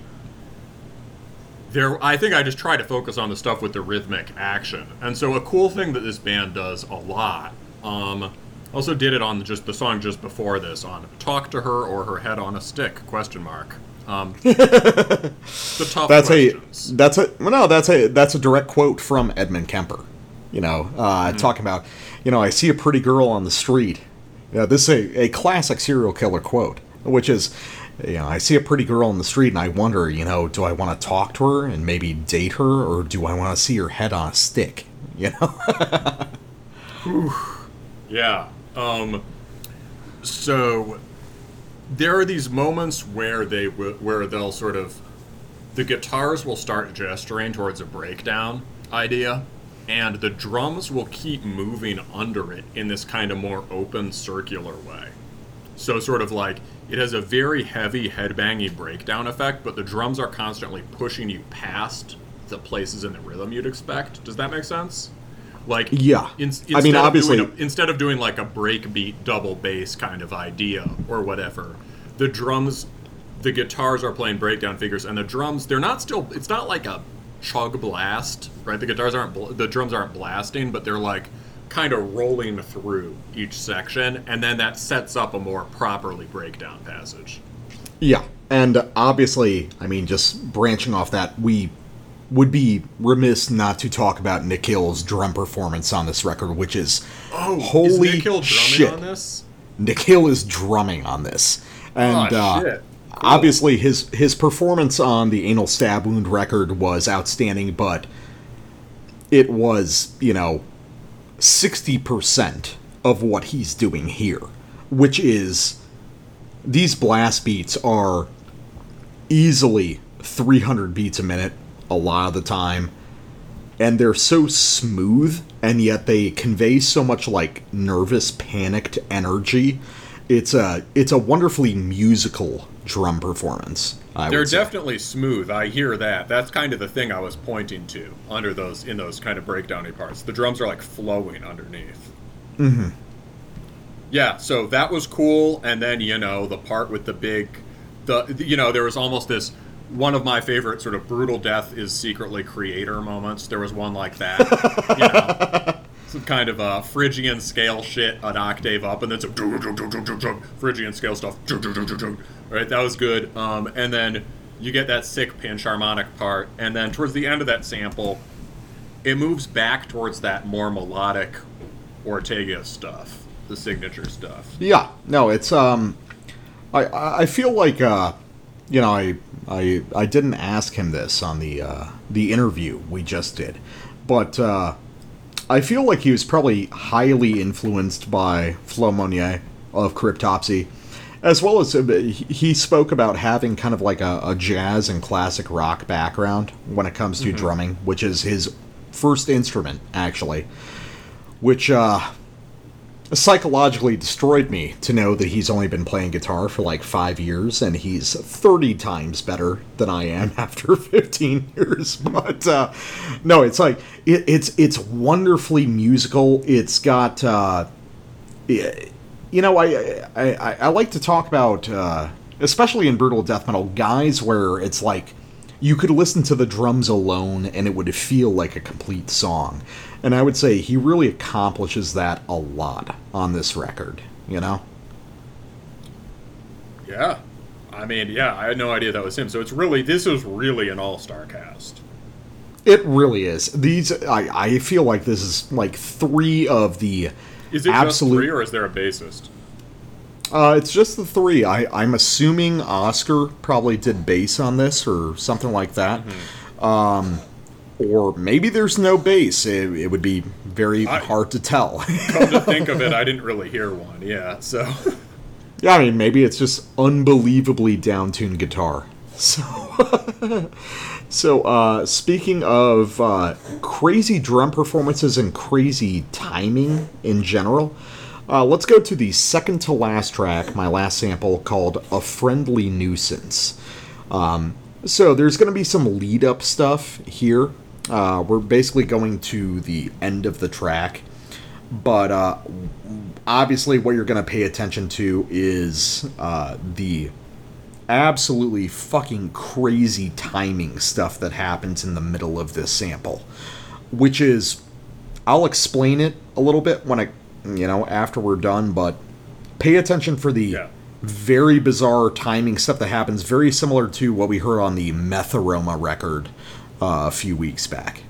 there, I think I just try to focus on the stuff with the rhythmic action, and so a cool thing that this band does a lot. Um, also did it on just the song just before this on "Talk to Her" or "Her Head on a Stick?" Question mark. Um, the tough That's questions. a that's a well, no, that's a that's a direct quote from Edmund Kemper. You know, uh, talking about, you know, I see a pretty girl on the street. Yeah, this is a, a classic serial killer quote, which is, you know, I see a pretty girl in the street and I wonder, you know, do I want to talk to her and maybe date her, or do I want to see her head on a stick? You know, Yeah. Um, so there are these moments where they w- where they'll sort of the guitars will start gesturing towards a breakdown idea, and the drums will keep moving under it in this kind of more open circular way. So sort of like it has a very heavy headbanging breakdown effect, but the drums are constantly pushing you past the places in the rhythm you'd expect. Does that make sense? Like Yeah. in- I mean, instead of obviously- doing a- instead of doing like a breakbeat double bass kind of idea or whatever, the drums, the guitars are playing breakdown figures, and the drums they're not still. It's not like a chug blast, right? The guitars aren't, the drums aren't blasting, but they're like kind of rolling through each section, and then that sets up a more properly breakdown passage. yeah, and obviously, I mean, just branching off that, we would be remiss not to talk about Nick Hill's drum performance on this record, which is Oh, holy is Nick Hill drumming shit. on this? Nick Hill is drumming on this, and Oh, uh, shit. obviously his his performance on the Anal Stab Wound record was outstanding. But it was, you know, 60% of what he's doing here, which is these blast beats are easily 300 beats a minute a lot of the time and they're so smooth and yet they convey so much like nervous panicked energy. It's a it's a wonderfully musical drum performance I They're definitely smooth. I hear that. That's kind of the thing I was pointing to under those in those kind of breakdowny parts. The drums are like flowing underneath. Mm-hmm. Yeah, so that was cool. And then you know the part with the big, the you know there was almost this one of my favorite sort of brutal death is secretly creator moments. There was one like that. you know, some kind of uh, Phrygian scale shit an octave up, and then some Phrygian scale stuff. Right, that was good. Um, and then you get that sick pinch harmonic part, and then towards the end of that sample, it moves back towards that more melodic Ortega stuff, the signature stuff. Yeah, no, it's um, I I feel like uh, you know, I I I didn't ask him this on the uh, the interview we just did, but uh, I feel like he was probably highly influenced by Flo Mounier of Cryptopsy, as well as uh, he he spoke about having kind of like a, a jazz and classic rock background when it comes to drumming, which is his first instrument actually, which uh, psychologically destroyed me to know that he's only been playing guitar for like five years and he's 30 times better than I am after 15 years. But uh, no, it's like it, it's it's wonderfully musical. It's got uh, you know I I, I, like to talk about uh, especially in brutal death metal guys where it's like you could listen to the drums alone and it would feel like a complete song. And I would say he really accomplishes that a lot on this record, you know? Yeah. I mean, yeah, I had no idea that was him. So it's really, this is really an all star cast. It really is. These I, I feel like this is like three of the Is it absolute just three or is there a bassist? Uh, it's just the three. I, I'm assuming Oscar probably did bass on this or something like that. Um, or maybe there's no bass. It, it would be very I- hard to tell. Come to think of it, I didn't really hear one. Yeah, so. yeah, I mean, maybe it's just unbelievably down-tuned guitar. So, so uh, speaking of uh, crazy drum performances and crazy timing in general, uh, let's go to the second to last track, my last sample, called "A Friendly Nuisance." Um, so there's going to be some lead-up stuff here. Uh, we're basically going to the end of the track, but uh, obviously, what you're going to pay attention to is uh, the absolutely fucking crazy timing stuff that happens in the middle of this sample, which is I'll explain it a little bit when I, you know, after we're done, but pay attention for the Yeah. very bizarre timing stuff that happens, very similar to what we heard on the Meth Aroma record uh, a few weeks back.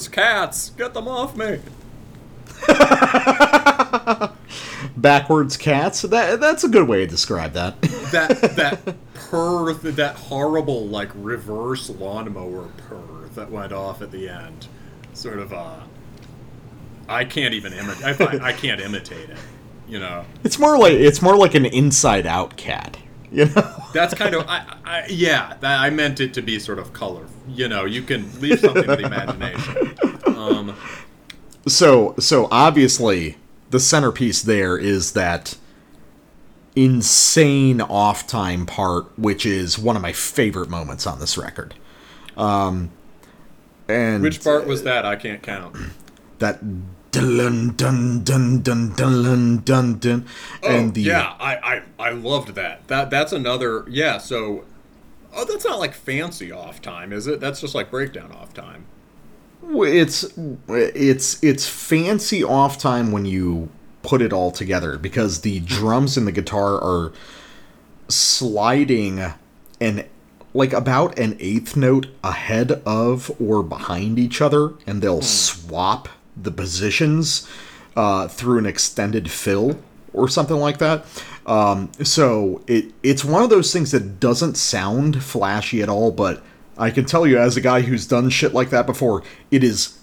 Backwards cats. Get them off me. Backwards cats. That that's a good way to describe that. That that purr, that horrible like reverse lawnmower purr that went off at the end. Sort of uh I can't even imitate. I, I can't imitate it. You know, it's more like it's more like an inside out cat. You know. that's kind of I, I yeah. That, I meant it to be sort of color. You know, you can leave something to the imagination. Um, So so obviously the centerpiece there is that insane off time part, which is one of my favorite moments on this record. Um, and which part was that? I can't count. that dun dun dun dun dun dun dun oh, and the Oh, yeah, I, I I loved that. That that's another yeah. So, oh, that's not like fancy off time, is it? That's just like breakdown off time. it's it's it's fancy off time when you put it all together because the drums and the guitar are sliding and like about an eighth note ahead of or behind each other and they'll hmm. swap the positions uh, through an extended fill or something like that um, so it it's one of those things that doesn't sound flashy at all but i can tell you as a guy who's done shit like that before it is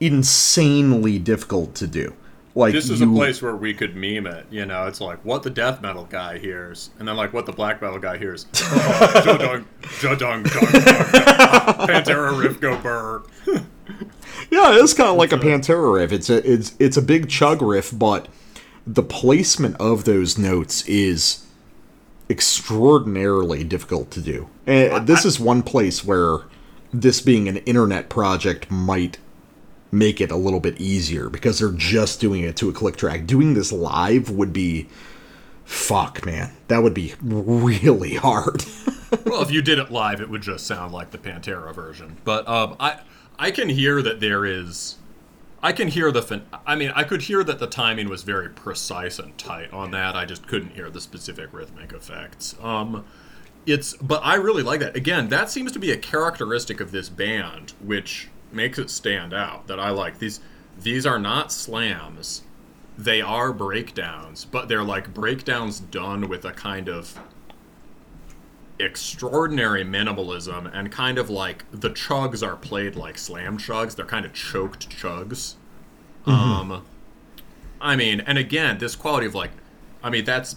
insanely difficult to do like This is you- a place where we could meme it. You know, it's like what the death metal guy hears, and then like what the black metal guy hears. Jadung, jadung, dung, dung. Pantera riff go burr. Yeah, it's kind of like a Pantera riff. It's a it's it's a big chug riff, but the placement of those notes is extraordinarily difficult to do. And this is one place where this being an internet project might make it a little bit easier because they're just doing it to a click track. Doing this live would be fuck, man. That would be really hard. well, if you did it live, it would just sound like the Pantera version. But um, I I can hear that there is. I can hear the. Fin- I mean, I could hear that the timing was very precise and tight on that. I just couldn't hear the specific rhythmic effects. Um, it's but I really like that. Again, that seems to be a characteristic of this band, which makes it stand out. That I like these. These are not slams. They are breakdowns, but they're like breakdowns done with a kind of extraordinary minimalism and kind of like the chugs are played like slam chugs. They're kind of choked chugs. Um, I mean, and again, this quality of like, I mean, that's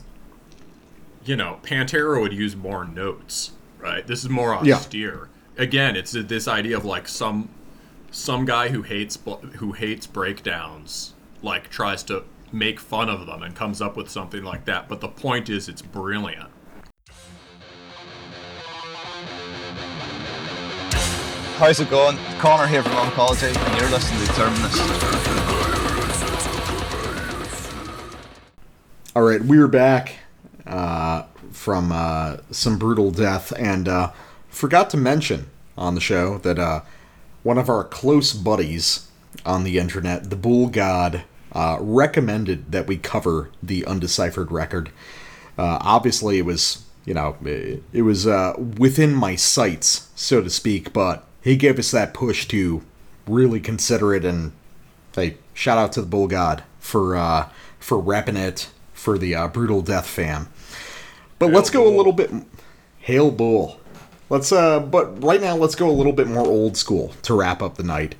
you know, Pantera would use more notes, right? This is more Yeah. austere. Again, it's this idea of like some some guy who hates who hates breakdowns like tries to make fun of them and comes up with something like that. But the point is, it's brilliant. How's it going? Connor here from Oncology, and you're listening to Terminus. All right, we're back uh, from uh, some brutal death, and uh, forgot to mention on the show that uh, one of our close buddies on the internet, the Bull God, uh, recommended that we cover the undeciphered record. Uh, obviously, it was you know it, it was uh, within my sights, so to speak, but he gave us that push to really consider it and Hey, shout out to the Bull God for uh, for repping it for the uh, brutal death fam. But let's go a little bit. Hail Bull. Let's uh, but right now let's go a little bit more old school to wrap up the night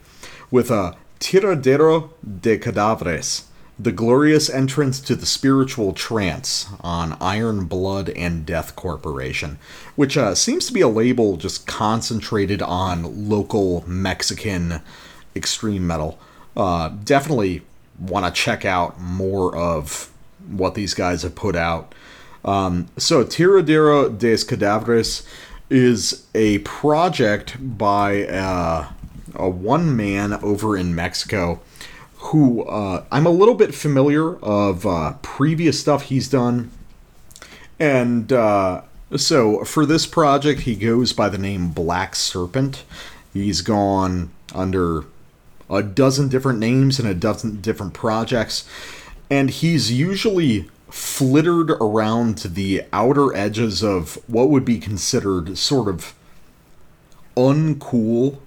with a uh, Tiradero de Cadavres, the glorious entrance to the spiritual trance on Iron Blood and Death Corporation, which uh, seems to be a label just concentrated on local Mexican extreme metal. Uh, definitely want to check out more of what these guys have put out. Um, so, Tiradero de Cadavres is a project by uh, a one man over in Mexico who uh, I'm a little bit familiar of uh, previous stuff he's done. And uh, so for this project, he goes by the name Black Serpent. He's gone under a dozen different names and a dozen different projects. And he's usually flittered around to the outer edges of what would be considered sort of uncool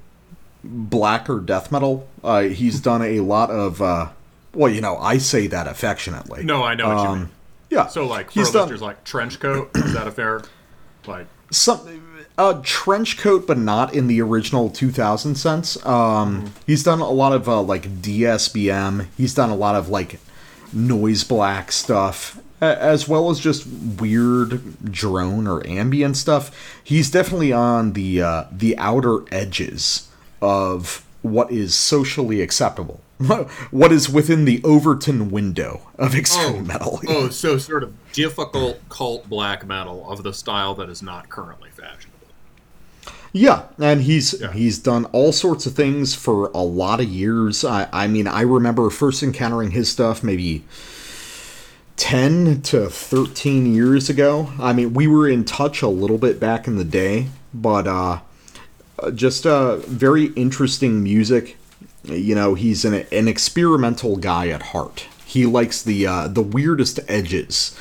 blacker death metal. Uh, he's done a lot of. Uh, well, you know, I say that affectionately. No, I know what you Um, mean. Yeah. So like for he's done like trench coat, is that a fair like some a trench coat, but not in the original 2000 sense. Um, He's done a lot of uh, like DSBM. He's done a lot of like noise black stuff, as well as just weird drone or ambient stuff. He's definitely on the uh, the outer edges of what is socially acceptable. what is within the Overton window of extreme metal? Oh, so sort of difficult cult black metal of the style that is not currently fashionable. Yeah, and he's Yeah. he's done all sorts of things for a lot of years. I, I mean, I remember first encountering his stuff maybe ten to thirteen years ago. I mean, we were in touch a little bit back in the day, but uh, just uh, very interesting music. You know, he's an an experimental guy at heart. He likes the uh, the weirdest edges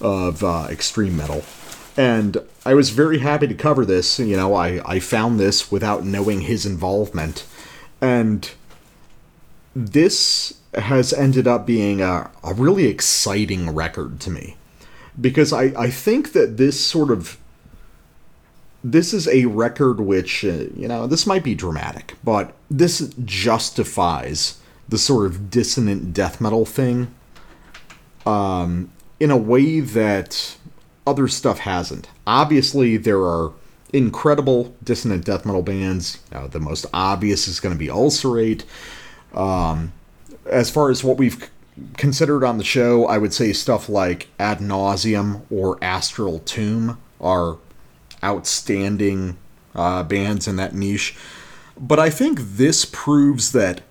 of uh, extreme metal. And I was very happy to cover this. You know, I, I found this without knowing his involvement. And this has ended up being a, a really exciting record to me. Because I, I think that this sort of. This is a record which, uh, you know, this might be dramatic, but this justifies the sort of dissonant death metal thing um, in a way that other stuff hasn't. Obviously, there are incredible dissonant death metal bands. You know, the most obvious is going to be Ulcerate. Um, as far as what we've considered on the show, I would say stuff like Ad Nauseam or Astral Tomb are outstanding uh, bands in that niche. But I think this proves that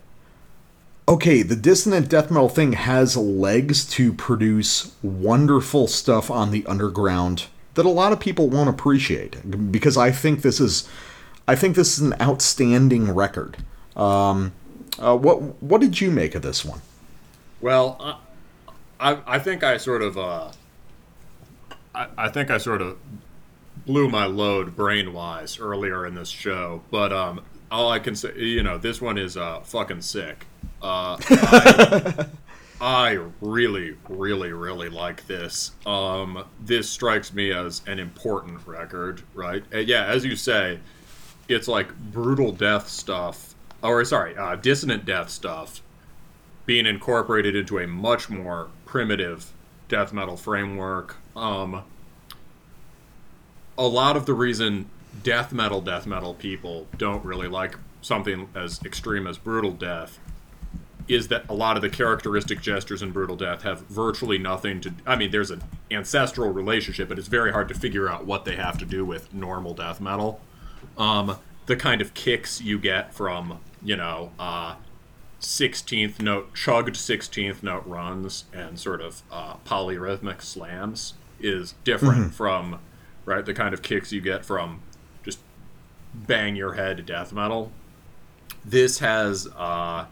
okay, the dissonant death metal thing has legs to produce wonderful stuff on the underground that a lot of people won't appreciate because I think this is I think this is an outstanding record. Um, uh, what what did you make of this one? Well, I, I, think I sort of, uh, I, I think I sort of blew my load brain wise earlier in this show, but um, all I can say, you know, this one is uh, fucking sick. Uh, I, I really, really, really like this. Um, this strikes me as an important record, right? And yeah, as you say, it's like brutal death stuff, or sorry, uh, dissonant death stuff being incorporated into a much more primitive death metal framework. Um, a lot of the reason death metal, death metal people don't really like something as extreme as brutal death is that a lot of the characteristic gestures in brutal death have virtually nothing to i mean there's an ancestral relationship but it's very hard to figure out what they have to do with normal death metal. Um, the kind of kicks you get from you know uh, 16th note chugged 16th note runs and sort of uh, polyrhythmic slams is different from right? The kind of kicks you get from just bang your head to death metal. This has uh,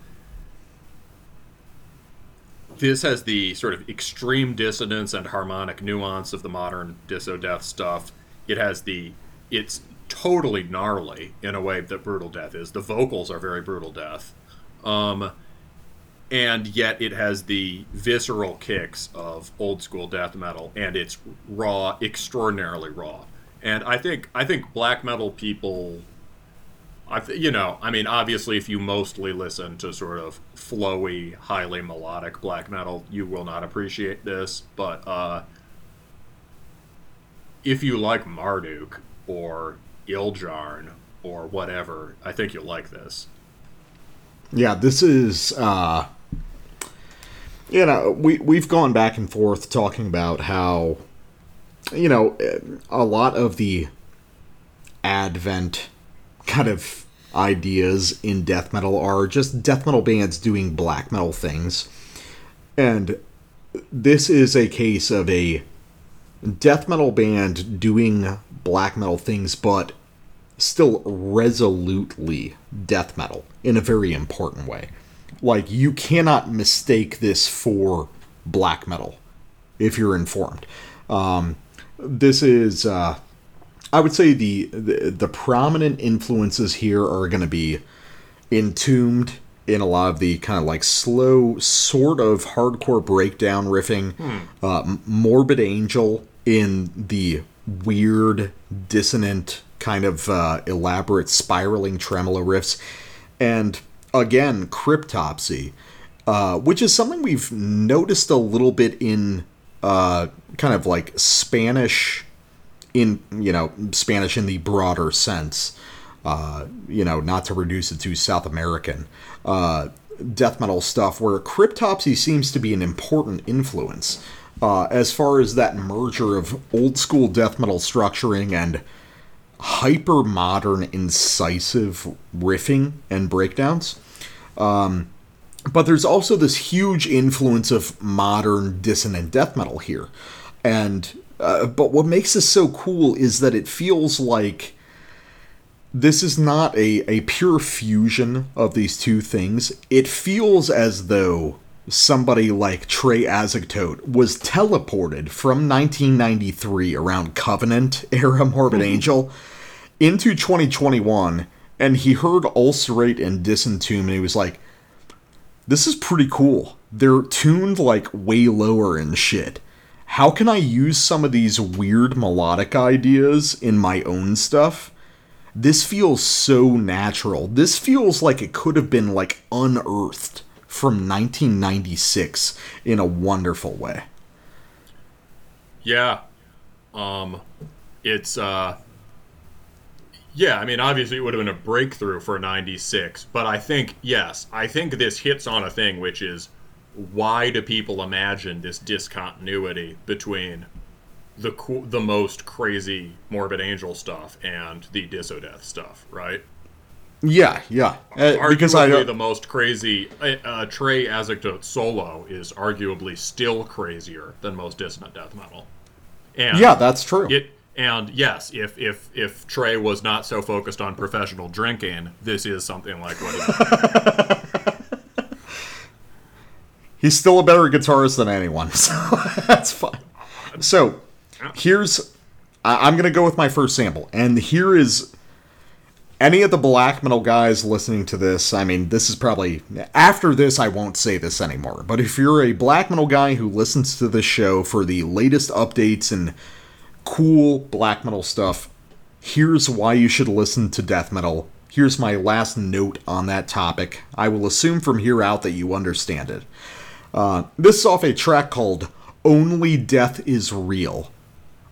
this has the sort of extreme dissonance and harmonic nuance of the modern disso death stuff. It has the it's totally gnarly in a way that brutal death is. The vocals are very brutal death. Um, and yet it has the visceral kicks of old school death metal and it's raw extraordinarily raw. And i think i think black metal people I th- you know i mean obviously if you mostly listen to sort of flowy highly melodic black metal you will not appreciate this but uh if you like marduk or Ildjarn or whatever i think you'll like this. Yeah, this is uh you know, we we've gone back and forth talking about how you know, a lot of the advent kind of ideas in death metal are just death metal bands doing black metal things. And this is a case of a death metal band doing black metal things but still resolutely death metal in a very important way. Like you cannot mistake this for black metal if you're informed. Um, this is, uh, I would say, the, the the prominent influences here are going to be entombed in a lot of the kind of like slow, sort of hardcore breakdown riffing. Uh, Morbid Angel in the weird, dissonant, kind of uh, elaborate spiraling tremolo riffs. And again, Cryptopsy, uh, which is something we've noticed a little bit in uh, kind of like Spanish in you know Spanish in the broader sense, uh, you know, not to reduce it to South American uh, death metal stuff, where Cryptopsy seems to be an important influence uh, as far as that merger of old school death metal structuring and hyper modern, incisive riffing and breakdowns. Um, but there's also this huge influence of modern dissonant death metal here, and uh, but what makes this so cool is that it feels like this is not a, a pure fusion of these two things. It feels as though somebody like Trey Azagthoth was teleported from 1993 around Covenant era Morbid Angel into 2021 and he heard Ulcerate and Disentomb and he was like, this is pretty cool. They're tuned like way lower and shit. How can I use some of these weird melodic ideas in my own stuff? This feels so natural. This feels like it could have been like unearthed from 1996 in a wonderful way. Yeah. Um it's uh yeah, I mean obviously it would have been a breakthrough for 96, but I think yes, I think this hits on a thing which is why do people imagine this discontinuity between the co- the most crazy morbid angel stuff and the disodeath stuff, right? Yeah, yeah. Uh, because I arguably the most crazy uh, uh, Trey Azagthoth solo is arguably still crazier than most dissonant death metal. And yeah, that's true. it and yes, if if if Trey was not so focused on professional drinking, this is something like what He's still a better guitarist than anyone, so that's fine. So here's I'm gonna go with my first sample, and here is any of the black metal guys listening to this. I mean, this is probably after this. I won't say this anymore. But if you're a black metal guy who listens to this show for the latest updates and cool black metal stuff, here's why you should listen to death metal. Here's my last note on that topic. I will assume from here out that you understand it. Uh, this is off a track called Only Death is Real.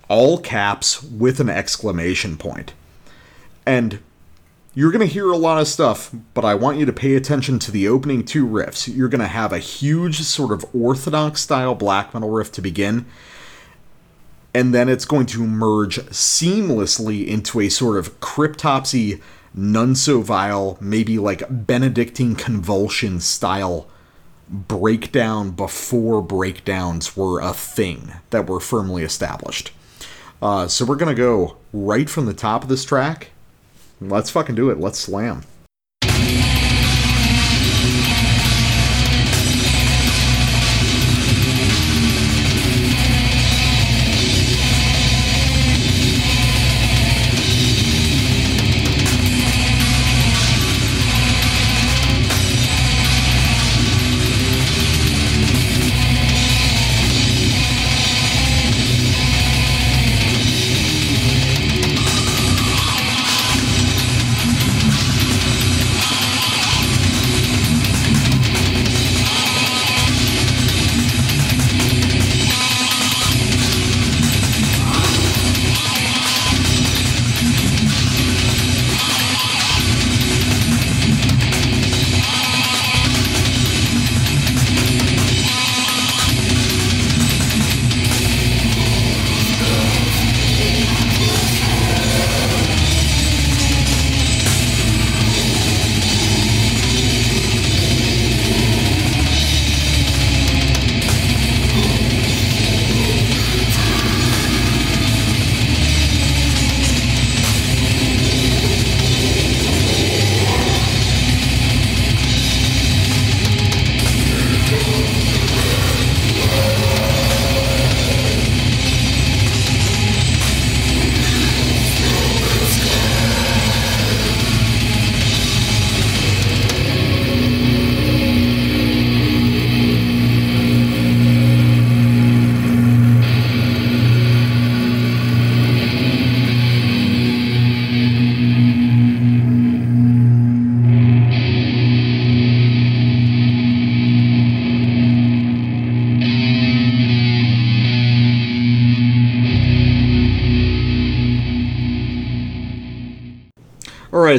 All caps with an exclamation point. And you're going to hear a lot of stuff, but I want you to pay attention to the opening two riffs. You're going to have a huge, sort of orthodox style black metal riff to begin, and then it's going to merge seamlessly into a sort of cryptopsy, none so vile, maybe like Benedictine convulsion style breakdown before breakdowns were a thing that were firmly established. Uh, so we're gonna go right from the top of this track. Let's fucking do it. Let's slam.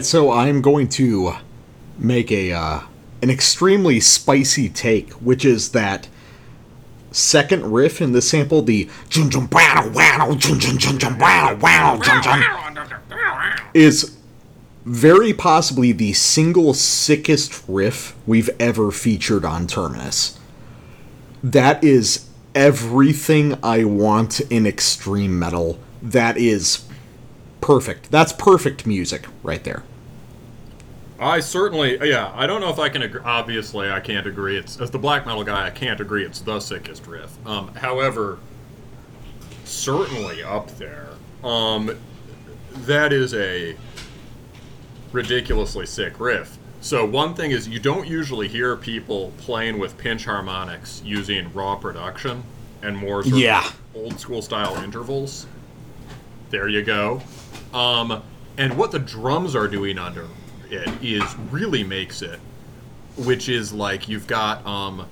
So I'm going to make a uh, an extremely spicy take, which is that second riff in the sample, the is very possibly the single sickest riff we've ever featured on Terminus. That is everything I want in extreme metal. That is perfect. That's perfect music right there. I certainly, yeah. I don't know if I can agree. Obviously, I can't agree. It's as the black metal guy, I can't agree. It's the sickest riff. Um, however, certainly up there. Um, that is a ridiculously sick riff. So one thing is you don't usually hear people playing with pinch harmonics using raw production and more sort Yeah. of old school style intervals. There you go. Um, and what the drums are doing under it is really makes it, which is like you've got um,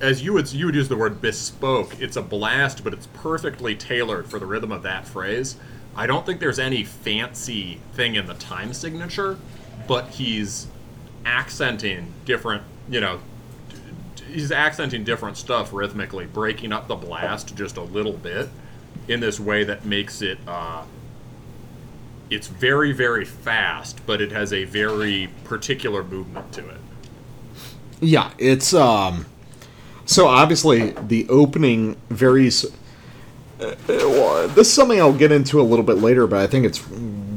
as you would you would use the word bespoke. It's a blast, but it's perfectly tailored for the rhythm of that phrase. I don't think there's any fancy thing in the time signature, but he's accenting different, you know, he's accenting different stuff rhythmically, breaking up the blast just a little bit in this way that makes it uh, it's very very fast, but it has a very particular movement to it. Yeah, it's um. So obviously, the opening varies. Uh, uh, this is something I'll get into a little bit later, but I think it's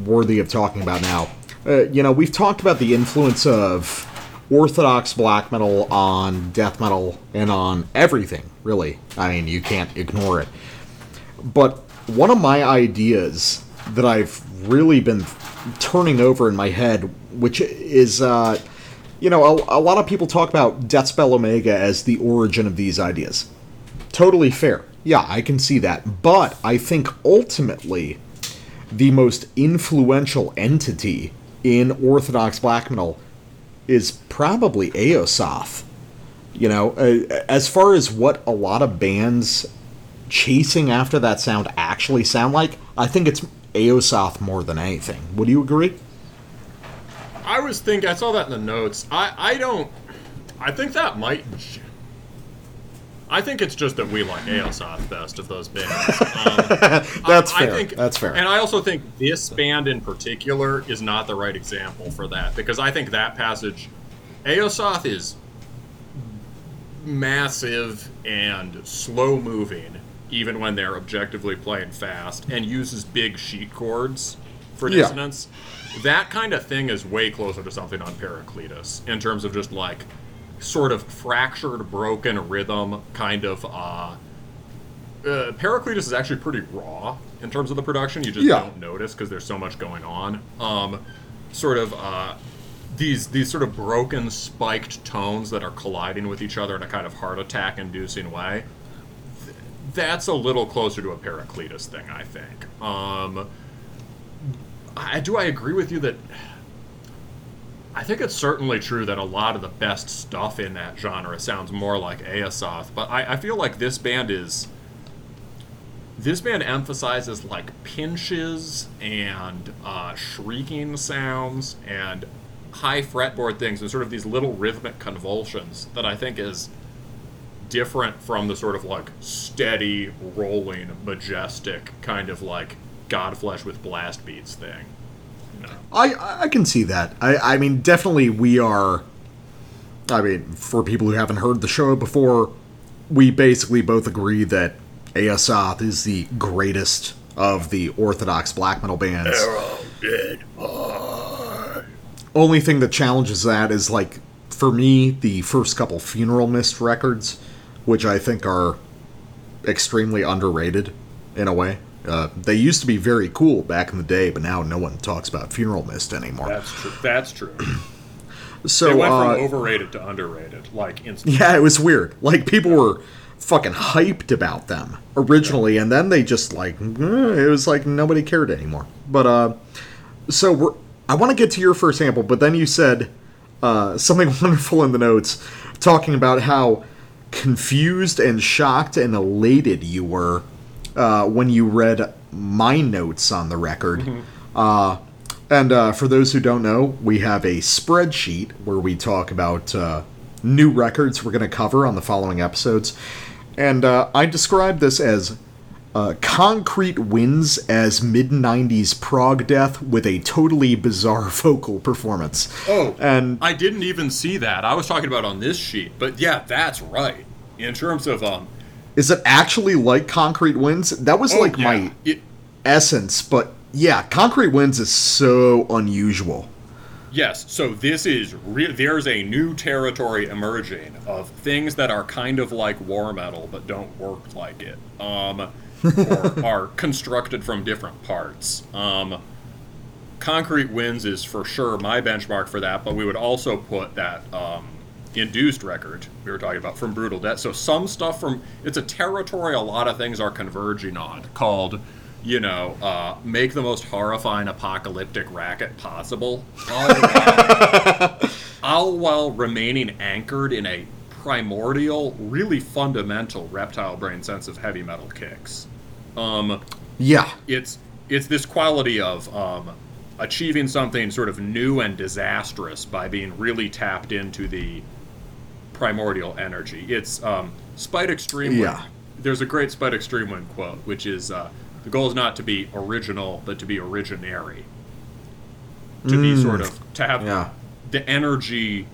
worthy of talking about now. Uh, you know, we've talked about the influence of orthodox black metal on death metal and on everything, really. I mean, you can't ignore it. But one of my ideas that I've really been turning over in my head, which is, uh, you know, a, a lot of people talk about Deathspell Omega as the origin of these ideas. Totally fair. Yeah, I can see that. But I think ultimately, the most influential entity in Orthodox black metal is probably Aosoth. You know, uh, as far as what a lot of bands chasing after that sound actually sound like, I think it's Aosoth more than anything. Would you agree? I was thinking, I saw that in the notes. I, I don't, I think that might. I think it's just that we like Aosoth best of those bands. Um, That's I, fair. I think, That's fair. And I also think this band in particular is not the right example for that because I think that passage, Aosoth is massive and slow moving, even when they're objectively playing fast, and uses big sheet chords for Yeah. dissonance. That kind of thing is way closer to something on Paracletus in terms of just like sort of fractured, broken rhythm, kind of. uh uh, is actually pretty raw in terms of the production. You just Yeah. don't notice because there's so much going on. Um, sort of uh, these these sort of broken, spiked tones that are colliding with each other in a kind of heart attack-inducing way. Th- That's a little closer to a Paracletus thing, I think. Um, I do I agree with you that I think it's certainly true that a lot of the best stuff in that genre sounds more like Aosoth, but I, I feel like this band is this band emphasizes like pinches and uh, shrieking sounds and high fretboard things and sort of these little rhythmic convulsions that I think is different from the sort of like steady, rolling, majestic kind of like Godflesh with blast beats thing. You know? I I can see that. I I mean, definitely we are. I mean, for people who haven't heard the show before, we basically both agree that Aosoth is the greatest of the orthodox black metal bands. Only thing that challenges that is like, for me, the first couple Funeral Mist records, which I think are extremely underrated in a way. Uh, they used to be very cool back in the day, but now no one talks about Funeral Mist anymore. That's true. That's true. So It went uh, from overrated to underrated, like instantly. yeah, it was weird. Like people were fucking hyped about them originally, and then they just like eh, it was like nobody cared anymore. But uh, so we're I want to get to your first sample, but then you said uh, something wonderful in the notes, talking about how confused and shocked and elated you were uh, when you read my notes on the record. Uh, And uh, for those who don't know, we have a spreadsheet where we talk about uh, new records we're going to cover on the following episodes. And uh, I describe this as uh, Concrete Winds as mid 90s prog death with a totally bizarre vocal performance. Oh, And I didn't even see that. I was talking about on this sheet, but yeah, that's right. In terms of um, is it actually like Concrete Winds? That was oh, like yeah, my it, essence, but yeah, Concrete Winds is so unusual. Yes, so this is re- there's a new territory emerging of things that are kind of like war metal but don't work like it. Um or are constructed from different parts. Um Concrete Winds is for sure my benchmark for that, but we would also put that um induced record we were talking about from Brutal Death. So some stuff from it's a territory a lot of things are converging on called you know, uh, make the most horrifying apocalyptic racket possible, all while, all while remaining anchored in a primordial, really fundamental reptile brain sense of heavy metal kicks. Um, Yeah. it's it's this quality of um, achieving something sort of new and disastrous by being really tapped into the primordial energy. It's um, Spite Extreme. Wing. Yeah. There's a great Spite Extreme Wing quote, which is uh, the goal is not to be original, but to be originary. To be sort of to have Yeah. the energy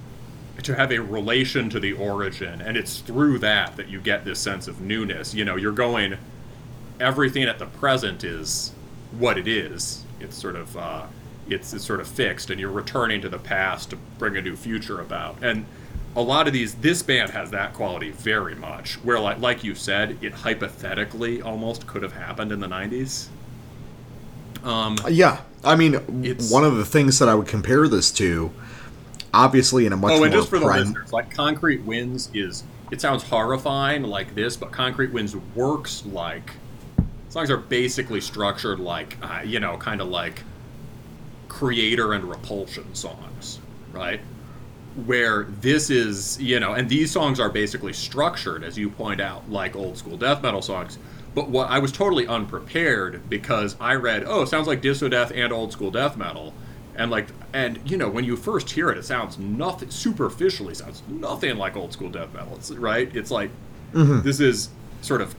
to have a relation to the origin and it's through that that you get this sense of newness. You know you're going everything at the present is what it is. It's sort of uh, it's, it's sort of fixed and you're returning to the past to bring a new future about. And a lot of these this band has that quality very much where like like you said it hypothetically almost could have happened in the 90s um Yeah. I mean, It's- one of the things that I would compare this to, obviously in a much Oh, more and just for the listeners, like Concrete Winds is it sounds horrifying like this, but Concrete Winds works like songs are basically structured like uh, you know, kind of like Kreator and Repulsion songs, right? Where this is, you know, and these songs are basically structured, as you point out, like old school death metal songs. But what I was totally unprepared because I read, oh, sounds like disso death and old school death metal, and like, and you know, when you first hear it, it sounds nothing superficially sounds nothing like old school death metal, it's, right? It's like this is sort of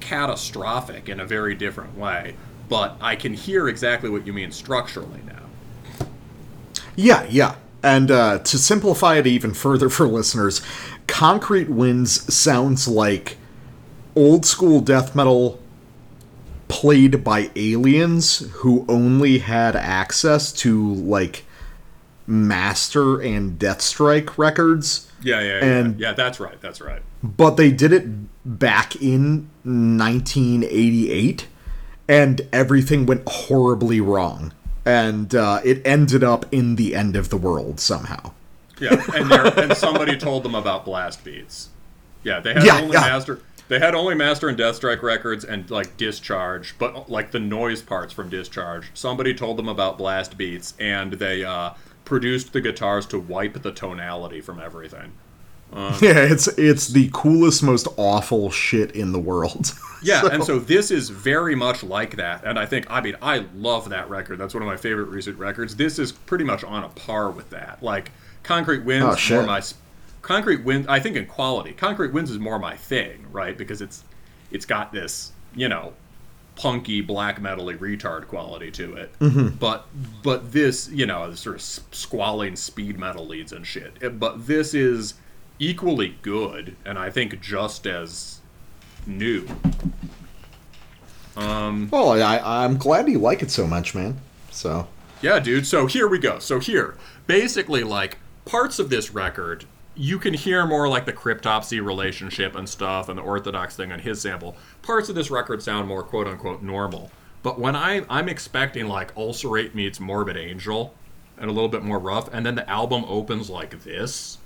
catastrophic in a very different way, but I can hear exactly what you mean structurally now. Yeah, yeah. And uh, to simplify it even further for listeners, Concrete Winds sounds like old school death metal played by aliens who only had access to like Master and Deathstrike records, Yeah, yeah, yeah. And- yeah, that's right. That's right. but they did it back in 1988 and everything went horribly wrong. And uh, it ended up in the end of the world somehow. Yeah, and and somebody told them about blast beats. Yeah, they had Yeah, only yeah. master. They had only master and Deathstrike records and like discharge, but like the noise parts from discharge. Somebody told them about blast beats, and they uh, produced the guitars to wipe the tonality from everything. Yeah, it's it's the coolest, most awful shit in the world. Yeah, and so this is very much like that. And I think, I mean, I love that record. That's one of my favorite recent records. This is pretty much on a par with that. Like, Concrete Winds, Oh, more my. Concrete Winds, I think in quality, Concrete Winds is more my thing, right? Because it's it's got this, you know, punky black metally retard quality to it. Mm-hmm. But but this, you know, sort of squalling speed metal leads and shit. But this is equally good, and I think just as new. well, I, I'm glad you like it so much, man. So Yeah, dude. So here we go. So here, basically, like parts of this record, you can hear more like the cryptopsy relationship and stuff, and the orthodox thing on his sample. Parts of this record sound more quote unquote normal. But when I I'm expecting like ulcerate meets morbid angel, and a little bit more rough, and then the album opens like this.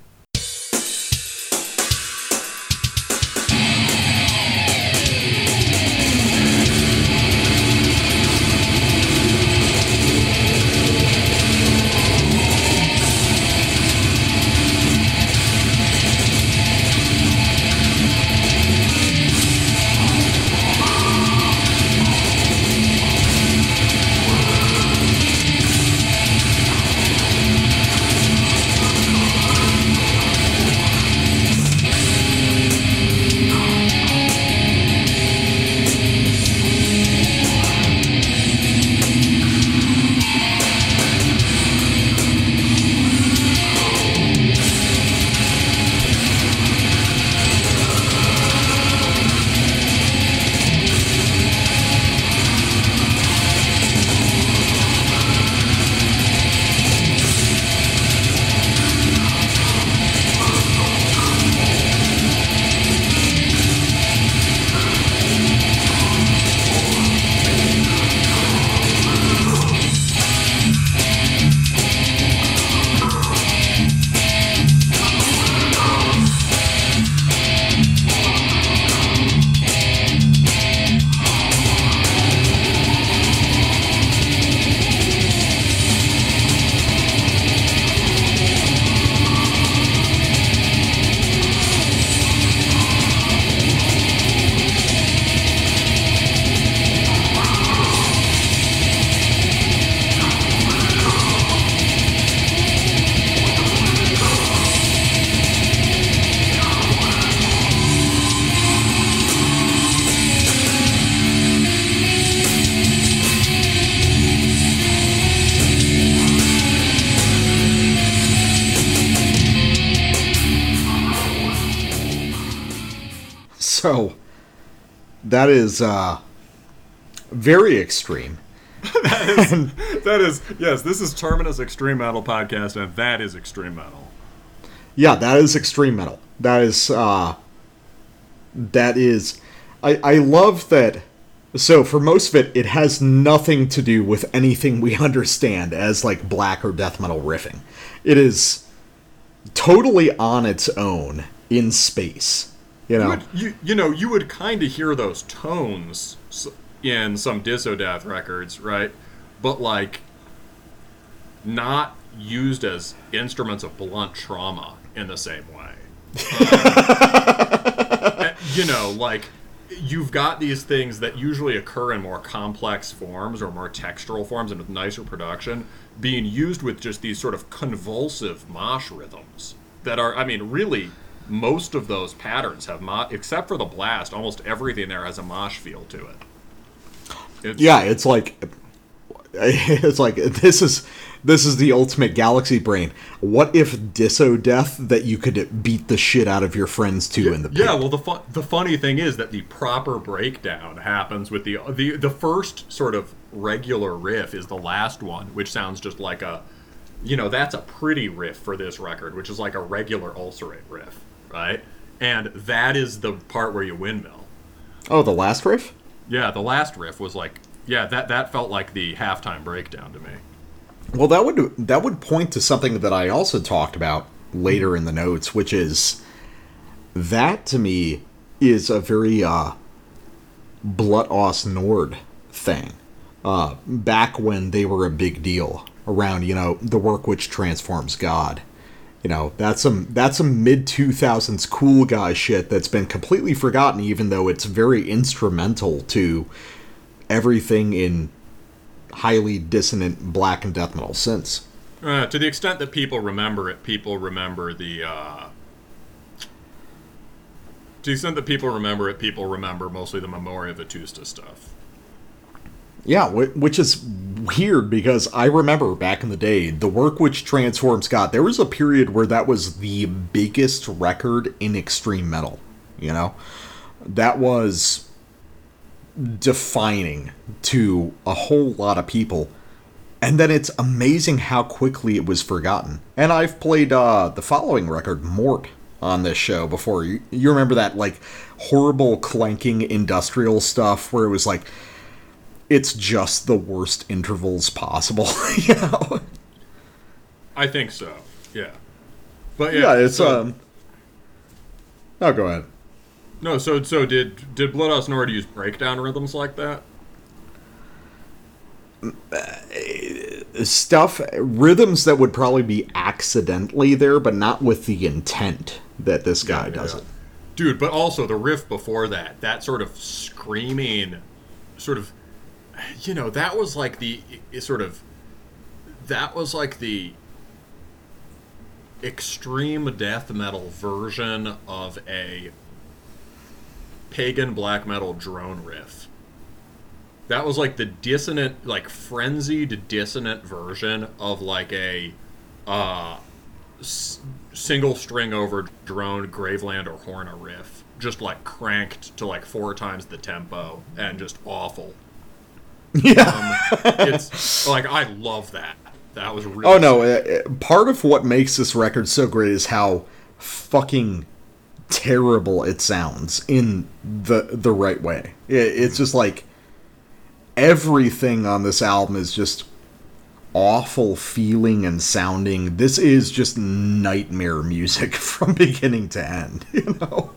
Is uh, very extreme. That is yes. This is Terminus Extreme Metal podcast, and that is extreme metal. Yeah, that is extreme metal. That is uh that is I I love that so for most of it it has nothing to do with anything we understand as like black or death metal riffing. It is totally on its own in space. You You know. would, you, you know, you would kind of hear those tones in some Disso Death records, right? But like, not used as instruments of blunt trauma in the same way. Um, you know, like you've got these things that usually occur in more complex forms or more textural forms and with nicer production being used with just these sort of convulsive mosh rhythms that are i mean really most of those patterns have mo- except for the blast almost everything there has a mosh feel to it it's, Yeah, it's like it's like this is this is the ultimate galaxy brain. What if Disso Death that you could beat the shit out of your friends to in the pit? Yeah, well, the fu- the funny thing is that the proper breakdown happens with the the the first sort of regular riff is the last one, which sounds just like a, you know, that's a pretty riff for this record, which is like a regular ulcerate riff, right? And that is the part where you windmill. Oh, the last riff? Yeah, the last riff was like, yeah, that that felt like the halftime breakdown to me. Well, that would that would point to something that I also talked about later in the notes, which is that to me is a very uh, Blut aus Nord thing. Uh, back when they were a big deal around, you know, the work which transforms God. You know, that's some that's some mid two thousands cool guy shit that's been completely forgotten, even though it's very instrumental to everything in highly dissonant black and death metal since. Uh, to the extent that people remember it, people remember the. Uh, to the extent that people remember it, people remember mostly the Memoria Vetusta stuff. Yeah, which is weird because I remember back in the day, the work which transforms God. There was a period where that was the biggest record in extreme metal. You know, that was defining to a whole lot of people. And then it's amazing how quickly it was forgotten. And I've played uh, the following record, Mort, on this show before. You, you remember that like horrible clanking industrial stuff where it was like it's just the worst intervals possible, you know. I think so. Yeah. But yeah, Yeah, it's so- um. Oh, go ahead. no. So so did did Blut aus Nord use breakdown rhythms like that? Stuff, rhythms that would probably be accidentally there, but not with the intent that this guy does Yeah. it. Dude, but also the riff before that, that sort of screaming, sort of, you know, that was like the sort of, that was like the extreme death metal version of a pagan black metal drone riff. That was like the dissonant, like frenzied dissonant version of like a uh, s- single string over drone Graveland or Horna riff, just like cranked to like four times the tempo and just awful. Yeah. It's like I love that. That was really Oh no! uh, uh, Part of what makes this record so great is how fucking terrible it sounds in the the right way. It, it's just like everything on this album is just awful feeling and sounding. This is just nightmare music from beginning to end. You know.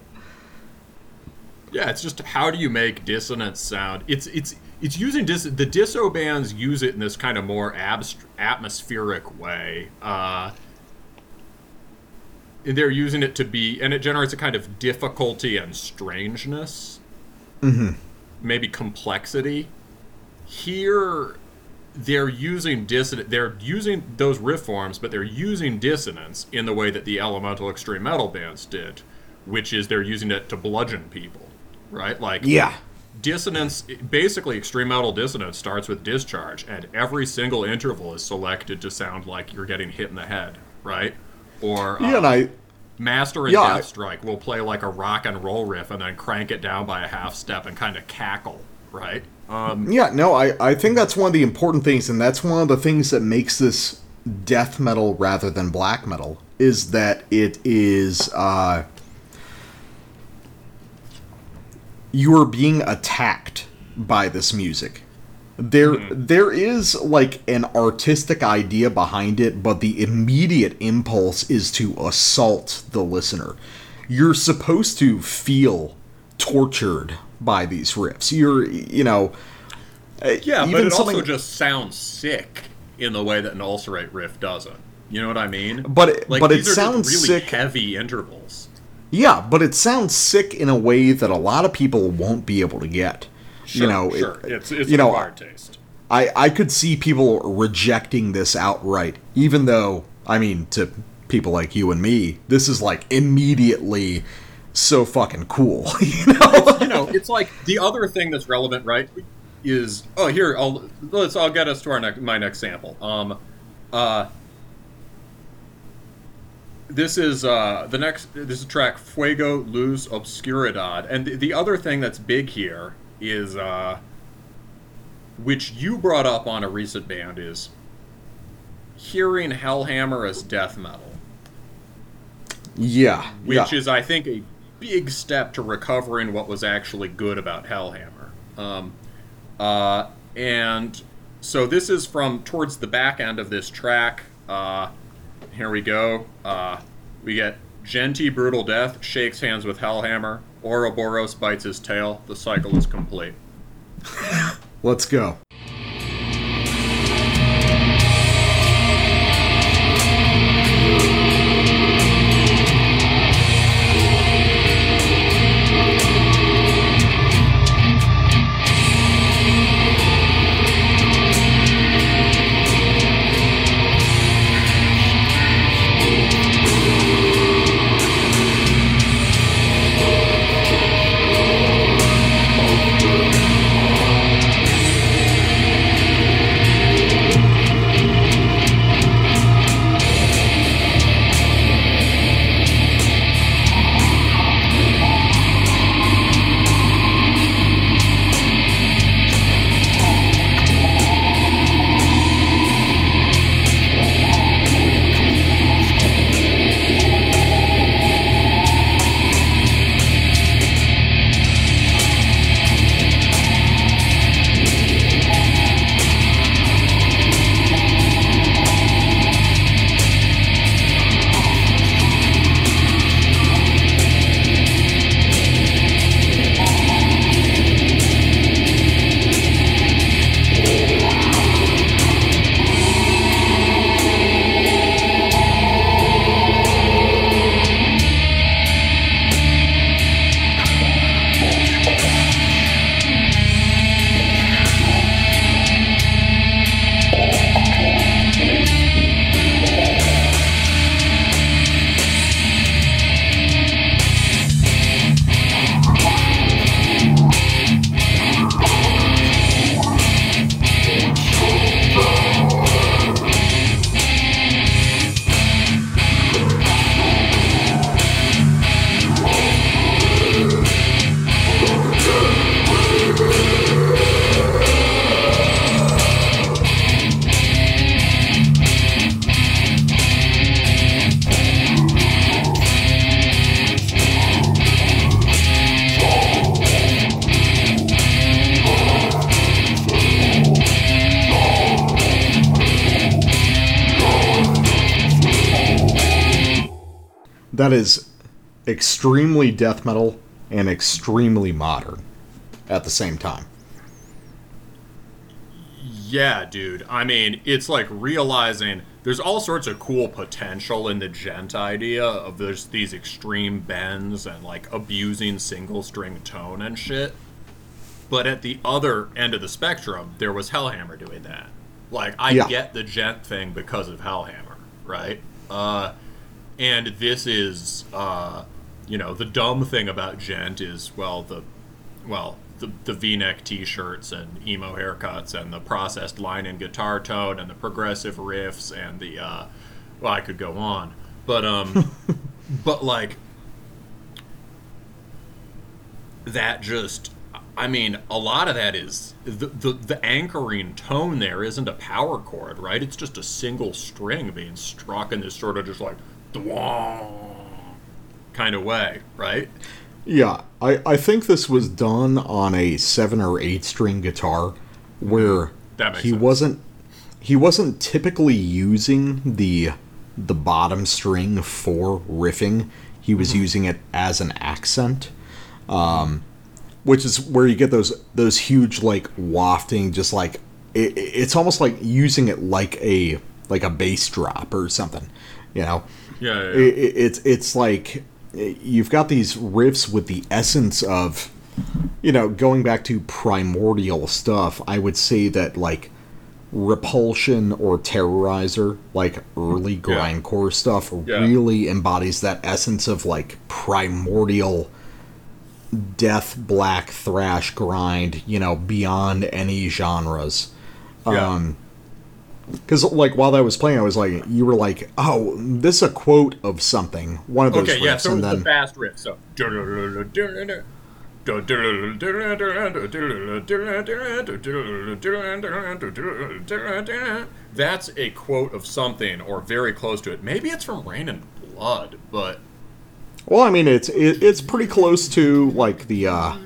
Yeah, it's just how do you make dissonance sound? It's it's it's using dis- the disso bands use it in this kind of more abst- atmospheric way. Uh, they're using it to be, and it generates a kind of difficulty and strangeness, mm-hmm. maybe complexity. Here, they're using dissonance. They're using those riff forms, but they're using dissonance in the way that the elemental extreme metal bands did, which is they're using it to bludgeon people, right? Like Yeah. dissonance basically extreme metal dissonance starts with discharge and every single interval is selected to sound like you're getting hit in the head right or Yeah, and I Master and Yeah, I- Deathstrike will play like a rock and roll riff and then crank it down by a half step and kind of cackle, right? Um, Yeah, no, I, I think that's one of the important things, and that's one of the things that makes this death metal rather than black metal, is that it is, uh, you are being attacked by this music. There, there is like an artistic idea behind it, but the immediate impulse is to assault the listener. You're supposed to feel tortured by these riffs. You're, you know, uh, yeah, but it also just sounds sick in the way that an ulcerate riff doesn't. You know what I mean? But it- like, but it these are just sounds really sick- heavy intervals. Yeah, but it sounds sick in a way that a lot of people won't be able to get. Sure, you know, sure. it- it's it's you know, acquired taste. I I could see people rejecting this outright, even though I mean to people like you and me, this is like immediately so fucking cool. You know? you know, it's like the other thing that's relevant, right? Is oh here I'll let's I'll get us to our next my next sample. Um, uh, this is uh the next this is track Fuego Luz Obscuridad, and the, the other thing that's big here is uh, which you brought up on a recent band is hearing Hellhammer as death metal yeah, which yeah. is I think a big step to recovering what was actually good about Hellhammer. Um, uh, and so this is from towards the back end of this track. Uh, here we go. Uh, we get Djenty Brutal Death shakes hands with Hellhammer. Ouroboros bites his tail. The cycle is complete. Let's go. Death metal and extremely modern at the same time. Yeah, dude. I mean, it's like realizing there's all sorts of cool potential in the djent idea of there's these extreme bends and like abusing single string tone and shit. But at the other end of the spectrum, there was Hellhammer doing that. Like I Yeah. get the djent thing because of Hellhammer, right? Uh and this is uh you know, the dumb thing about djent is well the well, the, the V-neck T-shirts and emo haircuts and the processed line and guitar tone and the progressive riffs and the uh, well, I could go on, but um, but like that just I mean, a lot of that is the, the the anchoring tone there isn't a power chord, right? It's just a single string being struck in this sort of just like "Dwang" kind of way, right? Yeah, I, I think this was done on a seven or eight string guitar, where he sense. wasn't he wasn't typically using the the bottom string for riffing. He was Mm-hmm. using it as an accent, um, which is where you get those those huge like wafting, just like it, it's almost like using it like a like a bass drop or something, you know Yeah, yeah, it, it- it's it's like you've got these riffs with the essence of you know going back to primordial stuff i would say that like repulsion or terrorizer like early grindcore stuff Yeah. really embodies that essence of like primordial death black thrash grind you know beyond any genres Yeah. um because like while I was playing, I was like, you were like, oh, this is a quote of something, one of those Okay, yeah, so and the then fast riff. So. That's a quote of something, or very close to it. Maybe it's from Reign in Blood, but well, I mean, it's it, it's pretty close to like the uh,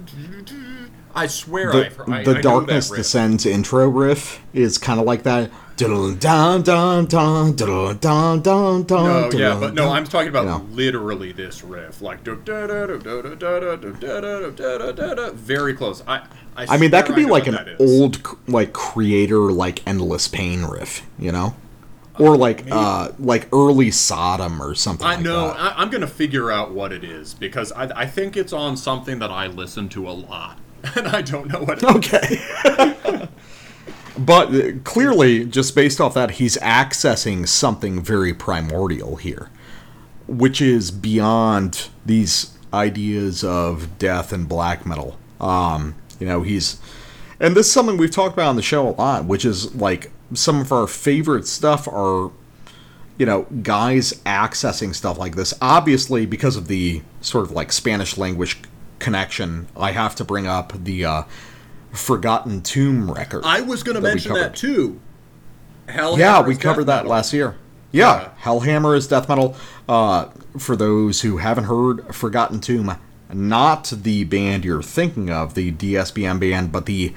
I swear the, I've, I, the I darkness descends intro riff is kind of like that. Dun dun dun dun dun dun dun No, yeah, but no. I'm talking about You know. literally this riff, like very close. I, I, I mean, that could be like an old like Kreator like endless pain riff, you know, or like uh like early Sodom or something. I know. that. I, I'm gonna figure out what it is because I, I think it's on something that I listen to a lot, and I don't know what. It is. Okay. But clearly, just based off that, he's accessing something very primordial here, which is beyond these ideas of death and black metal. Um, you know, he's. And this is something we've talked about on the show a lot, which is like some of our favorite stuff are you know, guys accessing stuff like this. Obviously, because of the sort of like Spanish language connection, I have to bring up the uh, Forgotten Tomb record. I was gonna that we mention that covered. too. Hell Yeah, we covered that last year. Yeah, Yeah. Hellhammer is death metal. Uh, for those who haven't heard, Forgotten Tomb, not the band you're thinking of, the DSBM band, but the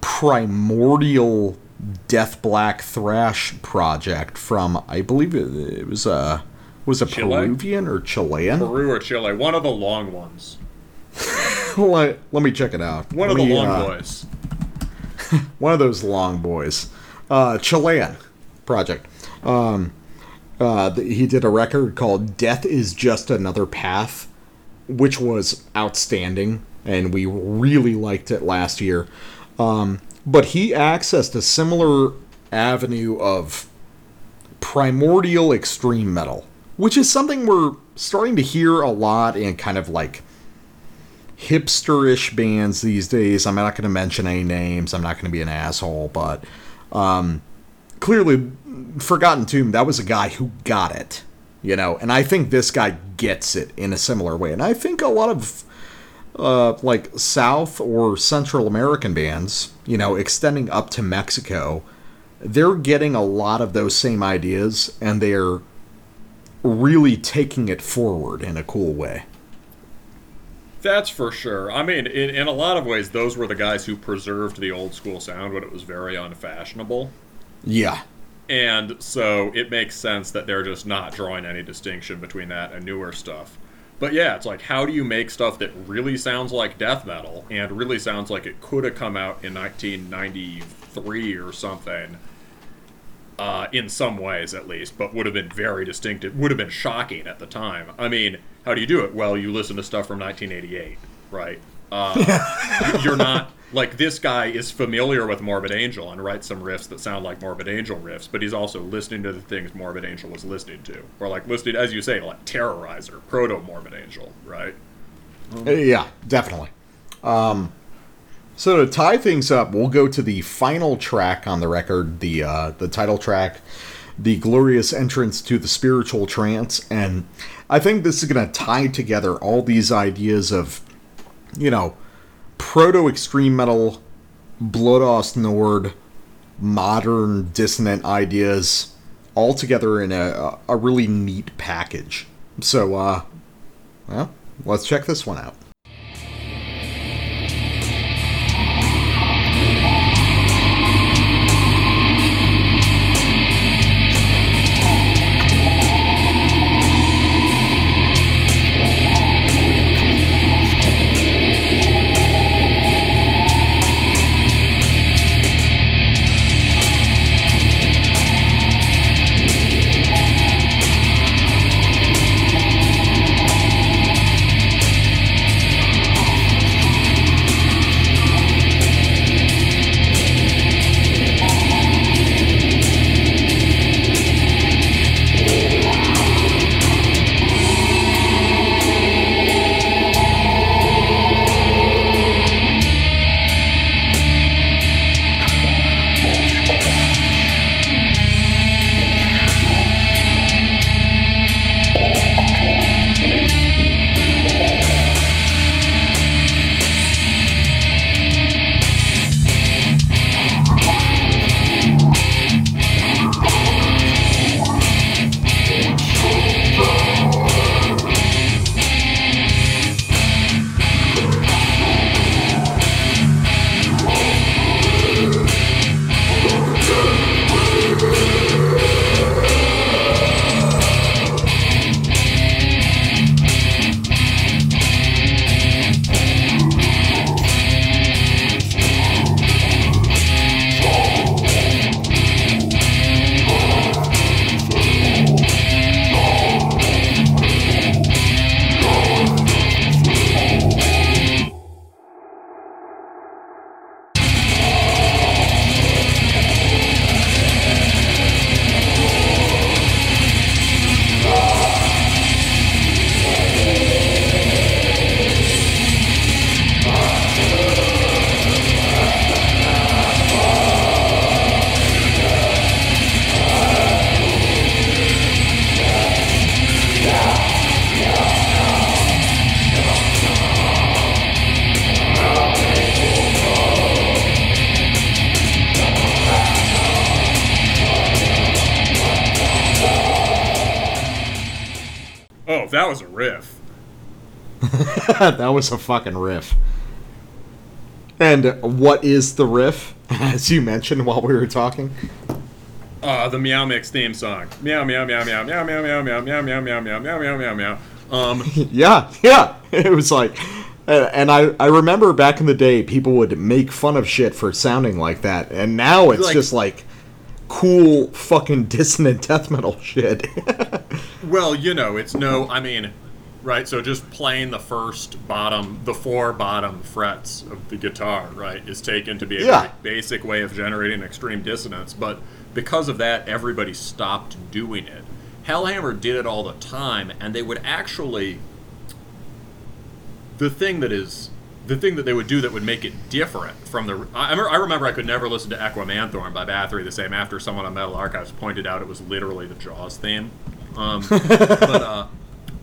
primordial death black thrash project from, I believe it, it was a was a Chile? Peruvian or Chilean. Peru or Chile, one of the long ones, let, let me check it out. one Let of the long uh, boys. one of those long boys. Uh, Chilean project. Um, uh, he did a record called "Death Is Just Another Path," which was outstanding, and we really liked it last year. Um, but he accessed a similar avenue of primordial extreme metal, which is something we're starting to hear a lot in kind of like hipsterish bands these days. I'm not going to mention any names. I'm not going to be an asshole, but um, clearly, Forgotten Tomb. That was a guy who got it, you know. And I think this guy gets it in a similar way. And I think a lot of uh, like South or Central American bands, you know, extending up to Mexico, they're getting a lot of those same ideas, and they're really taking it forward in a cool way. That's for sure. I mean, in, in a lot of ways, those were the guys who preserved the old school sound when it was very unfashionable. Yeah. And so it makes sense that they're just not drawing any distinction between that and newer stuff. But yeah, it's like, how do you make stuff that really sounds like death metal and really sounds like it could have come out in 1993 or something? Uh, in some ways, at least, but would have been very distinctive, would have been shocking at the time. I mean, how do you do it? Well, you listen to stuff from 1988, right? Uh, you're not like this guy is familiar with Morbid Angel and writes some riffs that sound like Morbid Angel riffs, but he's also listening to the things Morbid Angel was listening to, or like listening, as you say, like Terrorizer, Proto Morbid Angel, right? Uh, Yeah, definitely. Um, so to tie things up, we'll go to the final track on the record, the uh, the title track. the glorious entrance to the spiritual trance. And I think this is going to tie together all these ideas of, you know, proto extreme metal, Blood Nord, modern dissonant ideas all together in a, a really neat package. So, uh, well, let's check this one out. Oh, that was a riff. that was a fucking riff. And what is the riff, as you mentioned while we were talking? Uh, the Meow Mix theme song. Meow meow meow meow meow meow meow meow meow meow meow meow meow meow meow meow. Um, Yeah, yeah. It was like, uh, and I, I remember back in the day, people would make fun of shit for sounding like that, and now it's Like- just like cool fucking dissonant death metal shit. well, you know, it's no. I mean, right? So just playing the first bottom, the four bottom frets of the guitar, right, is taken to be a Yeah. basic way of generating extreme dissonance. But because of that, everybody stopped doing it. Hellhammer did it all the time, and they would actually. The thing that is. The thing that they would do that would make it different from the. I, I remember- I could never listen to Equimanthorn by Bathory the same after someone on Metal Archives pointed out it was literally the Jaws theme. Um, but uh,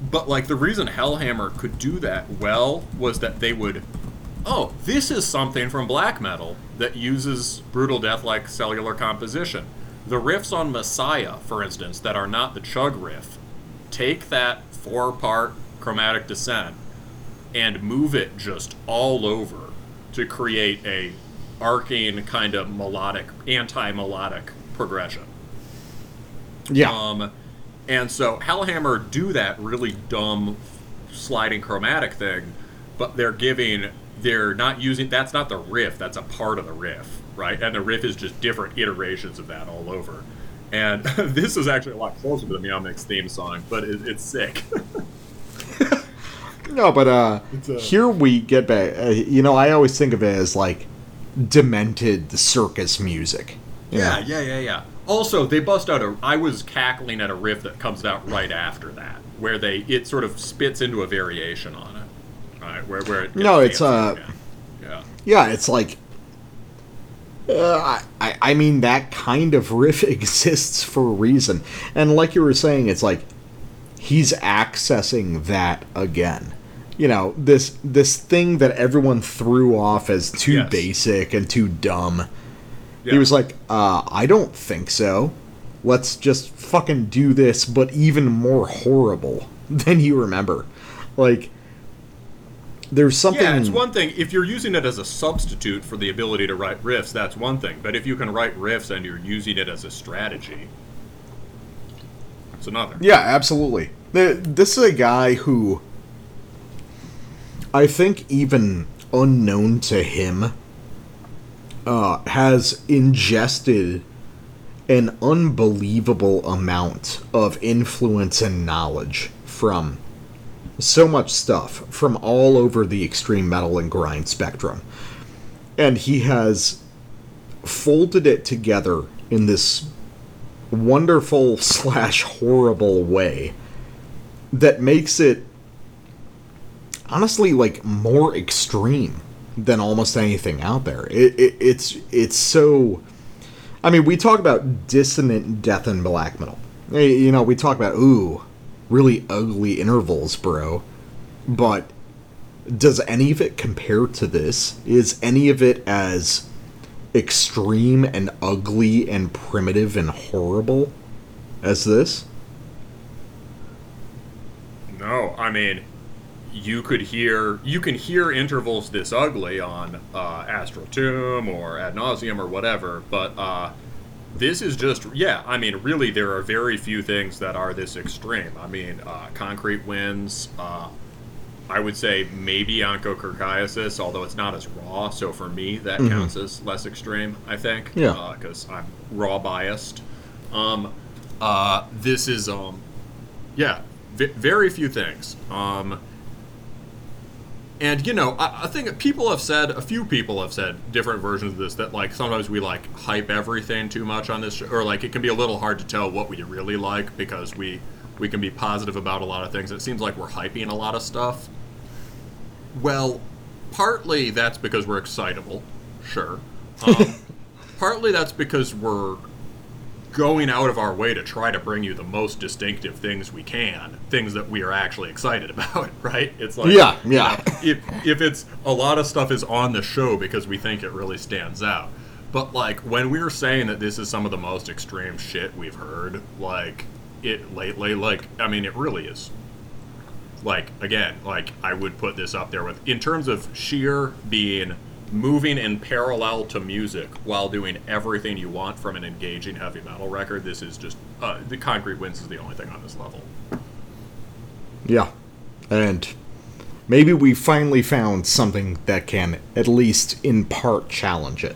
but like the reason Hellhammer could do that well was that they would, oh, this is something from black metal that uses brutal death like cellular composition. The riffs on Messiah, for instance, that are not the chug riff, take that four part chromatic descent and move it just all over to create a arcing kind of melodic, anti-melodic progression. yeah. Um, and so Hellhammer do that really dumb sliding chromatic thing, but they're giving they're not using that's not the riff, that's a part of the riff, right? And the riff is just different iterations of that all over. And this is actually a lot closer to the Meow Mix theme song, but it, it's sick. No, but uh, a- here we get back. Uh, you know, I always think of it as like demented circus music. you yeah, know? yeah, yeah, yeah. Also, they bust out a. I was cackling at a riff that comes out right after that, where they it sort of spits into a variation on it. Right, where where it gets No, it's, fancy uh, again. yeah. Yeah, it's like I, I mean, that kind of riff exists for a reason. And like you were saying, it's like he's accessing that again. You know, this this thing that everyone threw off as too Yes. basic and too dumb. Yeah. He was like, uh, I don't think so. Let's just fucking do this, but even more horrible than you remember. Like, there's something. Yeah, it's one thing if you're using it as a substitute for the ability to write riffs. That's one thing. But if you can write riffs and you're using it as a strategy, it's another. Yeah, absolutely. The- This is a guy who I think even unknown to him uh, has ingested an unbelievable amount of influence and knowledge from so much stuff from all over the extreme metal and grind spectrum. And he has folded it together in this wonderful slash horrible way that makes it honestly like more extreme than almost anything out there. It, it, it's it's so. I mean, we talk about dissonant death and black metal. You know, we talk about ooh, really ugly intervals, bro. But does any of it compare to this? Is any of it as extreme and ugly and primitive and horrible as this? No, I mean, you could hear you can hear intervals this ugly on uh, Astral Tomb or Ad Nauseam or whatever, but uh, this is just yeah. I mean, really, there are very few things that are this extreme. I mean, uh, Concrete Winds. Uh, I would say maybe Onchocerciasis, although it's not as raw. So for me, that counts as less extreme. I think. Yeah. Because I'm raw biased. Um, uh, this is um, yeah, v- very few things. Um, and you know, I, I think people have said a few people have said different versions of this that like sometimes we like hype everything too much on this, show, or like it can be a little hard to tell what we really like because we we can be positive about a lot of things. It seems like we're hyping a lot of stuff. Well, partly that's because we're excitable, sure. Um, partly that's because we're going out of our way to try to bring you the most distinctive things we can, things that we are actually excited about, right? It's like Yeah, you yeah. know, if if it's a lot of stuff is on the show because we think it really stands out. But like when we were saying that this is some of the most extreme shit we've heard, like it lately, like I mean it really is like again, like I would put this up there with in terms of sheer being moving in parallel to music while doing everything you want from an engaging heavy metal record. This is just uh, the Concrete Winds is the only thing on this level. Yeah. And maybe we finally found something that can at least in part challenge it.